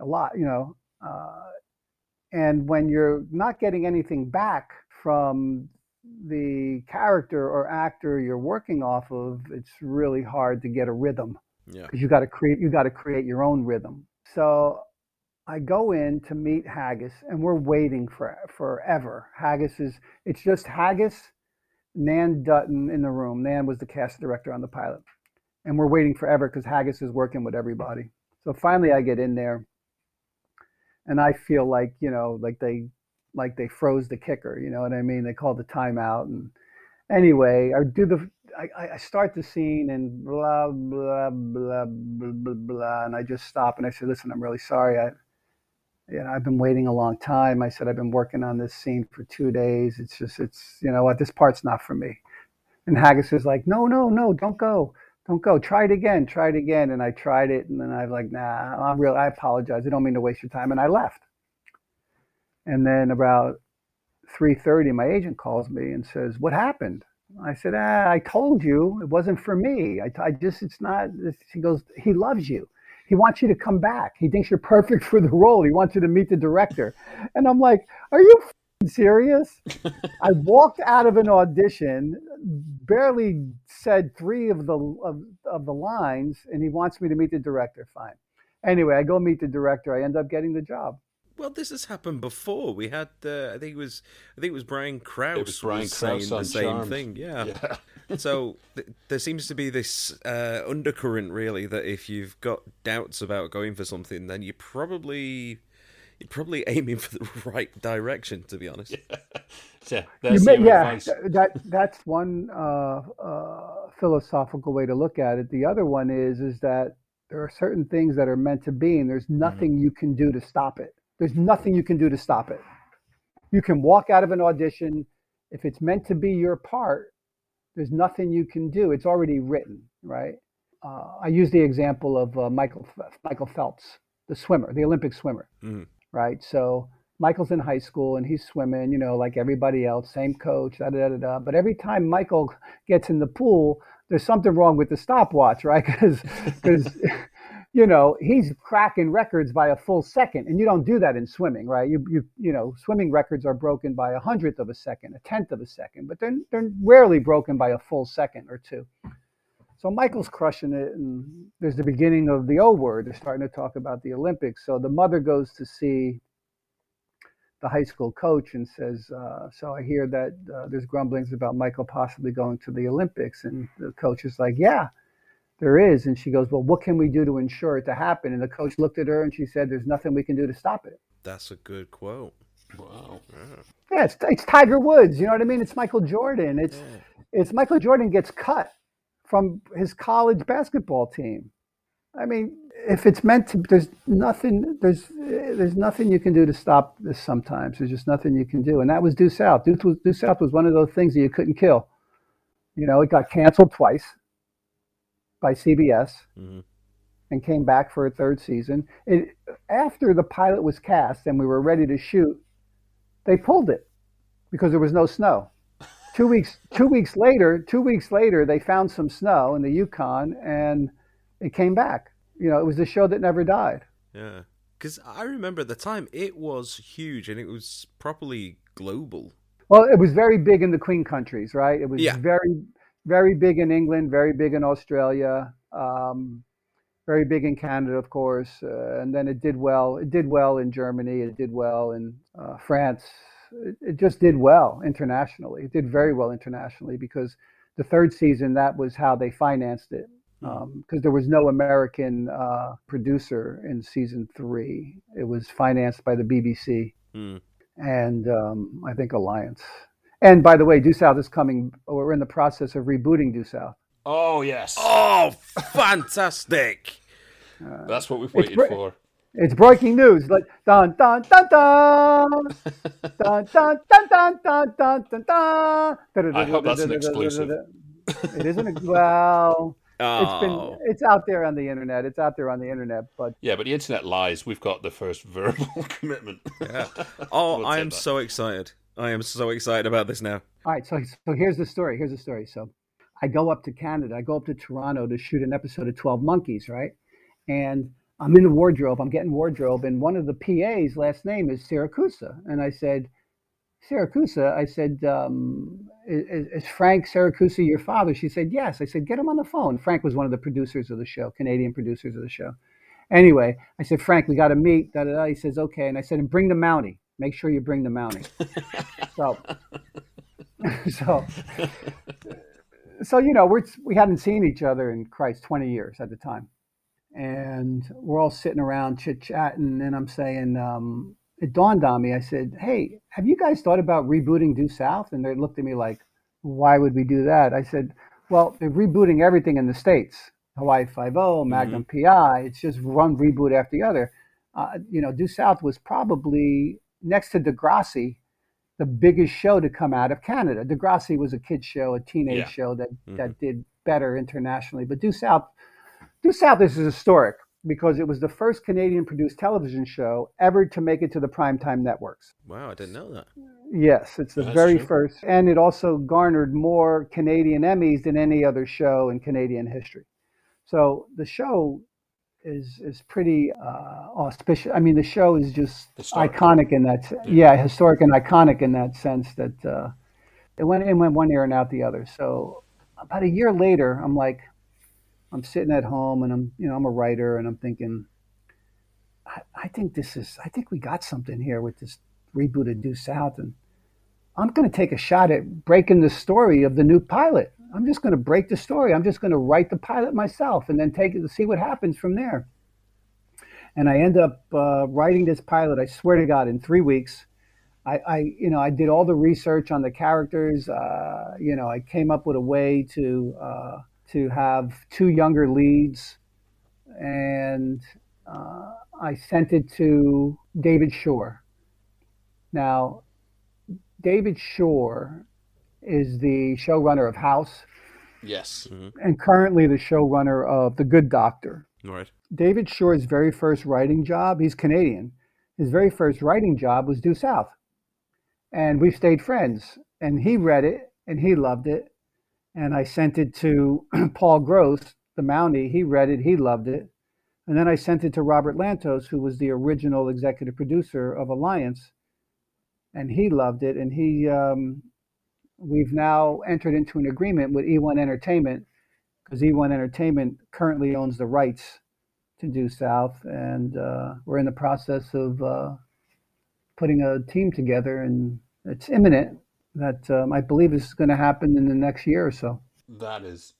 a lot, you know. Uh, and when you're not getting anything back from the character or actor you're working off of, it's really hard to get a rhythm Yeah. because you got to create you got to create your own rhythm. So I go in to meet Haggis, and we're waiting for forever. Haggis is it's just Haggis, Nan Dutton in the room. Nan was the cast director on the pilot, and we're waiting forever because Haggis is working with everybody. So finally, I get in there, and I feel like you know, like they like they froze the kicker. You know what I mean? They called the timeout, and anyway, I do the I, I start the scene and blah blah blah blah blah blah, and I just stop and I say, "Listen, I'm really sorry. I, you know, I've been waiting a long time." I said, "I've been working on this scene for two days. It's just, it's, you know what, this part's not for me." And Haggis is like, "No, no, no, don't go, don't go. Try it again, try it again." And I tried it, and then I was like, "Nah, I'm real. I apologize. I don't mean to waste your time." And I left. And then about 3:30, my agent calls me and says, "What happened?" I said, ah, I told you it wasn't for me. I, I just, it's not. He goes, he loves you. He wants you to come back. He thinks you're perfect for the role. He wants you to meet the director. And I'm like, are you serious? I walked out of an audition, barely said three of the of, of the lines, and he wants me to meet the director. Fine. Anyway, I go meet the director. I end up getting the job. Well, this has happened before. We had, uh, I think it was, I think it was Brian Krause. It was Brian saying Krause the on same Charmed. thing. Yeah. Yeah. so th- there seems to be this uh, undercurrent, really, that if you've got doubts about going for something, then you probably you're probably aiming for the right direction. To be honest. yeah, You that's may- yeah, that that's one uh, uh, philosophical way to look at it. The other one is is that there are certain things that are meant to be, and there's nothing you can do to stop it. There's nothing you can do to stop it. You can walk out of an audition if it's meant to be your part. There's nothing you can do. It's already written, right? Uh, I use the example of uh, Michael Michael Phelps, the swimmer, the Olympic swimmer Mhm. Right? So Michael's in high school and he's swimming, you know, like everybody else, same coach, da da da da. But every time Michael gets in the pool, there's something wrong with the stopwatch, right? Because you know he's cracking records by a full second, and you don't do that in swimming, right? You you you know, swimming records are broken by a hundredth of a second, a tenth of a second, but they're they're rarely broken by a full second or two. So Michael's crushing it, and there's the beginning of the O word. They're starting to talk about the Olympics. So the mother goes to see the high school coach and says, uh, "So I hear that uh, there's grumblings about Michael possibly going to the Olympics." And the coach is like, "Yeah, there is." And she goes, "Well, what can we do to ensure it to happen?" And the coach looked at her and she said, "There's nothing we can do to stop it." That's a good quote. Wow. Yeah, it's, it's Tiger Woods. You know what I mean? It's Michael Jordan. It's it's Michael Jordan gets cut from his college basketball team. I mean, if it's meant to, there's nothing, there's, there's nothing you can do to stop this. Sometimes there's just nothing you can do, and that was Due South. Due, Due South was one of those things that you couldn't kill. You know, it got canceled twice by CBS Mhm. and came back for a third season. It, after the pilot was cast and we were ready to shoot, they pulled it because there was no snow. Two weeks, two weeks later, two weeks later, they found some snow in the Yukon and it came back. You know, it was a show that never died. Yeah. Because I remember at the time it was huge and it was properly global. Well, it was very big in the Queen countries, right? It was Yeah. very, very big in England, very big in Australia, um, very big in Canada, of course, uh, and then it did well. It did well in Germany. It did well in uh, France. It, it just did well internationally. It did very well internationally because the third season that was how they financed it because there was no American uh, producer in season three. It was financed by the BBC Hmm. and um, I think Alliance. And by the way, Due South is coming. We're in the process of rebooting Due South. Oh yes, Oh, fantastic! that's what we've waited br- for. It's breaking news. Like dun dun dun dun dun dun dun dun dun dun dun dun. I hope that's an exclusive. It isn't. A, well, it's Oh. been. It's out there on the internet. It's out there on the internet. But Yeah, but the internet lies. We've got the first verbal commitment. Yeah. Oh, We'll I am that. so excited. I am so excited about this now. All right, so so here's the story. Here's the story. So I go up to Canada. I go up to Toronto to shoot an episode of Twelve Monkeys, right? And I'm in the wardrobe. I'm getting wardrobe, and one of the PA's last name is Siracusa, and I said, Siracusa. I said, um, is, is Frank Siracusa your father? She said, yes. I said, get him on the phone. Frank was one of the producers of the show, Canadian producers of the show. Anyway, I said, Frank, we got to meet. Da, da, da. He says, okay. And I said, and bring the Mountie. Make sure you bring the Mountie. so, so, so you know, we're we hadn't seen each other in Christ twenty years at the time, and we're all sitting around chit chatting, and I'm saying, um, it dawned on me. I said, "Hey, have you guys thought about rebooting Due South?" And they looked at me like, "Why would we do that?" I said, "Well, they're rebooting everything in the states: Hawaii Five O, Magnum PI. It's just one reboot after the other." Uh, you know, Due South was probably next to Degrassi the biggest show to come out of Canada. Degrassi was a kids show, a teenage Yeah. show that that did better internationally. But Due South, Due South is historic because it was the first Canadian produced television show ever to make it to the primetime networks. Wow, I didn't know that. Yes, it's the That's very true. first, and it also garnered more Canadian Emmys than any other show in Canadian history. So the show is is pretty uh, auspicious. I mean, the show is just Historic. iconic in that. Yeah. historic and iconic in that sense that uh, it went in went one ear and out the other. So about a year later, I'm like, I'm sitting at home and I'm you know I'm a writer and I'm thinking, I, I think this is I think we got something here with this reboot of Due South and I'm going to take a shot at breaking the story of the new pilot. I'm just going to break the story. I'm just going to write the pilot myself and then take it to see what happens from there. And I end up uh, writing this pilot. I swear to God, in three weeks, I, I, you know, I did all the research on the characters. Uh, you know, I came up with a way to uh, to have two younger leads, and uh, I sent it to David Shore. Now, David Shore is the showrunner of House Yes. and currently the showrunner of The Good Doctor. Right. David Shore's very first writing job, he's Canadian. His very first writing job was Due South. And we stayed friends. And he read it and he loved it. And I sent it to Paul Gross, the Mountie. He read it, he loved it. And then I sent it to Robert Lantos, who was the original executive producer of Alliance. And he loved it. And he, um, we've now entered into an agreement with E1 Entertainment because E1 Entertainment currently owns the rights to Due South, and uh, we're in the process of uh, putting a team together, and it's imminent that um, I believe is going to happen in the next year or so. That is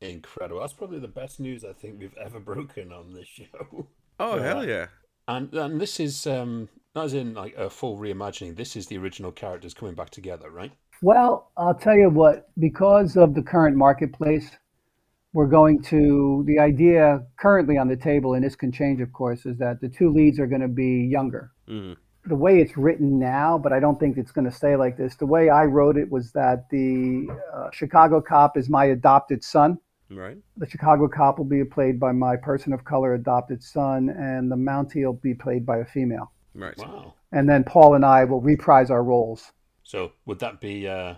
incredible. That's probably the best news I think we've ever broken on this show. Oh Yeah. hell yeah! And and this is um not as in like a full reimagining. This is the original characters coming back together, right? Well, I'll tell you what, because of the current marketplace, we're going to the idea currently on the table, and this can change, of course, is that the two leads are going to be younger. Mm. The way it's written now, but I don't think it's going to stay like this. The way I wrote it was that the uh, Chicago cop is my adopted son. Right. The Chicago cop will be played by my person of color adopted son, and the Mountie will be played by a female. Right. Wow. And then Paul and I will reprise our roles. So would that be uh,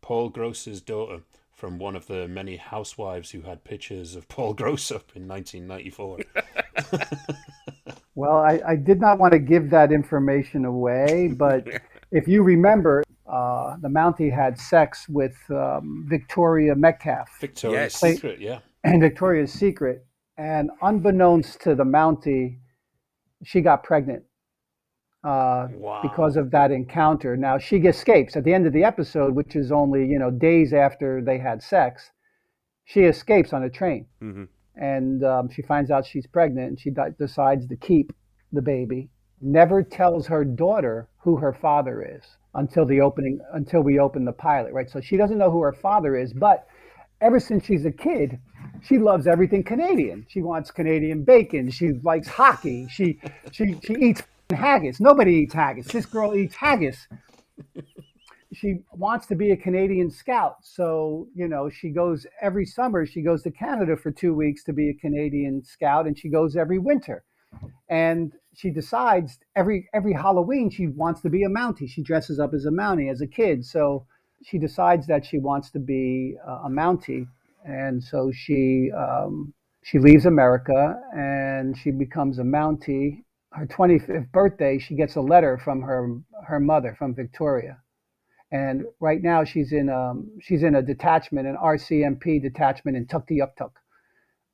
Paul Gross's daughter from one of the many housewives who had pictures of Paul Gross up in 1994? Well, I, I did not want to give that information away, but if you remember, uh, the Mountie had sex with um, Victoria Metcalf Victoria's Yes. Secret, yeah. and Victoria's Secret. And unbeknownst to the Mountie, she got pregnant uh, Wow. because of that encounter. Now she escapes at the end of the episode, which is only you know days after they had sex. She escapes on a train, Mhm. And um, she finds out she's pregnant, and she decides to keep the baby. Never tells her daughter who her father is until the opening, until we open the pilot, right? So she doesn't know who her father is, but ever since she's a kid, she loves everything Canadian. She wants Canadian bacon. She likes hockey. She she she eats haggis. Nobody eats haggis. This girl eats haggis. She wants to be a Canadian scout. So, you know, she goes every summer, she goes to Canada for two weeks to be a Canadian scout, and she goes every winter. And she decides every every Halloween she wants to be a Mountie. She dresses up as a Mountie as a kid. So she decides that she wants to be uh, a Mountie, and so she um, she leaves America and she becomes a Mountie. Her 25th birthday, she gets a letter from her her mother from Victoria, and right now she's in um, she's in a detachment, an RCMP detachment in Tuktoyaktuk.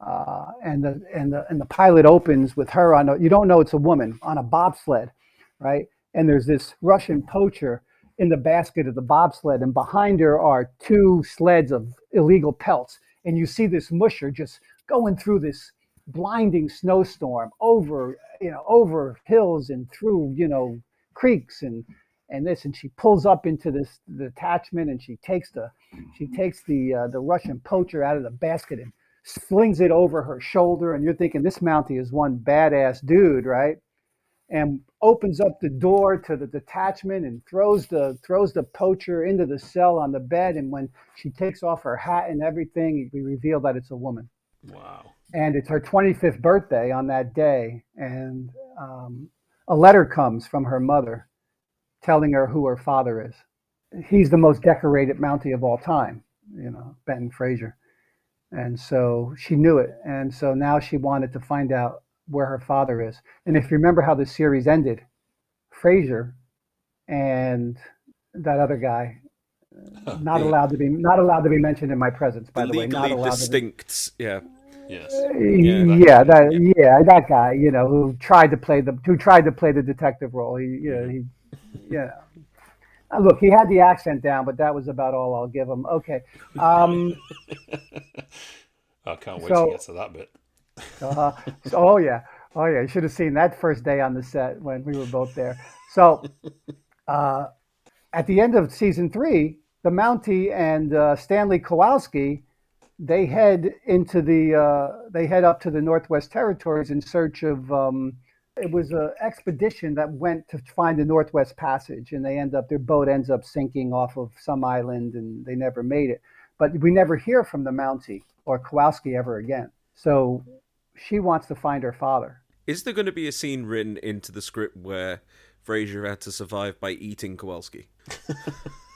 Uh, and the and the and the pilot opens with her on a you don't know it's a woman on a bobsled, right? And there's this Russian poacher in the basket of the bobsled, and behind her are two sleds of illegal pelts. And you see this musher just going through this blinding snowstorm over, you know, over hills and through, you know, creeks and and this. And she pulls up into this detachment, and she takes the she takes the uh, the Russian poacher out of the basket and slings it over her shoulder. And you're thinking this Mountie is one badass dude, right? and opens up the door to the detachment and throws the throws the poacher into the cell on the bed and when she takes off her hat and everything we reveal that it's a woman Wow. and it's her 25th birthday on that day and um, a letter comes from her mother telling her who her father is he's the most decorated mountie of all time you know benton fraser and so she knew it and so now she wanted to find out where her father is and if you remember how the series ended fraser and that other guy uh, not the- allowed to be not allowed to be mentioned in my presence by the, way not Legally allowed to be. Yeah. Yes. yeah, that- that yeah, that guy, you know, who tried to play the who tried to play the detective role. He, you know, he, yeah. Uh, Look, he had the accent down, but that was about all I'll give him. Okay. Um, I can't wait So- to get to that bit. uh, so- oh yeah, oh yeah. You should have seen that first day on the set when we were both there. So, uh, at the end of season three, the Mountie and uh, Stanley Kowalski, they head into the uh, they head up to the Northwest Territories in search of. Um, it was an expedition that went to find the Northwest Passage, and they end up their boat ends up sinking off of some island, and they never made it. But we never hear from the Mountie or Kowalski ever again. So she wants to find her father. Is there going to be a scene written into the script where Fraser had to survive by eating Kowalski?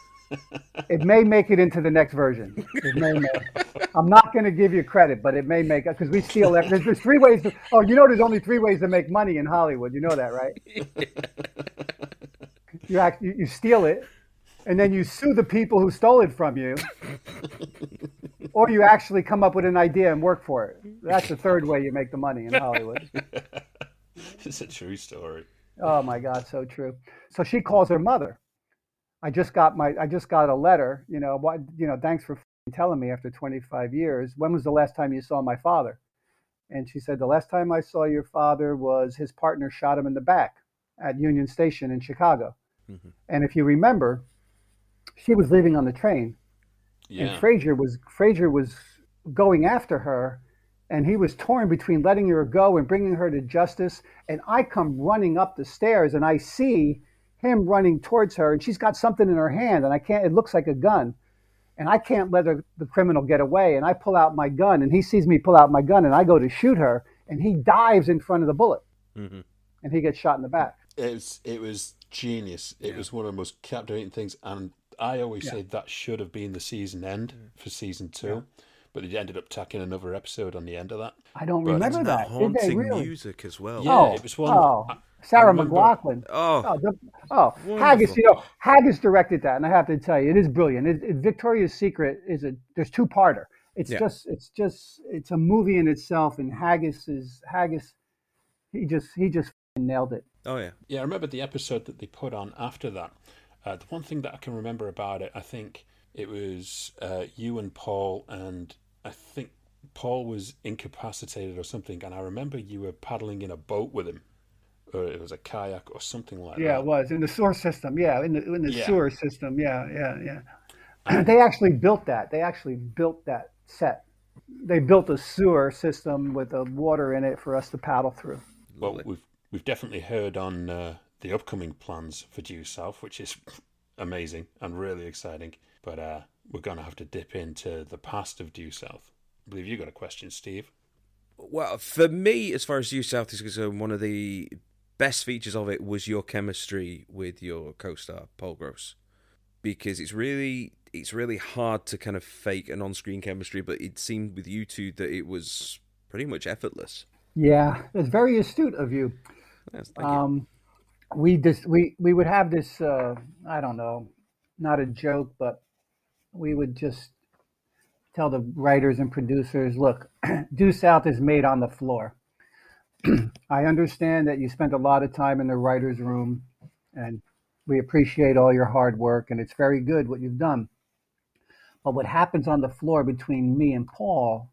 It may make it into the next version. It may make. I'm not going to give you credit, but it may make it because we steal. every- There's, there's three ways. To, oh, you know, there's only three ways to make money in Hollywood. You know that, right? You act, you, you steal it, and then you sue the people who stole it from you, or you actually come up with an idea and work for it. That's the third way you make the money in Hollywood. It's a true story. Oh my God, so true. So she calls her mother. I just got my, I just got a letter. You know, what, you know, thanks for telling me after 25 years. When was the last time you saw my father? And she said the last time I saw your father was his partner shot him in the back at Union Station in Chicago. Mhm. And if you remember, she was leaving on the train, Yeah. and Fraser was Fraser was going after her, and he was torn between letting her go and bringing her to justice. And I come running up the stairs, and I see him running towards her, and she's got something in her hand, and I can't. It looks like a gun, and I can't let her, the criminal get away. And I pull out my gun, and he sees me pull out my gun, and I go to shoot her, and he dives in front of the bullet, Mm-hmm. and he gets shot in the back. It was it was genius. It was one of the most captivating things, and I always say that should have been the season end for season two, but it ended up tacking another episode on the end of that. I don't But remember And that that. Did they haunting really? music as well. Yeah, oh, it was one- Oh, I- Sarah McLachlan. Oh, Oh, the, oh Haggis, you know, Haggis directed that, and I have to tell you, it is brilliant. It, it, Victoria's Secret is a there's two parter. It's Yeah. just it's just it's a movie in itself, and Haggis is Haggis. He just he just nailed it. Oh yeah. Yeah, I remember the episode that they put on after that. Uh, the one thing that I can remember about it, I think it was uh, you and Paul, and I think Paul was incapacitated or something, and I remember you were paddling in a boat with him, or it was a kayak or something like Yeah, that. Yeah, it was in the sewer system. Yeah, in the in the Yeah. sewer system. Yeah, yeah, yeah. they actually built that. They actually built that set. They built a sewer system with the water in it for us to paddle through. Well, we've we've definitely heard on uh, the upcoming plans for Due South, which is amazing and really exciting. But uh, we're going to have to dip into the past of Due South. I believe you got a question, Steve. Well, for me, as far as Due South is concerned, one of the best features of it was your chemistry with your co-star Paul Gross, because it's really it's really hard to kind of fake an on-screen chemistry, but it seemed with you two that it was pretty much effortless. Yeah, it's very astute of you. Yes, thank you. um, we just we we would have this uh, I don't know, not a joke, but we would just tell the writers and producers, look, Due South is made on the floor. I understand that you spent a lot of time in the writers' room, and we appreciate all your hard work, and it's very good what you've done. But what happens on the floor between me and Paul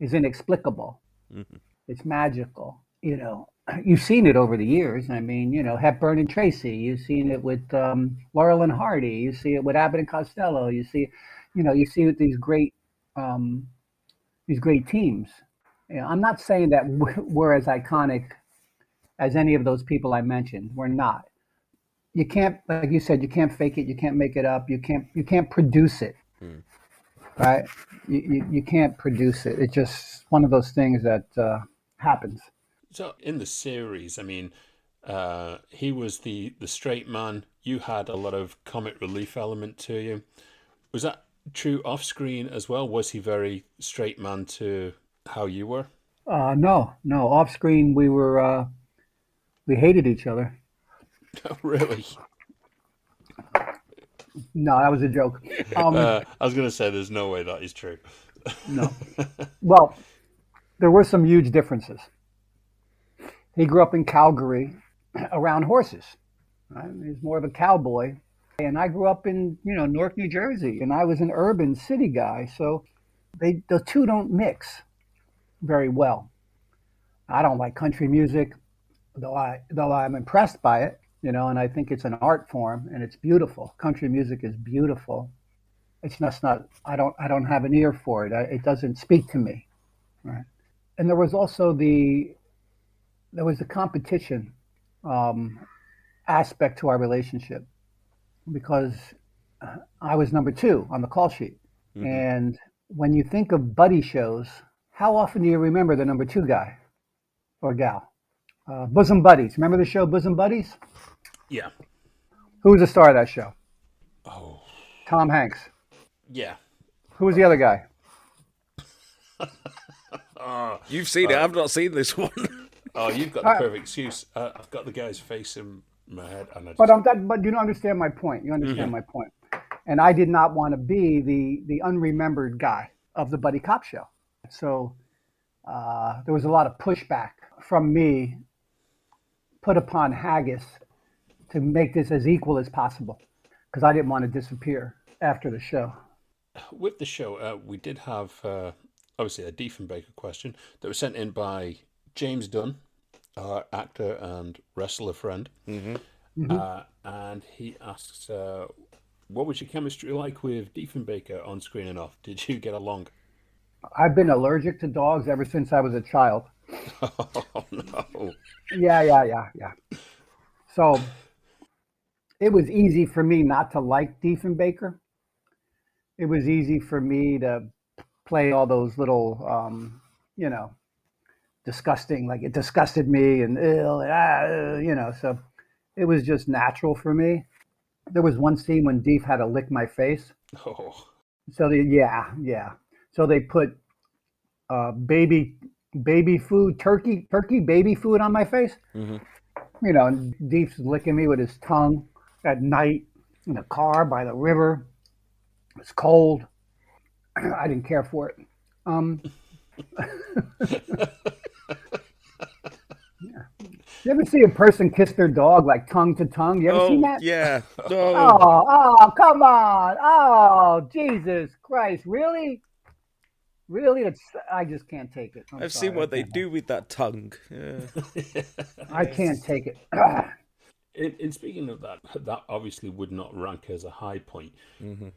is inexplicable Mm-hmm. it's magical. You know, you've seen it over the years. I mean, you know, Hepburn and Tracy. You've seen it with um, Laurel and Hardy. You see it with Abbott and Costello. You see, you know, you see it with these great, um, these great teams. You know, I'm not saying that we're as iconic as any of those people I mentioned. We're not. You can't, like you said, you can't fake it. You can't make it up. You can't, you can't produce it. Right? You, you, you can't produce it. It's just one of those things that uh, happens. So in the series, I mean, uh, he was the the straight man. You had a lot of comic relief element to you. Was that true off screen as well? Was he very straight man to how you were? Uh, no, no. Off screen, we were uh, we hated each other. really? No, that was a joke. Um, Uh, I was going to say, there's no way that is true. no. Well, there were some huge differences. He grew up in Calgary, around horses. Right? He's more of a cowboy, and I grew up in you know Newark, New Jersey, and I was an urban city guy. So they the two don't mix very well. I don't like country music, though I though I'm impressed by it, you know, and I think it's an art form and it's beautiful. Country music is beautiful. It's just not. I don't. I don't have an ear for it. I, it doesn't speak to me, right? And there was also the there was the competition um, aspect to our relationship because I was number two on the call sheet, and when you think of buddy shows, how often do you remember the number two guy or gal? Uh, Bosom Buddies. Remember the show Bosom Buddies? Yeah. Who was the star of that show? Oh, Tom Hanks. yeah. Who was the other guy? You've seen it. I've not seen this one. Oh, you've got the perfect excuse. Uh, I've got the guy's face in my head, and I just, But um, that, but you don't understand my point. You understand my point. And I did not want to be the the unremembered guy of the buddy cop show. So uh, there was a lot of pushback from me put upon Haggis to make this as equal as possible because I didn't want to disappear after the show. with the show, uh, we did have uh, obviously a Diefenbaker question that was sent in by James Dunn, our actor and wrestler friend. Mm-hmm. Uh, and he asks, uh, What was your chemistry like with Diefenbaker on screen and off? Did you get along? I've been allergic to dogs ever since I was a child. Oh no! Yeah, yeah, yeah, yeah. So it was easy for me not to like Diefenbaker. It was easy for me to play all those little, um, you know, disgusting, like it disgusted me and, ill, ah, you know, so it was just natural for me. There was one scene when Deef had to lick my face. Oh, So they, yeah, yeah. So they put uh, baby baby food, turkey, turkey baby food on my face. Mhm. You know, and Dief's licking me with his tongue at night in the car by the river. It's cold. I didn't care for it. Um, yeah. You ever see a person kiss their dog like tongue to tongue? You ever seen Oh, that? yeah. No. Oh, oh, come on. Oh, Jesus Christ. Really? Really? It's I just can't take it. I'm I've sorry, seen what they do with that tongue. Yeah. I can't take it. in, in speaking of that, that obviously would not rank as a high point.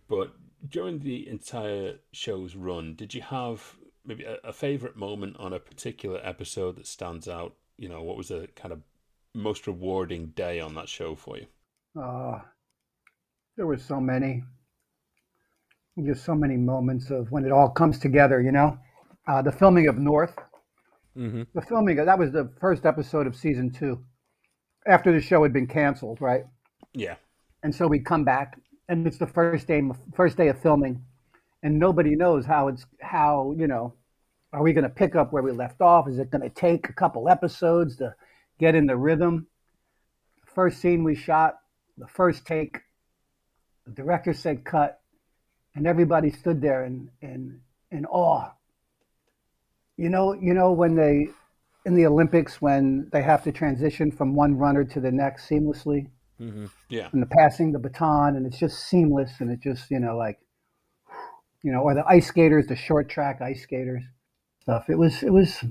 But during the entire show's run, did you have maybe a, a favorite moment on a particular episode that stands out? You know, what was a kind of most rewarding day on that show for you? Uh, there were so many, just so many moments of when it all comes together, you know? Uh, the filming of North, hmm the filming, of, that was the first episode of season two after the show had been canceled, right? Yeah. and so we come back and it's the first day first day of filming and nobody knows how it's how you know are we going to pick up where we left off is it going to take a couple episodes to get in the rhythm first scene we shot the first take the director said cut and everybody stood there in in in awe. You know you know when they in the olympics when they have to transition from one runner to the next seamlessly? Yeah. and the passing the baton and it's just seamless and it just you know like you know or the ice skaters the short track ice skaters stuff. It was it was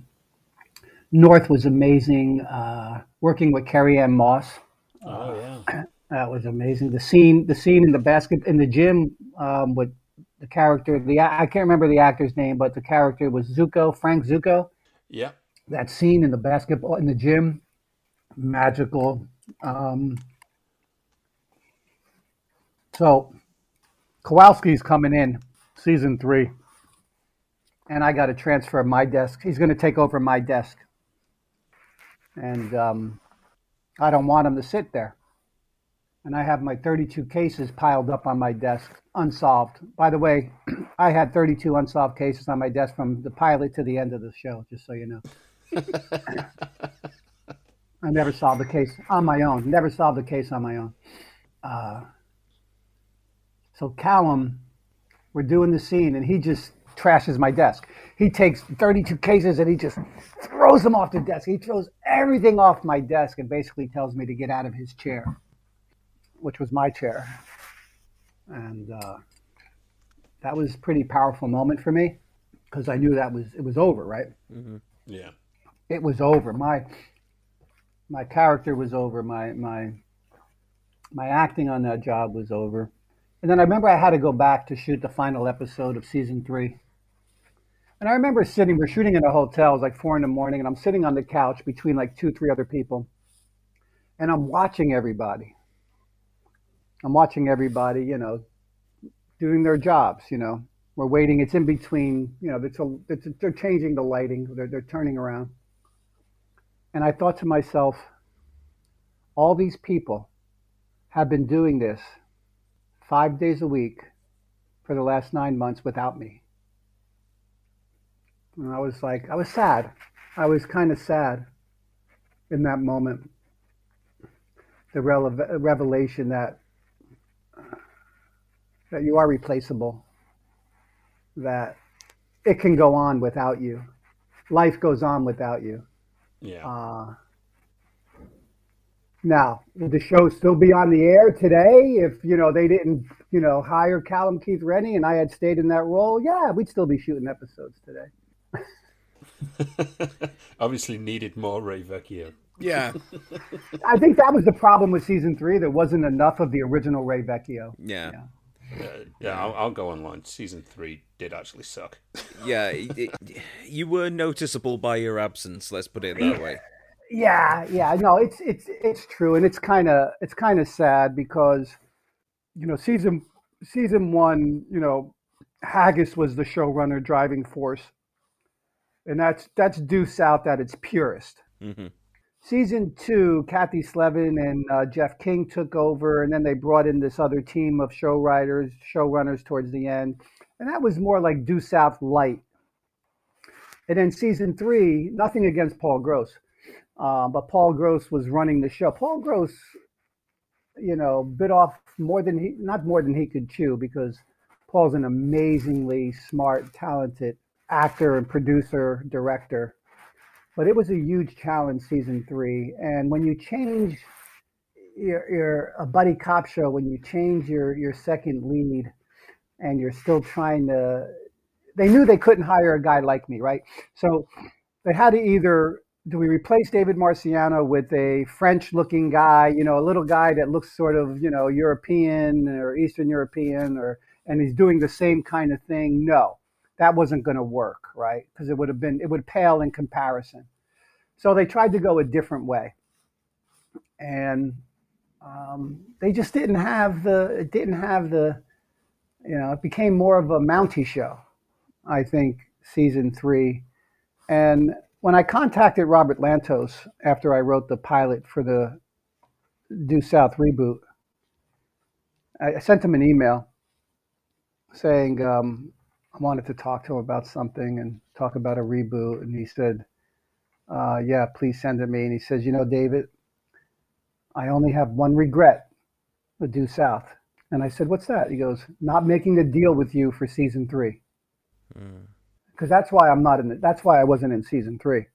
north was amazing uh, working with Carrie-Anne Moss. Oh, yeah. that was amazing. The scene the scene in the basket in the gym um, with the character the i can't remember the actor's name but the character was zuko frank zuko. Yeah. that scene in the basketball in the gym magical. Um, so kowalski's coming in season three. And i got to transfer my desk. He's going to take over my desk. And um, i don't want him to sit there and i have my 32 cases piled up on my desk unsolved by the way i had 32 unsolved cases on my desk from the pilot to the end of the show just so you know I never solved the case on my own. Never solved the case on my own. Uh, so Callum, we're doing the scene, and he just trashes my desk. He takes 32 cases and he just throws them off the desk. He throws everything off my desk and basically tells me to get out of his chair, which was my chair. And uh, that was a pretty powerful moment for me because I knew that was it was over, right? Yeah. it was over. My my character was over. My my my acting on that job was over. And then I remember I had to go back to shoot the final episode of season three. And I remember sitting, we're shooting in a hotel, it was like four in the morning, and I'm sitting on the couch between like two, three other people. And I'm watching everybody. I'm watching everybody, you know, doing their jobs, you know. We're waiting. It's in between, you know, it's a, it's a, they're changing the lighting, they're, they're turning around. And I thought to myself, all these people have been doing this five days a week for the last nine months without me. And I was like, I was sad. I was kind of sad in that moment. The rele- revelation that that you are replaceable, that it can go on without you. Life goes on without you. Yeah. Uh, now, would the show still be on the air today if you know they didn't, you know, hire Callum Keith Rennie and I had stayed in that role? Yeah, we'd still be shooting episodes today. Obviously needed more Ray Vecchio. Yeah. I think that was the problem with season three. There wasn't enough of the original Ray Vecchio. Yeah. Uh, yeah, I'll, I'll go online. Season three did actually suck. yeah, it, you were noticeable by your absence. Let's put it that way. Yeah, yeah, no, it's it's it's true, and it's kind of it's kind of sad because, you know, season season one, you know, Haggis was the showrunner, driving force, and that's that's due south at its purest. Mm-hmm. Season two, Kathy Slevin and uh, Jeff King took over, and then they brought in this other team of show writers, showrunners towards the end, and that was more like due south light. And then season three, nothing against Paul Gross, uh, but Paul Gross was running the show. Paul Gross, you know, bit off more than he, not more than he could chew because Paul's an amazingly smart, talented actor and producer, director but it was a huge challenge season three. And when you change your, your a buddy cop show, when you change your your second lead, and you're still trying to, they knew they couldn't hire a guy like me, right? So they had to either do we replace David Marciano with a French-looking guy, you know, a little guy that looks sort of, you know, European or Eastern European, or and he's doing the same kind of thing? No that wasn't going to work, right? Because it would have been, it would pale in comparison. So they tried to go a different way. And um, they just didn't have the, it didn't have the, you know, it became more of a Mountie show, I think, season three. And when I contacted Robert Lantos after I wrote the pilot for the Due South reboot, I sent him an email saying, um, I wanted to talk to him about something and talk about a reboot. And he said, uh, Yeah, please send it to me. And he says, You know, David, I only have one regret the Due South. And I said, What's that? He goes, Not making a deal with you for season three. Because mm. that's why I'm not in it. That's why I wasn't in season three.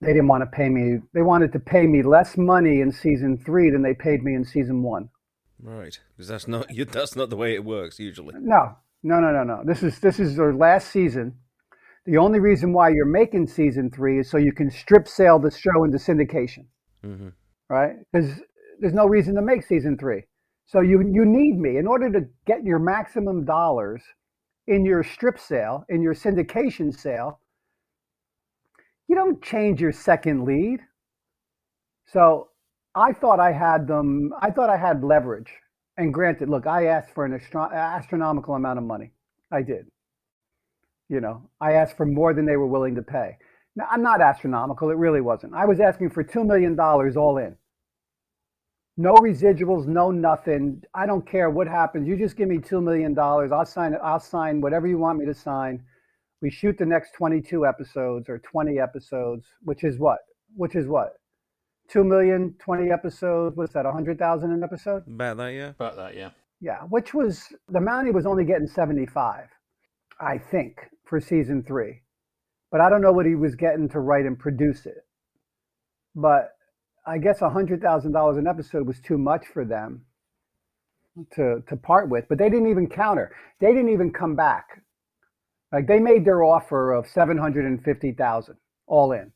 They didn't want to pay me. They wanted to pay me less money in season three than they paid me in season one. Right, because that's not that's not the way it works usually. No, no, no, no, no. This is this is their last season. The only reason why you're making season three is so you can strip sale the show into syndication, mm-hmm. right? Because there's no reason to make season three. So you you need me in order to get your maximum dollars in your strip sale, in your syndication sale. You don't change your second lead. So I thought I had them. I thought I had leverage and granted, look, I asked for an astro- astronomical amount of money. I did. You know, I asked for more than they were willing to pay. Now, I'm not astronomical. It really wasn't. I was asking for $2 million all in. No residuals, no nothing. I don't care what happens. You just give me $2 million. I'll sign it. I'll sign whatever you want me to sign. We shoot the next 22 episodes or 20 episodes, which is what? Which is what? Two million, 20 episodes. What's that? A hundred thousand an episode? About that, yeah. About that, yeah. Yeah, which was the Mountie was only getting 75, I think, for season three. But I don't know what he was getting to write and produce it. But I guess a hundred thousand dollars an episode was too much for them to to part with. But they didn't even counter. They didn't even come back. Like they made their offer of seven hundred and fifty thousand all in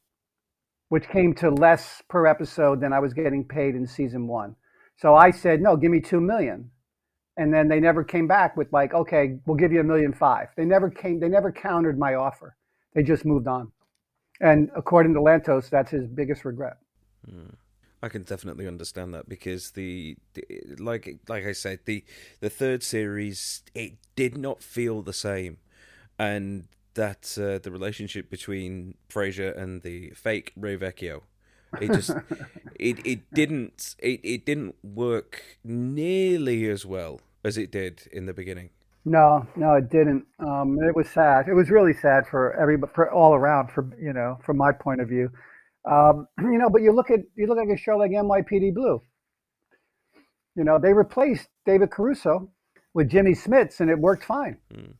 which came to less per episode than I was getting paid in season one. So I said, no, give me two million. And then they never came back with like, okay, we'll give you a million five. They never came, they never countered my offer. They just moved on. And according to Lantos, that's his biggest regret. Hmm. I can definitely understand that because the, the, like like I said the the third series it did not feel the same and that uh, the relationship between Fraser and the fake Ray Vecchio. It just it it didn't it, it didn't work nearly as well as it did in the beginning. No, no, it didn't. Um, it was sad. It was really sad for everybody, for all around. For you know, from my point of view, um, you know. But you look at you look at a show like NYPD Blue. You know, they replaced David Caruso with Jimmy Smits, and it worked fine. Mm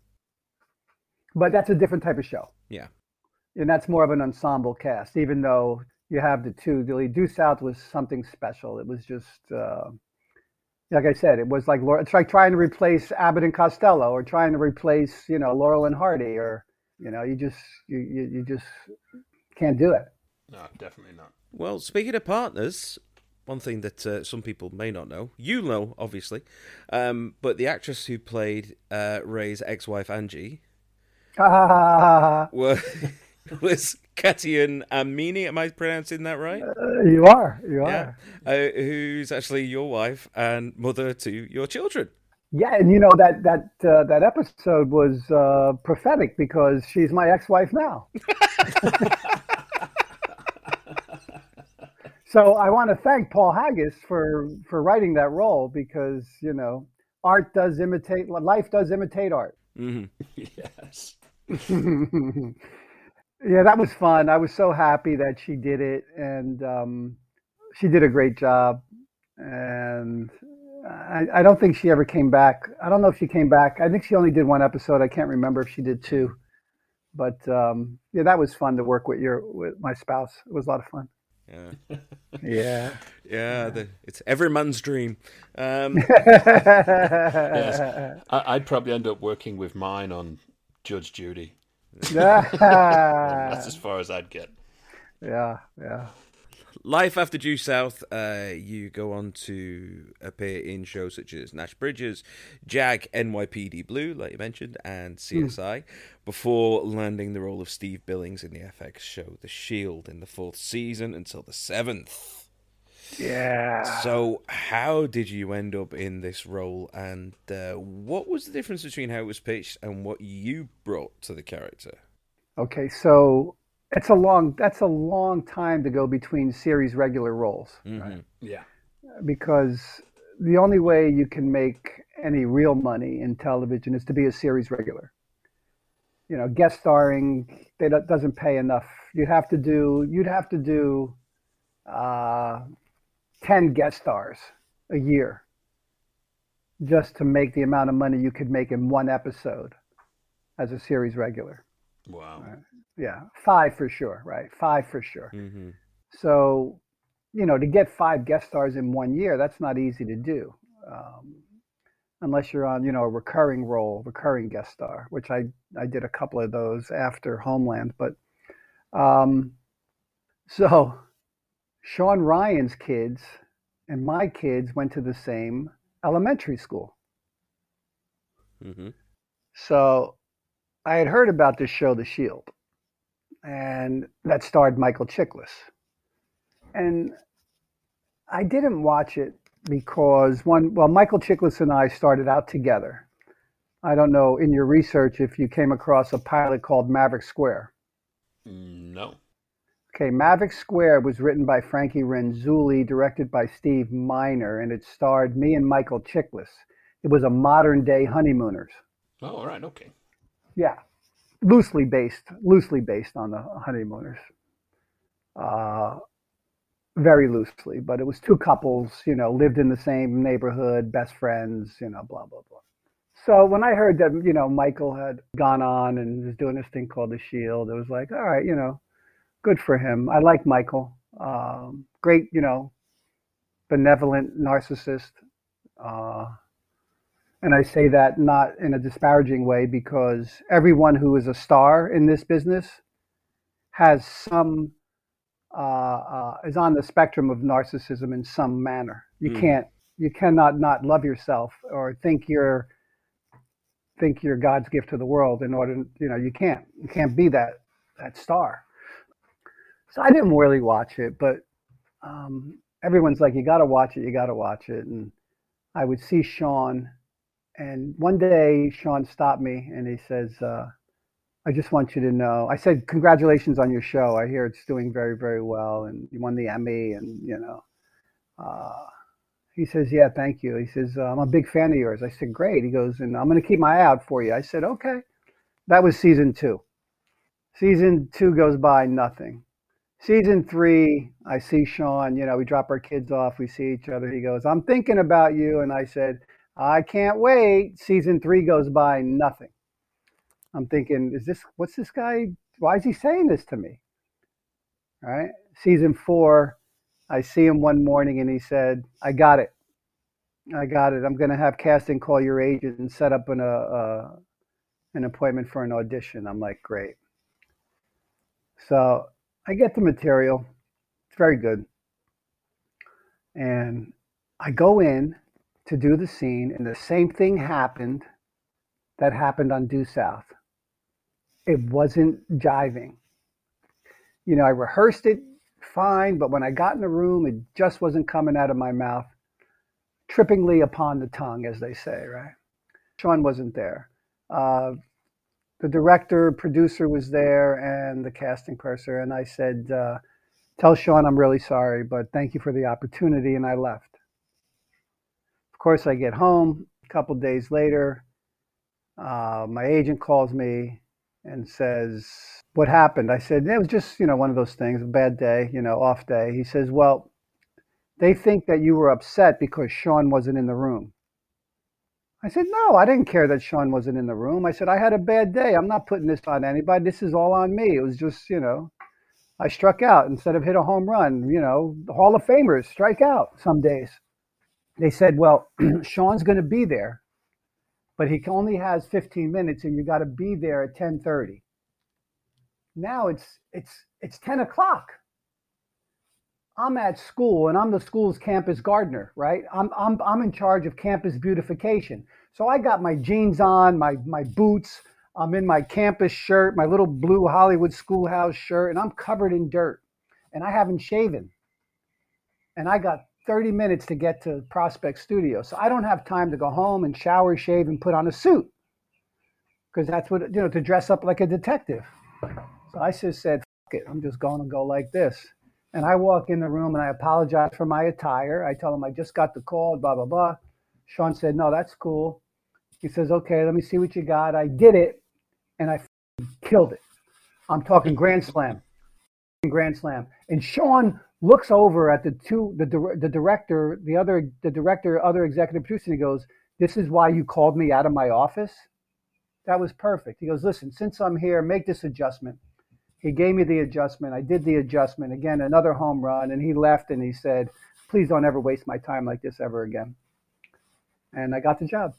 but that's a different type of show. Yeah, and that's more of an ensemble cast. Even though you have the two, the Due South was something special. It was just. Uh, like I said, it was like it's like trying to replace Abbott and Costello, or trying to replace you know Laurel and Hardy, or you know you just you you, you just can't do it. No, definitely not. Well, speaking of partners, one thing that uh, some people may not know, you know, obviously, um, but the actress who played uh, Ray's ex-wife Angie was, was Katayoun Amini. Am I pronouncing that right? Uh, you are. You are. Yeah. Uh, who's actually your wife and mother to your children. Yeah, and you know that that uh, that episode was uh, prophetic because she's my ex-wife now. so I want to thank Paul Haggis for for writing that role because you know art does imitate life does imitate art. Mm-hmm. yes. yeah, that was fun. I was so happy that she did it, and um, she did a great job. And I, I don't think she ever came back. I don't know if she came back. I think she only did one episode. I can't remember if she did two. But um, yeah, that was fun to work with your with my spouse. It was a lot of fun. Yeah. yeah. Yeah, the, it's every man's dream. Um, yes. I, would probably end up working with mine on Judge Judy. That's as far as I'd get. Yeah, yeah. Life after Due South, uh, you go on to appear in shows such as Nash Bridges, Jag, NYPD Blue, like you mentioned, and CSI, mm. before landing the role of Steve Billings in the FX show The Shield in the fourth season until the seventh. Yeah. So, how did you end up in this role, and uh, what was the difference between how it was pitched and what you brought to the character? Okay, so it's a long that's a long time to go between series regular roles mm-hmm. right? yeah because the only way you can make any real money in television is to be a series regular you know guest starring they doesn't pay enough you'd have to do you'd have to do uh, 10 guest stars a year just to make the amount of money you could make in one episode as a series regular wow right? yeah, five for sure, right? Five for sure. Mm-hmm. So, you know, to get five guest stars in one year, that's not easy to do, um, unless you're on, you know, a recurring role, recurring guest star, which I I did a couple of those after Homeland. But um, so, Shawn Ryan's kids and my kids went to the same elementary school. Mm-hmm. So, I had heard about this show, The Shield and that starred Michael Chiklis. And I didn't watch it because one, well, Michael Chiklis and I started out together. I don't know in your research if you came across a pilot called Maverick Square. No. Okay, Maverick Square was written by Frankie Renzulli, directed by Steve Miner, and it starred me and Michael Chiklis. It was a modern day honeymooners. Oh, all right, okay. Yeah loosely based, loosely based on the honeymooners. Uh, very loosely, but it was two couples, you know, lived in the same neighborhood, best friends, you know, blah blah blah. So when I heard that, you know, Michael had gone on and was doing this thing called the Shield, it was like, all right, you know, good for him. I like Michael. Um, great, you know, benevolent narcissist. Uh, and I say that not in a disparaging way because everyone who is a star in this business has some uh, uh, is on the spectrum of narcissism in some manner. You mm. can't you cannot not love yourself or think you're think you're God's gift to the world in order you know you can't you can't be that that star. So I didn't really watch it, but um, everyone's like you got to watch it, you got to watch it, and I would see Shawn. and one day Shawn stopped me and he says, uh, I just want you to know. I said, congratulations on your show. I hear it's doing very, very well, and you won the Emmy, and you know. Uh, he says, yeah, thank you. He says, I'm a big fan of yours. I said, great. He goes, and I'm going to keep my eye out for you. I said, okay. That was season two. Season two goes by, nothing. Season three, I see Shawn, You know, we drop our kids off. We see each other. He goes, I'm thinking about you, and I said I can't wait. Season three goes by, nothing. I'm thinking, is this, what's this guy, why is he saying this to me? All right. Season four, I see him one morning and he said, I got it. I got it. I'm going to have casting call your agent and set up an, uh, uh, an appointment for an audition. I'm like, great. So I get the material. It's very good. And I go in to do the scene, and the same thing happened that happened on Due South. it wasn't jiving. You know, I rehearsed it fine, but when I got in the room, it just wasn't coming out of my mouth, trippingly upon the tongue, as they say, right? Shawn wasn't there. Uh, the director, producer was there, and the casting person. And I said, uh, Tell Shawn I'm really sorry, but thank you for the opportunity. And I left. Of course, I get home a couple days later. Uh, my agent calls me and says, What happened? I said, It was just, you know, one of those things, a bad day, you know, off day. He says, Well, they think that you were upset because Shawn wasn't in the room. I said, No, I didn't care that Shawn wasn't in the room. I said, I had a bad day. I'm not putting this on anybody. This is all on me. It was just, you know, I struck out instead of hit a home run. You know, the Hall of Famers strike out some days. They said, Well, Shawn's going to be there but he only has 15 minutes and you got to be there at 10:30. Now it's it's it's 10 o'clock. I'm at school and I'm the school's campus gardener, right? I'm I'm I'm in charge of campus beautification. So I got my jeans on, my my boots, I'm in my campus shirt, my little blue Hollywood schoolhouse shirt, and I'm covered in dirt. And I haven't shaven. And I got 30 minutes to get to Prospect Studio. So I don't have time to go home and shower, shave, and put on a suit because that's what, you know, to dress up like a detective. So I just said, fuck it, I'm just going to go like this. And I walk in the room and I apologize for my attire. I tell him I just got the call, blah, blah, blah. Shawn said, no, that's cool. He says, okay, let me see what you got. I did it and I killed it. I'm talking Grand Slam. Grand Slam. And Shawn looks over at the two the the director the other the director other executive producer and he goes this is why you called me out of my office that was perfect he goes listen since i'm here make this adjustment he gave me the adjustment. I did the adjustment. Again another home run. And he left and he said please don't ever waste my time like this ever again. And i got the job.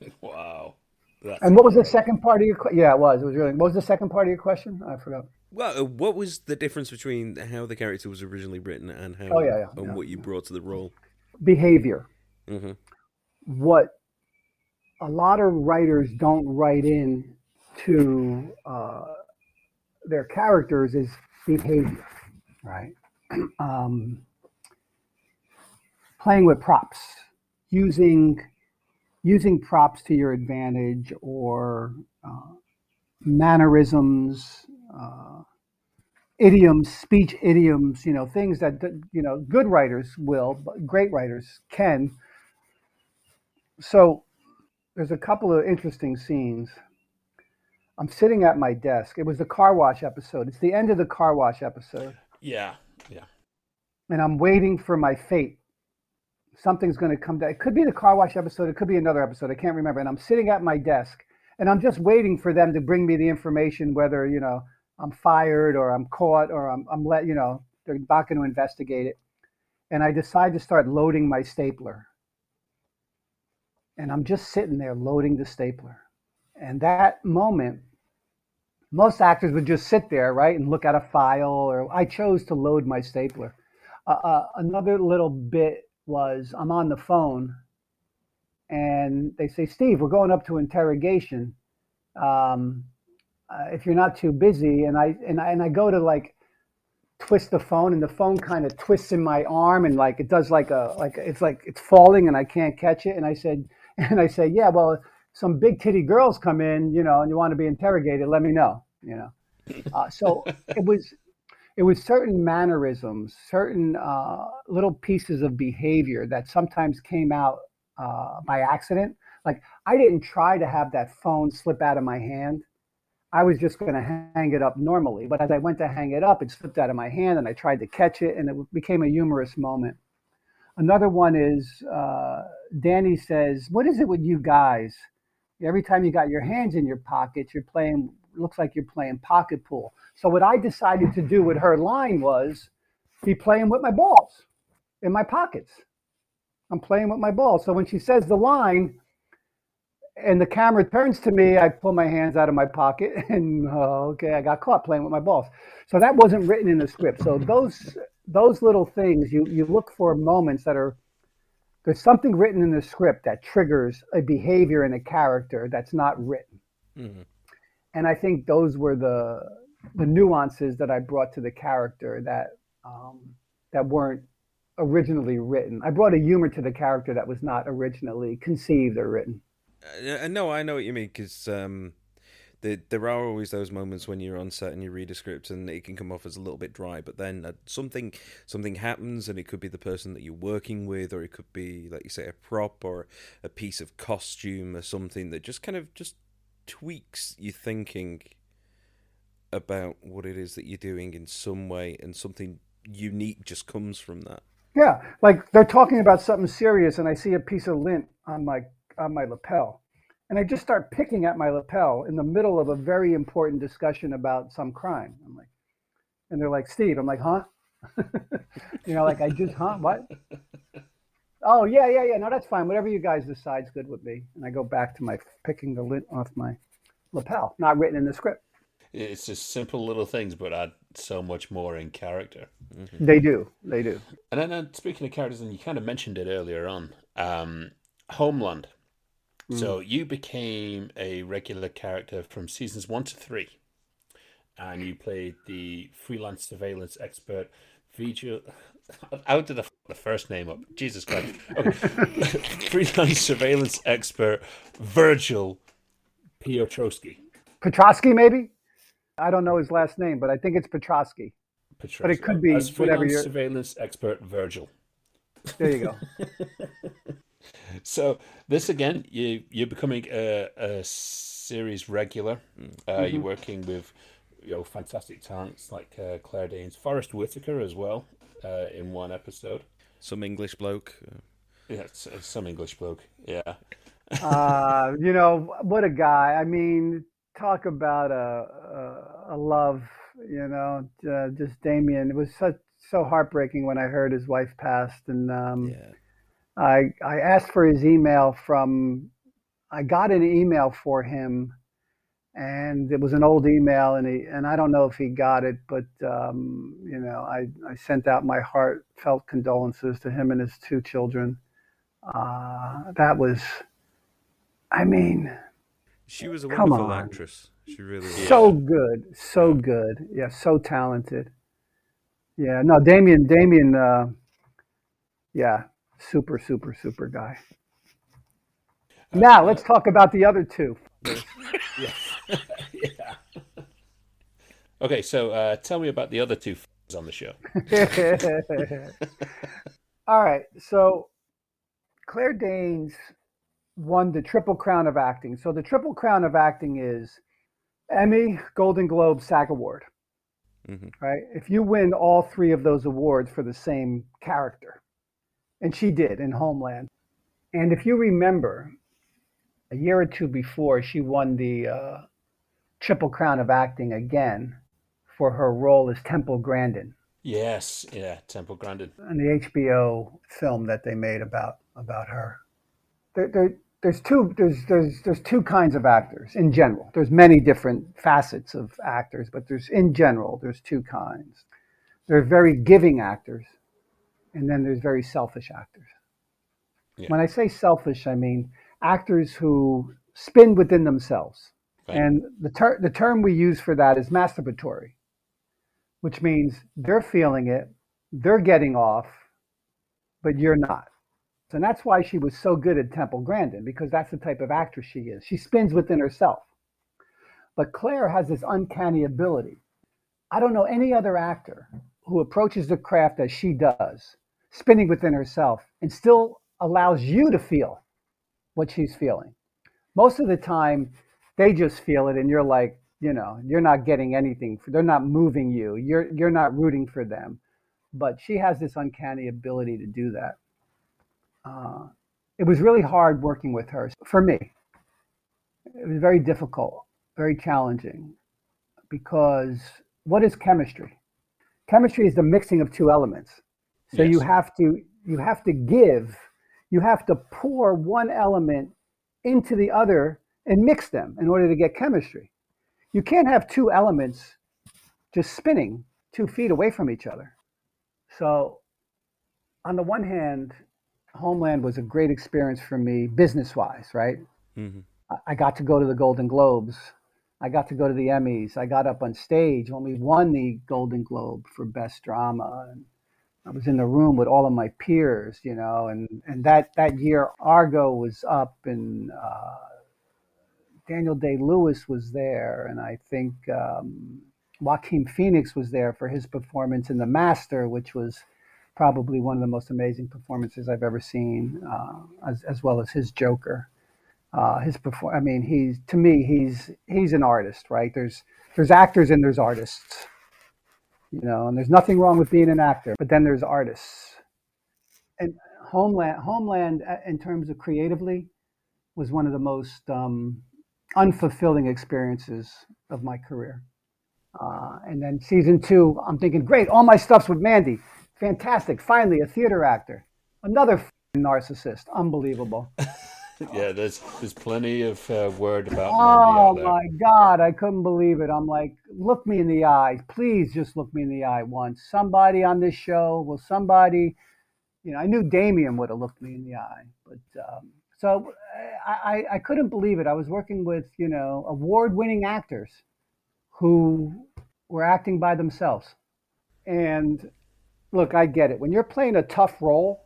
Wow. That's and what was the second part of your question yeah it was. It was really what was the second part of your question? I forgot. Well, uh, what was the difference between how the character was originally written and how oh, yeah, yeah, and yeah. what you brought to the role? Behavior. Mm-hmm. What a lot of writers don't write in to uh, their characters is behavior, right? um, playing with props, using using props to your advantage, or uh, mannerisms, uh, idioms, speech idioms, you know, things that, you know, good writers will, but great writers can. So there's a couple of interesting scenes. I'm sitting at my desk. It was the car wash episode. It's the end of the car wash episode. Yeah, yeah. And I'm waiting for my fate. Something's going to come down. It could be the car wash episode. It could be another episode. I can't remember. And I'm sitting at my desk and I'm just waiting for them to bring me the information, whether, you know, I'm fired or I'm caught or I'm, I'm let, you know, they're not going to investigate it. And I decide to start loading my stapler. And I'm just sitting there loading the stapler. And that moment, most actors would just sit there, right, and look at a file, or I chose to load my stapler. Uh, uh, another little bit was I'm on the phone and they say, Steve, we're going up to interrogation. Um, uh, if you're not too busy and I and I and I go to like twist the phone and the phone kind of twists in my arm and like it does like a like it's like it's falling and I can't catch it and I said and I say yeah well some big titty girls come in you know and you want to be interrogated let me know you know uh, so it was it was certain mannerisms certain uh, little pieces of behavior that sometimes came out uh, by accident like I didn't try to have that phone slip out of my hand I was just going to hang it up normally. But as I went to hang it up, it slipped out of my hand and I tried to catch it and it became a humorous moment. Another one is uh, Danny says, What is it with you guys? Every time you got your hands in your pockets, you're playing, looks like you're playing pocket pool. So what I decided to do with her line was be playing with my balls in my pockets. I'm playing with my balls. So when she says the line, and the camera turns to me, I pull my hands out of my pocket, and uh, okay, I got caught playing with my balls. So that wasn't written in the script. So those those little things, you you look for moments that are there's something written in the script that triggers a behavior in a character that's not written. Mm-hmm. and I think those were the the nuances that I brought to the character that um, that weren't originally written. I brought a humor to the character that was not originally conceived or written. Uh, no, I know what you mean because um, there there are always those moments when you're on set and you read a script and it can come off as a little bit dry, but then uh, something something happens and it could be the person that you're working with, or it could be like you say a prop or a piece of costume or something that just kind of just tweaks your thinking about what it is that you're doing in some way, and something unique just comes from that. Yeah, like they're talking about something serious, and I see a piece of lint on my on my lapel, and I just start picking at my lapel in the middle of a very important discussion about some crime. I'm like, and they're like, Steve, I'm like, huh? you know, like I just, huh? What? Oh yeah, yeah, yeah. No, that's fine. Whatever you guys decide's good with me. And I go back to my picking the lint off my lapel, not written in the script. It's just simple little things, but add so much more in character. Mm-hmm. They do. They do. And then, uh, speaking of characters, and you kind of mentioned it earlier on, um, Homeland. Mm. So you became a regular character from seasons one to three, and you played the freelance surveillance expert Vigil. How did the, the first name up? Jesus Christ! Okay. freelance surveillance expert Virgil Piotrowski. Petrosky, maybe. I don't know his last name, but I think it's Petrosky. Petrosky. But it could be As whatever you're. surveillance expert Virgil. There you go. So this again, you you're becoming a, a series regular. Uh, Mm-hmm. You're working with you know fantastic talents like uh, Claire Danes, Forest Whitaker as well uh, in one episode. Some English bloke. Yeah, it's, it's some English bloke. Yeah, uh, you know what a guy. I mean, talk about a a, a love. You know, uh, just Damian. It was such so heartbreaking when I heard his wife passed, and um, Yeah. I I asked for his email from. I got an email for him, and it was an old email, and he and I don't know if he got it, but um, you know, I I sent out my heartfelt condolences to him and his two children. Uh, that was, I mean, She was a wonderful actress. She really was. so good, so good, yeah, so talented. Yeah, no, Damian, Damian, uh, yeah, super, super, super guy. Now let's talk about the other two. yeah. Okay, so uh, tell me about the other two on the show. All right. So Claire Danes won the Triple Crown of Acting. So the Triple Crown of Acting is Emmy, Golden Globe, SAG Award. Mhm. Right? If you win all three of those awards for the same character, and she did in Homeland. And if you remember, a year or two before, she won the uh, Triple Crown of Acting again for her role as Temple Grandin Yes, yeah, Temple Grandin. And the HBO film that they made about about her. There, there, there's two there's there's there's two kinds of actors in general. There's many different facets of actors, but there's in general there's two kinds. There's very giving actors, and then there's very selfish actors. Yeah. When I say selfish, I mean actors who spin within themselves. Right. And the ter- the term we use for that is masturbatory, which means they're feeling it, they're getting off, but you're not. And that's why she was so good at Temple Grandin, because that's the type of actress she is. She spins within herself. But Claire has this uncanny ability. I don't know any other actor who approaches the craft as she does, spinning within herself, and still allows you to feel what she's feeling. Most of the time, they just feel it, and you're like, you know, you're not getting anything. They're not moving you. You're you're not rooting for them. But she has this uncanny ability to do that. Uh, it was really hard working with her for me. It was very difficult, very challenging, because what is chemistry? Chemistry is the mixing of two elements. So you have to you have to give, you have to pour one element into the other and mix them in order to get chemistry. You can't have two elements just spinning two feet away from each other. So, on the one hand, Homeland was a great experience for me business wise, right? Mhm. I- I got to go to the Golden Globes I got to go to the Emmys. I got up on stage when we won the Golden Globe for Best Drama. And I was in the room with all of my peers, you know, and, and that, that year Argo was up and uh, Daniel Day Lewis was there. And I think um, Joaquin Phoenix was there for his performance in The Master, which was probably one of the most amazing performances I've ever seen, uh, as, as well as his Joker. Uh, his perform. I mean, he's to me, he's he's an artist, right? There's there's actors and there's artists, you know, and there's nothing wrong with being an actor, but then there's artists. And Homeland, Homeland, uh, in terms of creatively, was one of the most um, unfulfilling experiences of my career. Uh, and then season two, I'm thinking, great, all my stuff's with Mandy. Fantastic. Finally, a theater actor. Another narcissist. Unbelievable. yeah, there's there's plenty of uh, word about. Oh my God, I couldn't believe it. I'm like, look me in the eye, please, just look me in the eye once. Somebody on this show, will somebody, you know, I knew Damian would have looked me in the eye, but um, so I, I couldn't believe it. I was working with you know award-winning actors who were acting by themselves, and look, I get it. When you're playing a tough role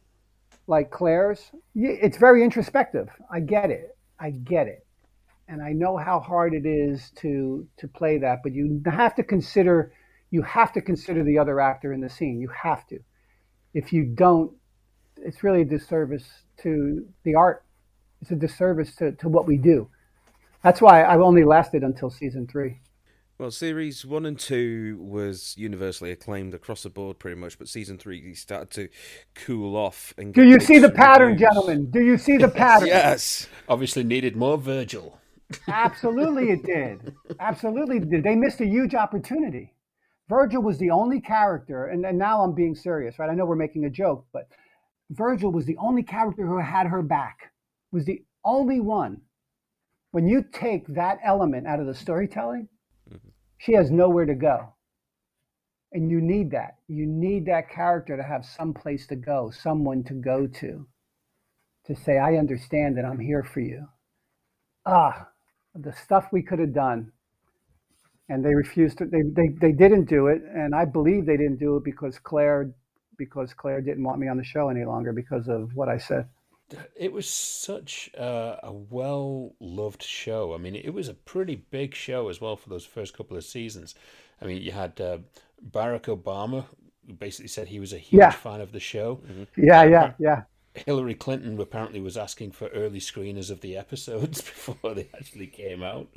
like Claire's, it's very introspective. I get it. I get it. And I know how hard it is to to play that, but you have to consider you have to consider the other actor in the scene. You have to. If you don't, it's really a disservice to the art. It's a disservice to, to what we do. That's why I've only lasted until season three. Well, series one and two was universally acclaimed across the board, pretty much. But season three started to cool off. And do you see the pattern, reviews. gentlemen? Do you see the pattern? yes. Obviously, needed more Virgil. Absolutely, it did. Absolutely, did. They missed a huge opportunity. Virgil was the only character, and, and now I'm being serious, right? I know we're making a joke, but Virgil was the only character who had her back. Was the only one. When you take that element out of the storytelling she has nowhere to go. And you need that. You need that character to have some place to go, someone to go to, to say, I understand that I'm here for you. Ah, the stuff we could have done. And they refused to, they, they, they didn't do it. And I believe they didn't do it because Claire, because Claire didn't want me on the show any longer because of what I said it was such a, a well loved show. I mean, it was a pretty big show as well for those first couple of seasons. I mean, you had uh, Barack Obama, who basically said he was a huge yeah. fan of the show. Mm-hmm. Yeah, yeah, yeah. Hillary Clinton apparently was asking for early screeners of the episodes before they actually came out.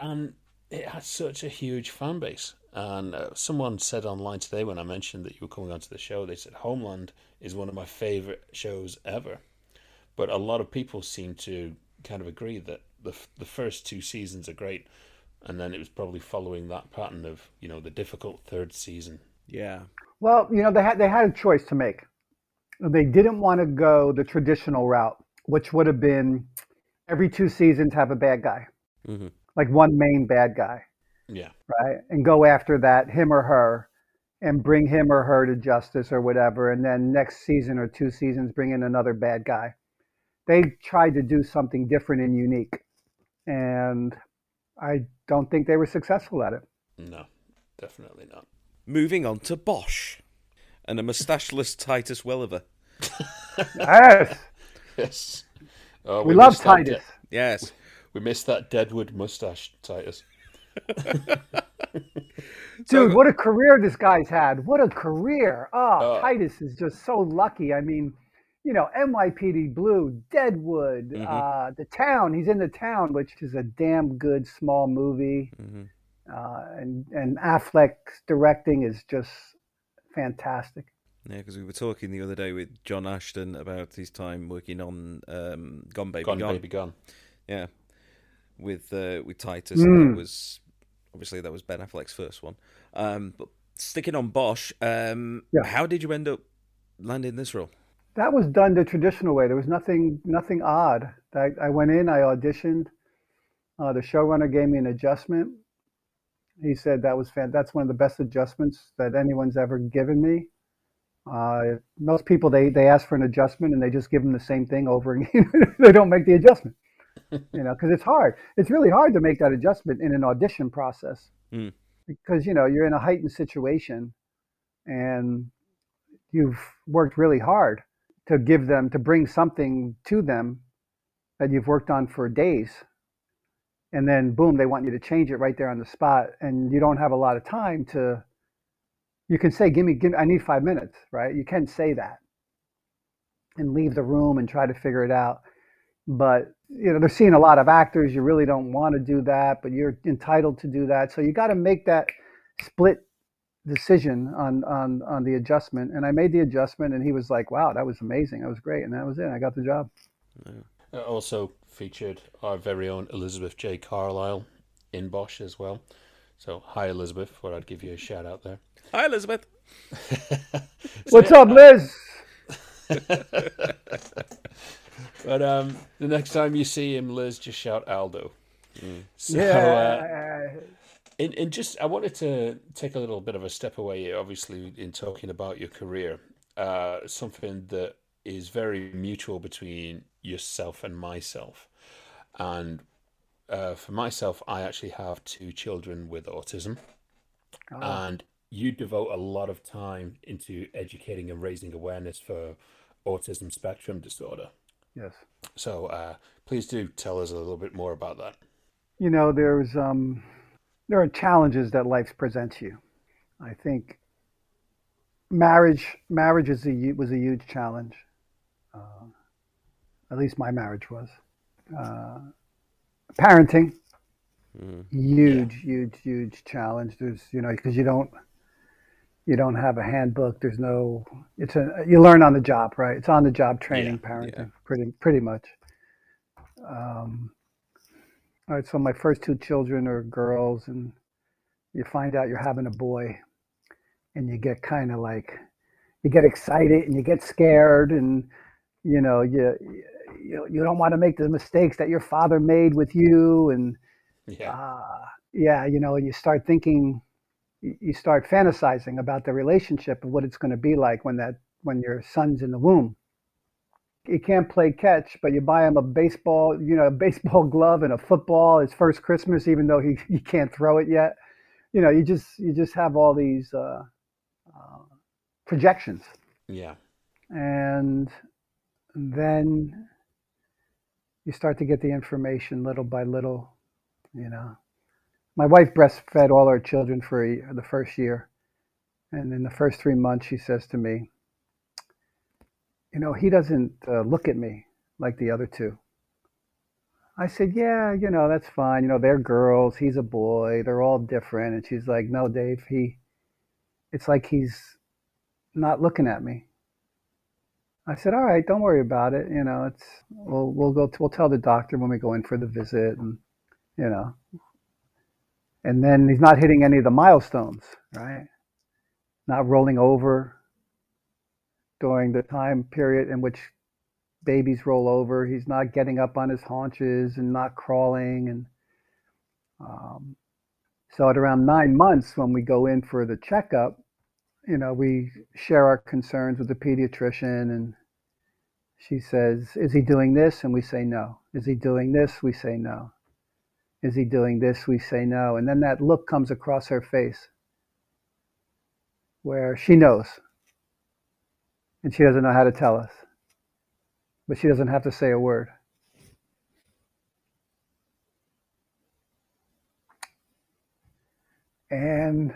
And it had such a huge fan base. And uh, someone said online today when I mentioned that you were coming onto the show, they said Homeland is one of my favorite shows ever. But a lot of people seem to kind of agree that the the first two seasons are great, and then it was probably following that pattern of you know the difficult third season. Yeah. Well, you know they had they had a choice to make. They didn't want to go the traditional route, which would have been every two seasons have a bad guy, mm-hmm. like one main bad guy. Yeah. Right, and go after that him or her and bring him or her to justice or whatever and then next season or two seasons bring in another bad guy they tried to do something different and unique. And I don't think they were successful at it. No, definitely not. Moving on to Bosch and a moustacheless Titus Welliver. yes. Yes. Oh, we, we love Titus. De- yes. We missed that Deadwood mustache, Titus. Dude, what a career this guy's had. What a career. Oh, uh, Titus is just so lucky. I mean, you know, NYPD Blue, Deadwood, mm-hmm. uh, The Town. He's in The Town, which is a damn good small movie. Mm-hmm. Uh, and, and Affleck's directing is just fantastic. Yeah, because we were talking the other day with John Ashton about his time working on um, Gone Baby Gone. Gone. Baby Gone. Yeah, with uh, with Titus. Mm. That was obviously that was Ben Affleck's first one. Um, but sticking on Bosch, um, yeah. how did you end up landing this role? That was done the traditional way. There was nothing nothing odd. I, I went in, I auditioned. Uh, the showrunner gave me an adjustment. He said that was fan- that's one of the best adjustments that anyone's ever given me. Uh, most people they they ask for an adjustment and they just give them the same thing over again. they don't make the adjustment. you know, because it's hard. It's really hard to make that adjustment in an audition process Mm. because you know you're in a heightened situation, and you've worked really hard to give them to bring something to them that you've worked on for days, and then boom, they want you to change it right there on the spot, and you don't have a lot of time to. You can say, "Give me, give me, I need five minutes," right? You can say that, and leave the room and try to figure it out but you know they're seeing a lot of actors you really don't want to do that but you're entitled to do that so you got to make that split decision on on on the adjustment and i made the adjustment and he was like wow that was amazing that was great and that was it i got the job Uh, also featured our very own Elizabeth J. Carlisle in Bosch as well. So, hi, Elizabeth. Thought I'd give you a shout out there. Hi, Elizabeth. what's up liz But um, the next time you see him, Liz, just shout Aldo. So, uh, yeah and, and just, I wanted to take a little bit of a step away, obviously, in talking about your career. Uh, something that is very mutual between yourself and myself. And uh, for myself, I actually have two children with autism. And you devote a lot of time into educating and raising awareness for autism spectrum disorder. yes So uh, please do tell us a little bit more about that. you know there's um there are challenges that life presents you. I think marriage marriage is a was a huge challenge. Uh, at least my marriage was. Uh, parenting huge huge huge challenge. There's you know because you don't you don't have a handbook. There's no it's a you learn on the job right? It's on the job training Yeah, parenting yeah. pretty pretty much. Um, all right, so my first two children are girls, and you find out you're having a boy, and you get kind of like, you get excited and you get scared, and you know you you, you don't want to make the mistakes that your father made with you, and Yeah. uh, yeah, you know, and you start thinking, you you start fantasizing about the relationship of what it's going to be like when that when your son's in the womb he can't play catch, but you buy him a baseball, you know, a baseball glove and a football. His first Christmas, even though he, he can't throw it yet. You know, you just you just have all these uh, uh, projections, Yeah. and then you start to get the information little by little. You know, my wife breastfed all our children for a, the first year, and in the first three months, she says to me, you know, he doesn't uh, look at me like the other two. I said, yeah, you know, that's fine. You know, they're girls. He's a boy. They're all different. And she's like, no, Dave, he, it's like he's not looking at me. I said, all right, don't worry about it. You know, it's, we'll, we'll go, we'll tell the doctor when we go in for the visit and, you know, and then he's not hitting any of the milestones, right? Not rolling over, during the time period in which babies roll over. He's not getting up on his haunches and not crawling. And um, so at around nine months, when we go in for the checkup, you know, we share our concerns with the pediatrician and she says, Is he doing this? And we say no. Is he doing this? We say no. Is he doing this? We say no. And then that look comes across her face where she knows and she doesn't know how to tell us. But she doesn't have to say a word. And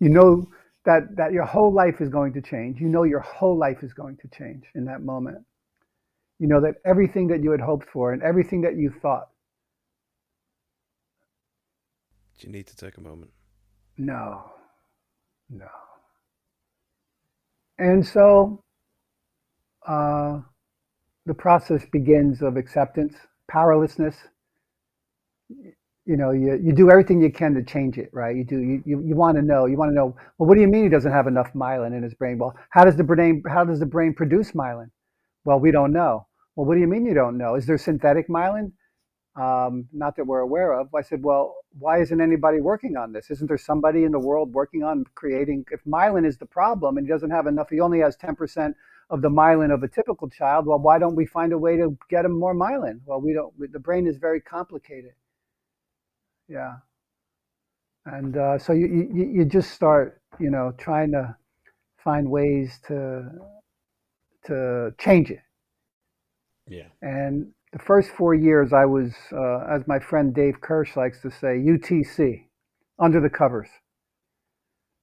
you know that, that your whole life is going to change. You know your whole life is going to change in that moment. You know that everything that you had hoped for and everything that you thought, Do you need to take a moment? no, no. And so uh, the process begins of acceptance, powerlessness. You know, you, you do everything you can to change it, right? You do. You, you, you want to know. You want to know. Well, what do you mean he doesn't have enough myelin in his brain? Well, how does the brain how does the brain produce myelin? Well, we don't know. Well, what do you mean you don't know? Is there synthetic myelin? Um, not that we're aware of. I said, well, why isn't anybody working on this? Isn't there somebody in the world working on creating? If myelin is the problem and he doesn't have enough, he only has 10% of the myelin of a typical child. Well, why don't we find a way to get him more myelin? Well, we don't. The brain is very complicated. Yeah, and uh, so you, you you just start you know trying to find ways to to change it. Yeah. And the first four years, I was, uh, as my friend Dave Kirsch likes to say, UTC, under the covers.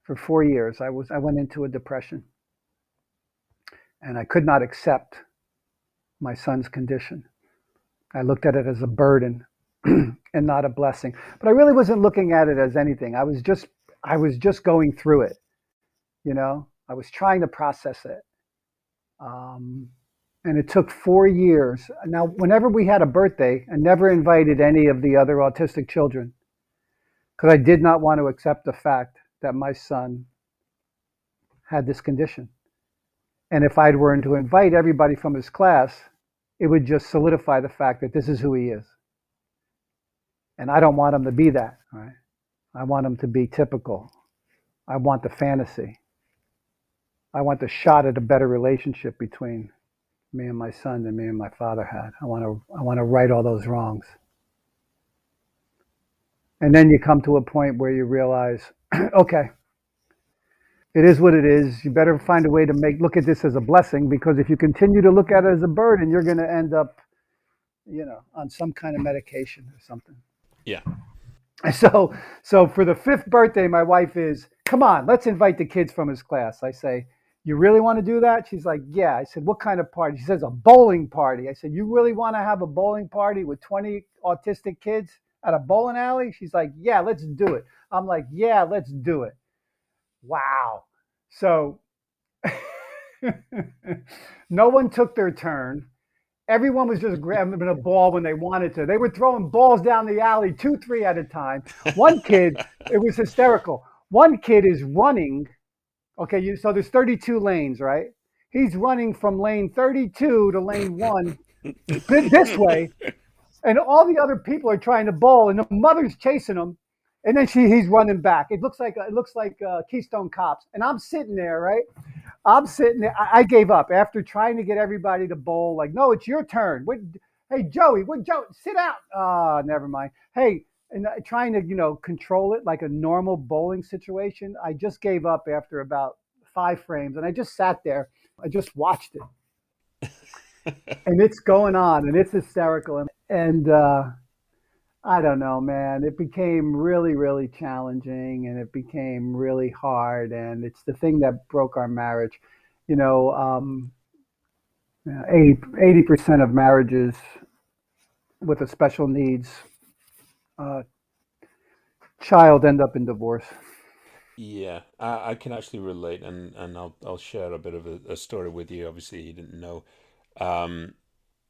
For four years, I was I went into a depression, and I could not accept my son's condition. I looked at it as a burden and not a blessing. But I really wasn't looking at it as anything. I was just I was just going through it. You know, I was trying to process it. Um, and it took four years. Now, whenever we had a birthday, I never invited any of the other autistic children because I did not want to accept the fact that my son had this condition. And if I were to invite everybody from his class, it would just solidify the fact that this is who he is. And I don't want him to be that, right? I want him to be typical. I want the fantasy. I want the shot at a better relationship between me and my son than me and my father had. I want to I want to right all those wrongs. And then you come to a point where you realize, okay, it is what it is. You better find a way to make look at this as a blessing because if you continue to look at it as a burden, you're going to end up, you know, on some kind of medication or something. Yeah. So, so for the fifth birthday, my wife is, come on, let's invite the kids from his class. I say, you really want to do that? She's like, yeah. I said, what kind of party? She says, a bowling party. I said, you really want to have a bowling party with 20 autistic kids at a bowling alley? She's like, yeah, let's do it. I'm like, yeah, let's do it. Wow. So no one took their turn. Everyone was just grabbing a ball when they wanted to. They were throwing balls down the alley, two, three at a time. One kid, it was hysterical. One kid is running Okay, you, so there's 32 lanes, right? He's running from lane 32 to lane one this way, and all the other people are trying to bowl, and the mother's chasing him, and then she he's running back. It looks like it looks like uh, Keystone Cops, and I'm sitting there, right? I'm sitting there. I, I, gave up after trying to get everybody to bowl. Like, no, it's your turn. What, hey, Joey, what, Joe, sit out. Ah, never mind. Hey, and uh, trying to you know control it like a normal bowling situation i just gave up after about five frames and i just sat there. I just watched it. And it's going on and it's hysterical and, and uh, i don't know man. It became really really challenging and it became really hard and it's the thing that broke our marriage. You know um, 80 percent of marriages with a special needs uh, child end up in divorce. Yeah, I, I can actually relate, and, and I'll I'll share a bit of a, a story with you. Obviously, you didn't know. Um,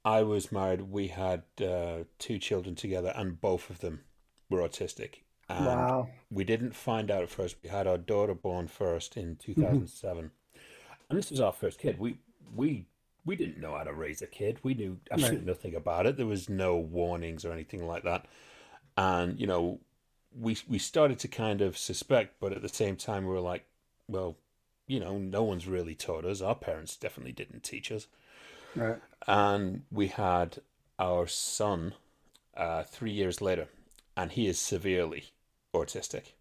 I was married. We had uh, two children together, and both of them were autistic. And wow. We didn't find out at first. We had our daughter born first in two thousand seven, mm-hmm. and this was our first kid. We we we didn't know how to raise a kid. We knew absolutely right. nothing about it. There was no warnings or anything like that and you know we we started to kind of suspect but at the same time we were like well you know no one's really taught us. Our parents definitely didn't teach us. Right. And we had our son uh, three years later and he is severely autistic.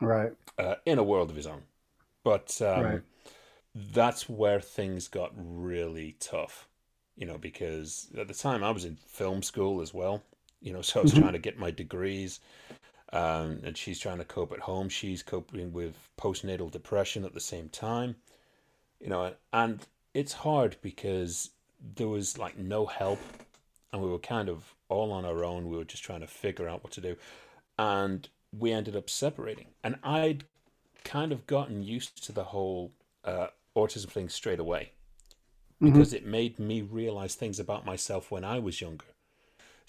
Right. Uh, in a world of his own. But um, right. that's where things got really tough you know because at the time i was in film school as well you know, so I was mm-hmm. trying to get my degrees. Um, and she's trying to cope at home. She's coping with postnatal depression at the same time. You know, and it's hard because there was like no help and we were kind of all on our own. We were just trying to figure out what to do. And we ended up separating. And I'd kind of gotten used to the whole uh, autism thing straight away mm-hmm. because mm-hmm. it made me realize things about myself when I was younger.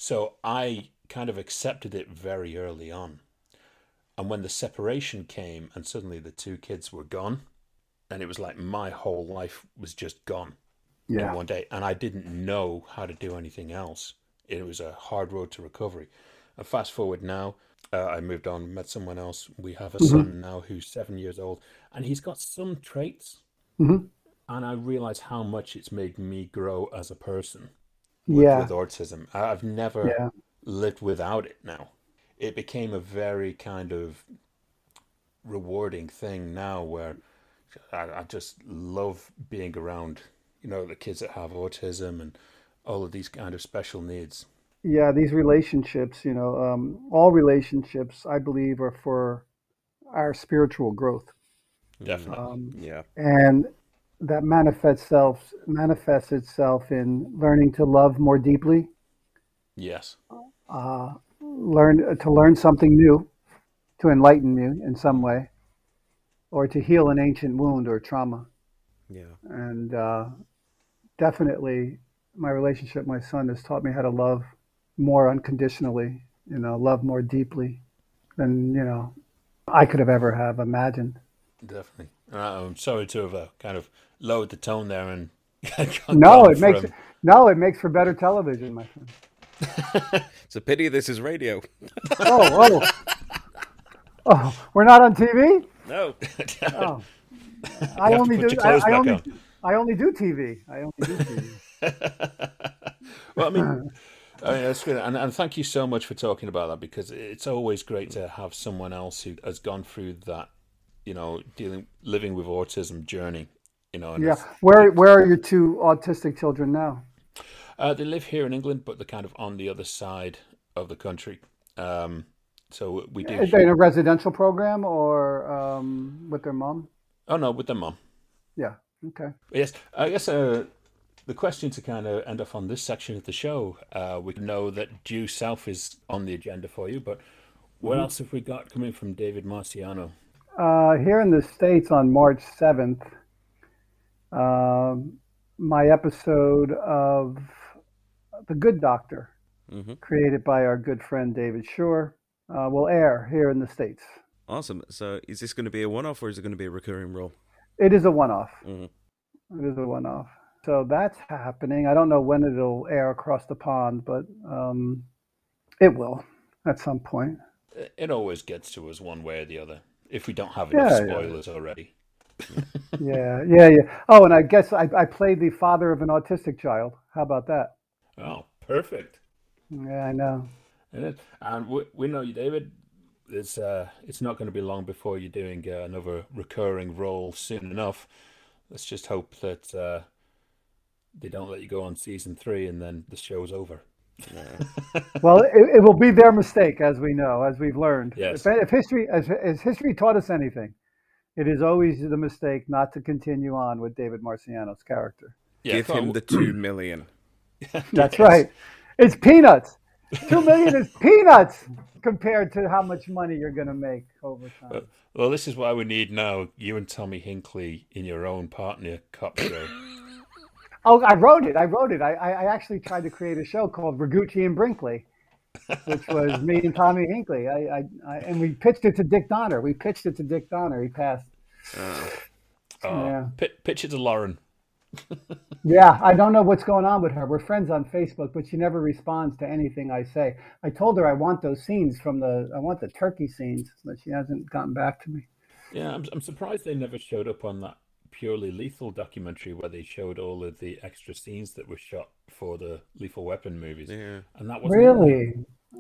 So I kind of accepted it very early on. And when the separation came and suddenly the two kids were gone, and it was like my whole life was just gone yeah. in one day. And I didn't know how to do anything else. It was a hard road to recovery. And fast forward now, uh, I moved on, met someone else. We have a mm-hmm. son now who's seven years old, and he's got some traits. Mm-hmm. and I realize how much it's made me grow as a person. With, yeah. With autism, I've never yeah. lived without it. Now, it became a very kind of rewarding thing now, where I, I just love being around, you know, the kids that have autism and all of these kind of special needs. Yeah, these relationships, you know, um, all relationships, I believe, are for our spiritual growth. Definitely. Um, yeah. And that manifests itself manifests itself in learning to love more deeply. Yes. Uh, learn to learn something new, to enlighten you in some way, or to heal an ancient wound or trauma. Yeah. And uh, definitely, my relationship my son has taught me how to love more unconditionally. You know, love more deeply than you know I could have ever have imagined. Definitely. Uh, I'm sorry to have uh, kind of lowered the tone there and. no, it from... makes no, it makes for better television, my friend. it's a pity this is radio. oh, oh, oh, we're not on TV. No. oh. I only do. I, I only. On. I only do TV. I only do TV. well, I mean. I mean, that's good, and, and thank you so much for talking about that because it's always great to have someone else who has gone through that you know, dealing living with autism journey. You know. yeah. Where Where are your two autistic children now? Uh, they live here in England, but they're kind of on the other side of the country. Um, so we do. Is they in a residential program or um, with their mom? Oh no, with their mom. Yeah. Okay. Yes, I guess uh, the question to kind of end off on this section of the show, uh, we know that due south is on the agenda for you, but what mm-hmm. else have we got coming from David Marciano? Uh, here in the States on March 7th, uh, my episode of The Good Doctor, mm-hmm. created by our good friend David Shore, uh, will air here in the States. Awesome. So is this going to be a one off or is it going to be a recurring role? It is a one off. Mm-hmm. It is a one off. So that's happening. I don't know when it'll air across the pond, but um, it will at some point. It always gets to us one way or the other if we don't have enough yeah, spoilers yeah. already. yeah, yeah, yeah. Oh, and I guess I, I played the father of an autistic child. How about that? Oh, perfect. Yeah, I know. And, we, we know you, David. It's uh, it's not going to be long before you're doing uh, another recurring role soon enough. Let's just hope that uh, they don't let you go on season three and then the show's over. Well, it, it, will be their mistake, as we know, as we've learned. Yes. If, if history, as, as, history taught us anything, it is always the mistake not to continue on with David Marciano's character. Yeah, Give him the two million. That's yes. right. It's peanuts. Two million is peanuts compared to how much money you're going to make over time. Well, well, this is what we need now. You and Tommy Hinkley in your own partner cop show. Oh, I wrote it. I wrote it. I, I actually tried to create a show called Ragucci and Brinkley, which was me and Tommy Hinkley. I, I, I, and we pitched it to Dick Donner. We pitched it to Dick Donner. He passed. Uh, yeah. pitch it to Lauren. yeah, I don't know what's going on with her. We're friends on Facebook, but she never responds to anything I say. I told her I want those scenes from the I want the turkey scenes, but she hasn't gotten back to me. Yeah, I'm I'm surprised they never showed up on that purely lethal documentary where they showed all of the extra scenes that were shot for the Lethal Weapon movies. Yeah. And that was really.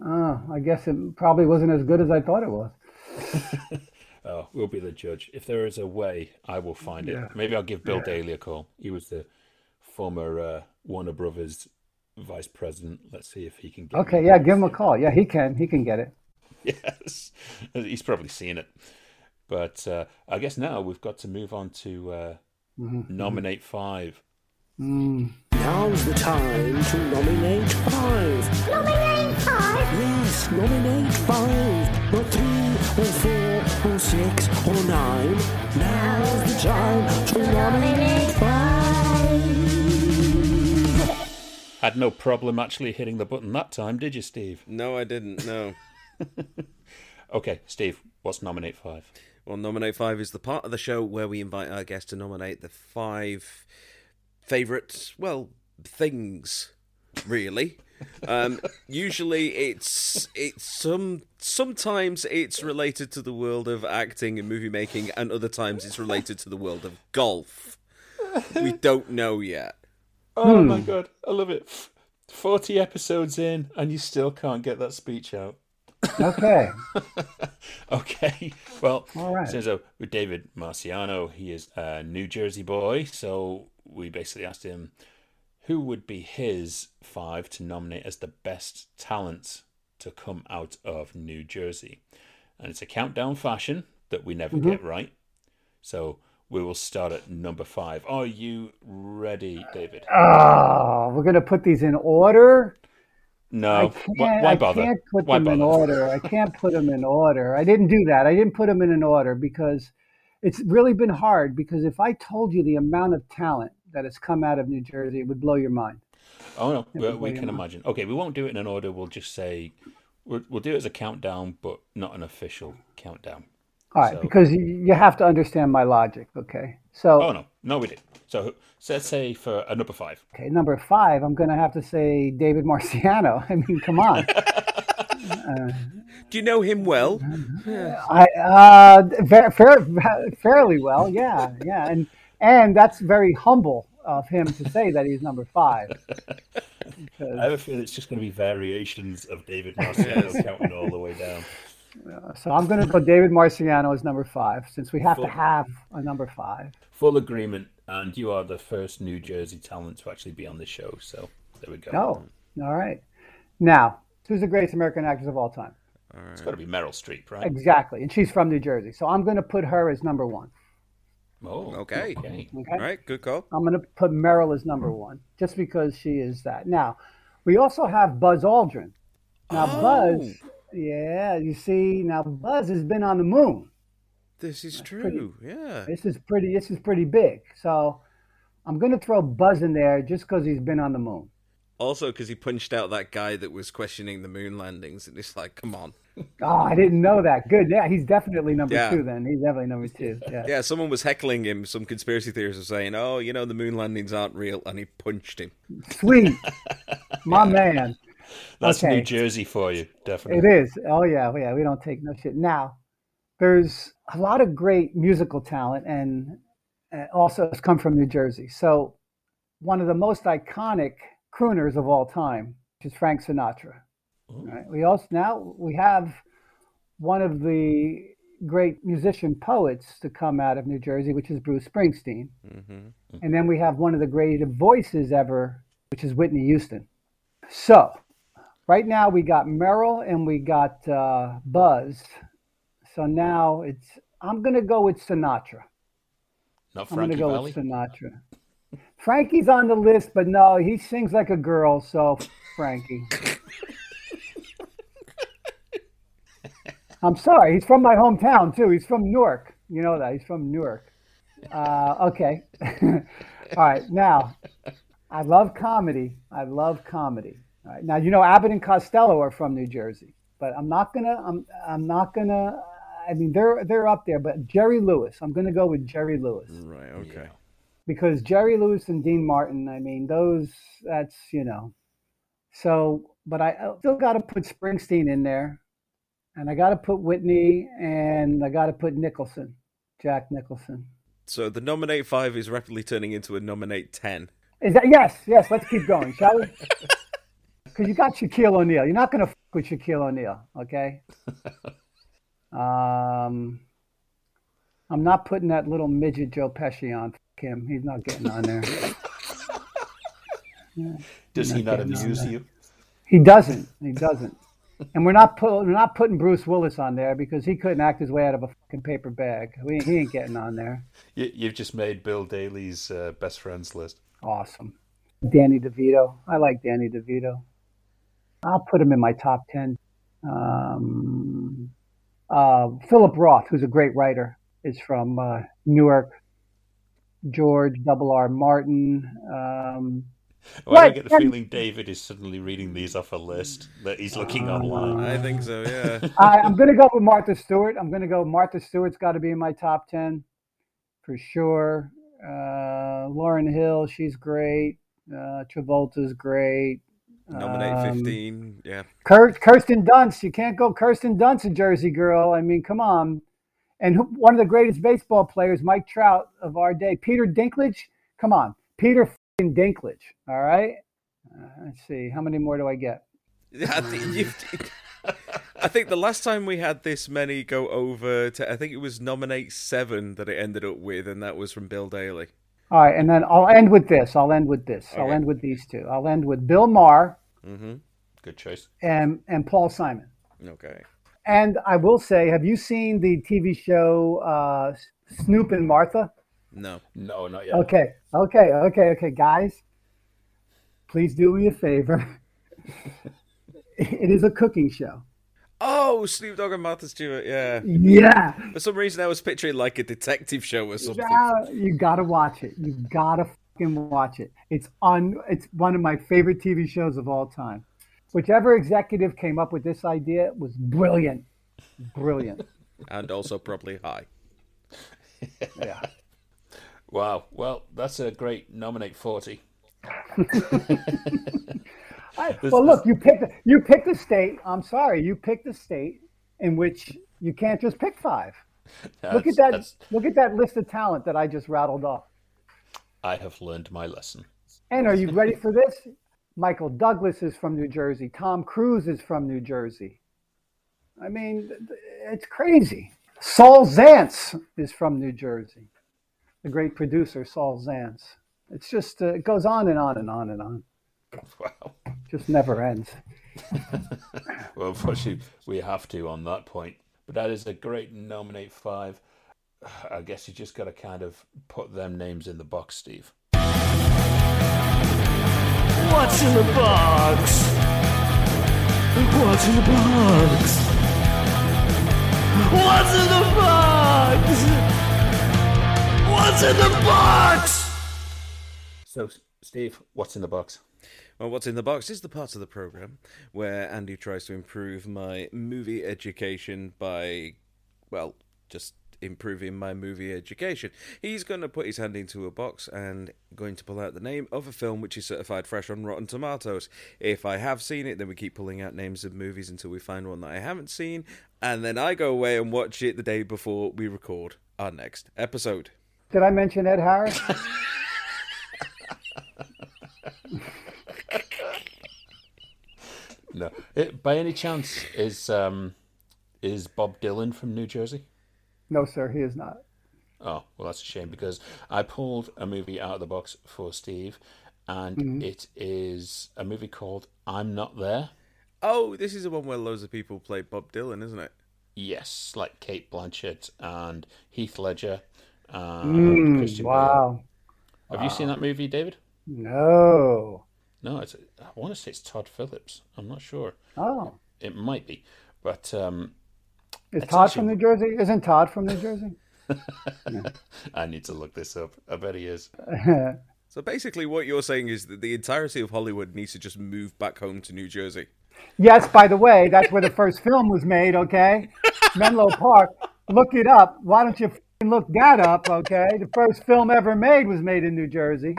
Oh, I guess it probably wasn't as good as I thought it was. oh, we'll be the judge. If there is a way, I will find yeah. it. Maybe I'll give Bill yeah. Daly a call. He was the former uh, Warner Brothers vice president. Let's see if he can get. Okay, yeah, give him a call. Yeah, he can. He can get it. Yes, he's probably seen it. But uh, I guess now we've got to move on to uh, mm-hmm. nominate five. Mm. Now's the time to nominate five. Nominate five? Yes, nominate five. Not three or four or six or nine. Now's the time to nominate five. Had no problem actually hitting the button that time, did you, Steve? No, I didn't. No. okay, Steve, what's nominate five? Well, Nominate Five is the part of the show where we invite our guests to nominate the five favourite, well, things, really. um, usually, it's it's some sometimes it's related to the world of acting and movie making, and other times it's related to the world of golf. we don't know yet. Oh my god, I love it. Forty episodes in, and you still can't get that speech out. Okay. Okay, well, All right. so with David Marciano, he is a New Jersey boy. So we basically asked him who would be his five to nominate as the best talent to come out of New Jersey, and it's a countdown fashion that we never Mm-hmm. get right. So we will start at number five. Are you ready, David? Oh, we're gonna put these in order. No. Why, why I can't put Why them in order. I can't put them in order. I didn't do that. I didn't put them in an order because it's really been hard. Because if I told you the amount of talent that has come out of New Jersey, it would blow your mind. Oh no, we, can imagine. Okay, we won't do it in an order. We'll just say we'll, we'll do it as a countdown, but not an official countdown. All right, So- because you have to understand my logic. Okay, so Oh no, no, we did. So, so let's say for a number five. okay, number five, I'm going to have to say David Marciano. I mean, come on. Do you know him well? I uh, fair, fair, fairly well, yeah, yeah, and and that's very humble of him to say that he's number five. I have a feeling it's just going to be variations of David Marciano counting all the way down. So I'm going to go David Marciano as number five, since we have to have a number five. Full agreement, and you are the first New Jersey talent to actually be on the show. So there we go. Oh, all right. Now, who's the greatest American actress of all time? it's got to be Meryl Streep, right? Exactly, and she's from New Jersey, so I'm going to put her as number one. Oh, Okay. okay. Okay. All right, good call. I'm going to put Meryl as number one, just because she is that. Now, we also have Buzz Aldrin. Now, oh. Buzz, yeah, you see, now Buzz has been on the moon. This is true. Yeah. This is pretty. This is pretty big. So, I'm going to throw Buzz in there just because he's been on the moon. Also, because he punched out that guy that was questioning the moon landings, and it's like, come on. Oh, I didn't know that. Good. Yeah, he's definitely number Yeah. two. Then he's definitely number two. Yeah. Yeah, someone was heckling him. Some conspiracy theorists were saying, "Oh, you know, the moon landings aren't real," and he punched him. Sweet, my man. That's Okay. New Jersey for you, definitely. It is. Oh yeah, yeah. We don't take no shit. Now, there's a lot of great musical talent, and uh, also has come from New Jersey. So, one of the most iconic crooners of all time is Frank Sinatra. Right? We also now we have one of the great musician poets to come out of New Jersey, which is Bruce Springsteen, and then we have one of the greatest voices ever, which is Whitney Houston. So, right now we got Meryl and we got uh, Buzz. So now it's I'm gonna go with Sinatra. Not I'm gonna go Valli. with Sinatra. Frankie's on the list, but no, he sings like a girl, so Frankie. I'm sorry, he's from my hometown too. He's from Newark. You know that he's from Newark. Uh, okay. All right. Now, I love comedy. I love comedy. All right. Now you know Abbott and Costello are from New Jersey, but I'm not gonna. I'm. I'm not gonna. I mean, they're they're up there, but Jerry Lewis. I'm gonna go with Jerry Lewis Right. Okay. because Jerry Lewis and Dean Martin, I mean, those, that's, you know. So, but I I still got to put Springsteen in there. And I got to put Whitney and I got to put Nicholson, Jack Nicholson. So the nominate five is rapidly turning into a nominate ten. Is that, yes, yes, let's keep going, shall we? Because you got Shaquille O'Neal. You're not going to f with Shaquille O'Neal, okay? Um, I'm not putting that little midget Joe Pesci on. Him. He's not getting on there. Does he not amuse you? He doesn't. He doesn't. And we're not we're not putting Bruce Willis on there because he couldn't act his way out of a fucking paper bag. We, he ain't getting on there. you? You've just made Bill Daly's uh, best friends list. Awesome. Danny DeVito. I like Danny DeVito. I'll put him in my top ten. Um, uh, Philip Roth, who's a great writer, is from uh, Newark. George Double R Martin. Um, Well, I get the and- feeling David is suddenly reading these off a list that he's looking online. I think so. Yeah. I, I'm going to go with Martha Stewart. I'm going to go. Martha Stewart's got to be in my top ten for sure. Uh, Lauryn Hill, she's great. Uh, Travolta's great. Nominate Um, fifteen. Yeah. Kir- Kirsten Dunst, you can't go Kirsten Dunst, a Jersey girl. I mean, come on. And who, one of the greatest baseball players, Mike Trout of our day, Peter Dinklage, Come on, Peter fucking Dinklage. All right. Uh, let's see. How many more do I get? I think, I think the last time we had this many go over to, I think it was nominate seven that it ended up with, and that was from Bill Daly. All right, and then I'll end with this. I'll end with this. I'll end with these two. I'll end with Bill Maher Mm-hmm. Good choice. and and Paul Simon. Okay. And I will say, have you seen the TV show uh, Snoop and Martha? No. No, not yet. Okay, okay, okay, okay, guys. Please do me a favor. it is a cooking show. Oh, Snoop Dogg and Martha Stewart. Yeah. Yeah, For some reason, I was picturing like a detective show or something. Yeah, you gotta watch it. You gotta fucking watch it. It's on. It's one of my favorite TV shows of all time. Whichever executive came up with this idea was brilliant, brilliant. And also probably high. Yeah. Wow. Well, that's a great nominate 40. I, well, look, you picked you picked a state. I'm sorry, you picked a state in which you can't just pick five. Look at that. Look at that list of talent that I just rattled off. I have learned my lesson. And are you ready for this? Michael Douglas is from New Jersey. Tom Cruise is from New Jersey. I mean, th- th- it's crazy. Saul Zaentz is from New Jersey. The great producer, Saul Zaentz. It's just, uh, it goes on and on and on and on. Wow. Just never ends. Well, unfortunately, we have to on that point. But that is a great nominate five. I guess you just got to kind of put them names in the box, Steve. What's in the box? What's in the box? What's in the box? What's in the box? So, Steve, what's in the box? Well, what's in the box is the part of the program where Andy tries to improve my movie education by, well, just improving my movie education. He's going to put his hand into a box and going to pull out the name of a film which is certified fresh on Rotten Tomatoes. If I have seen it, then we keep pulling out names of movies until we find one that I haven't seen, and then I go away and watch it the day before we record our next episode. Did I mention Ed Harris? No. It, by any chance, is um, is Bob Dylan from New Jersey? no, sir, he is not. Oh, well, that's a shame because I pulled a movie out of the box for Steve, and mm-hmm. it is a movie called I'm Not There. Oh, this is the one where loads of people play Bob Dylan, isn't it? Yes, like Cate Blanchett and Heath Ledger and mm, Christian Bale. Wow. Have you seen that movie, David? No. No, it's. I want to say it's Todd Phillips. I'm not sure. Oh. It might be, but um, Is It's Todd from New Jersey? Isn't Todd from New Jersey? I need to look this up. I bet he is. So basically, what you're saying is that the entirety of Hollywood needs to just move back home to New Jersey. Yes, by the way, that's where the first film was made, okay? Menlo Park. Look it up. Why don't you f***ing look that up, okay? The first film ever made was made in New Jersey.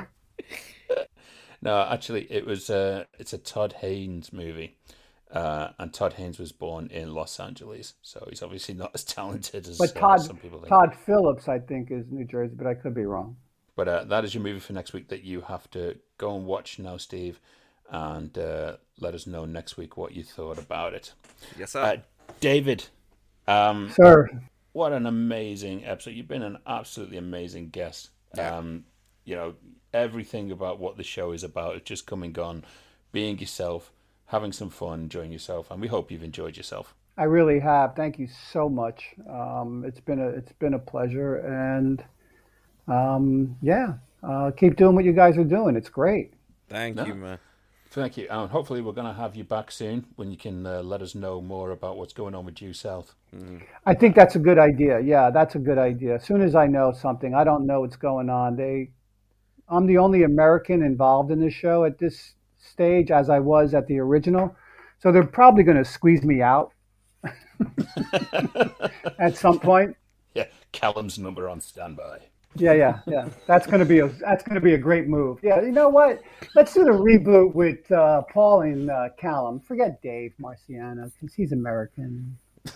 No, actually, it was. Uh, it's a Todd Haynes movie, uh, and Todd Haynes was born in Los Angeles, so he's obviously not as talented as But uh, Todd some people think. Todd Phillips, I think, is New Jersey, but I could be wrong. But uh, that is your movie for next week that you have to go and watch now, Steve, and uh, let us know next week what you thought about it. Yes, sir. Uh, David, um, Sir, what an amazing episode! You've been an absolutely amazing guest. Um, you know everything about what the show is about is just coming on, being yourself, having some fun, enjoying yourself, and we hope you've enjoyed yourself. I really have. Thank you so much. Um, it's been a it's been a pleasure, and um, yeah, uh, keep doing what you guys are doing. It's great. Thank you, man. Thank you, and hopefully we're going to have you back soon when you can uh, let us know more about what's going on with Due South. I think that's a good idea. Yeah, that's a good idea. As soon as I know something, I don't know what's going on. They, I'm the only American involved in this show at this stage, as I was at the original. So they're probably going to squeeze me out at some point. Yeah, Callum's number on standby. Yeah, yeah, yeah. That's gonna be a that's gonna be a great move. Yeah, you know what? Let's do the reboot with uh, Paul and uh, Callum. Forget Dave Marciano because he's American.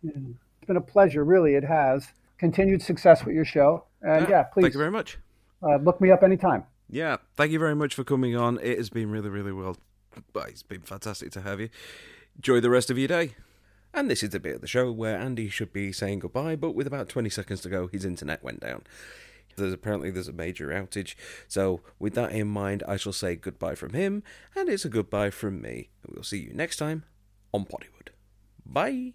Yeah. It's been a pleasure, really. It has continued success with your show, and yeah, please Thank you very much. Uh, look me up anytime. Yeah, thank you very much for coming on. It has been really, really well. It's been fantastic to have you. Enjoy the rest of your day. And this is the bit of the show where Andy should be saying goodbye, but with about 20 seconds to go, his internet went down. There's apparently there's a major outage. So with that in mind, I shall say goodbye from him, and it's a goodbye from me. We'll see you next time on Poddywood. Bye.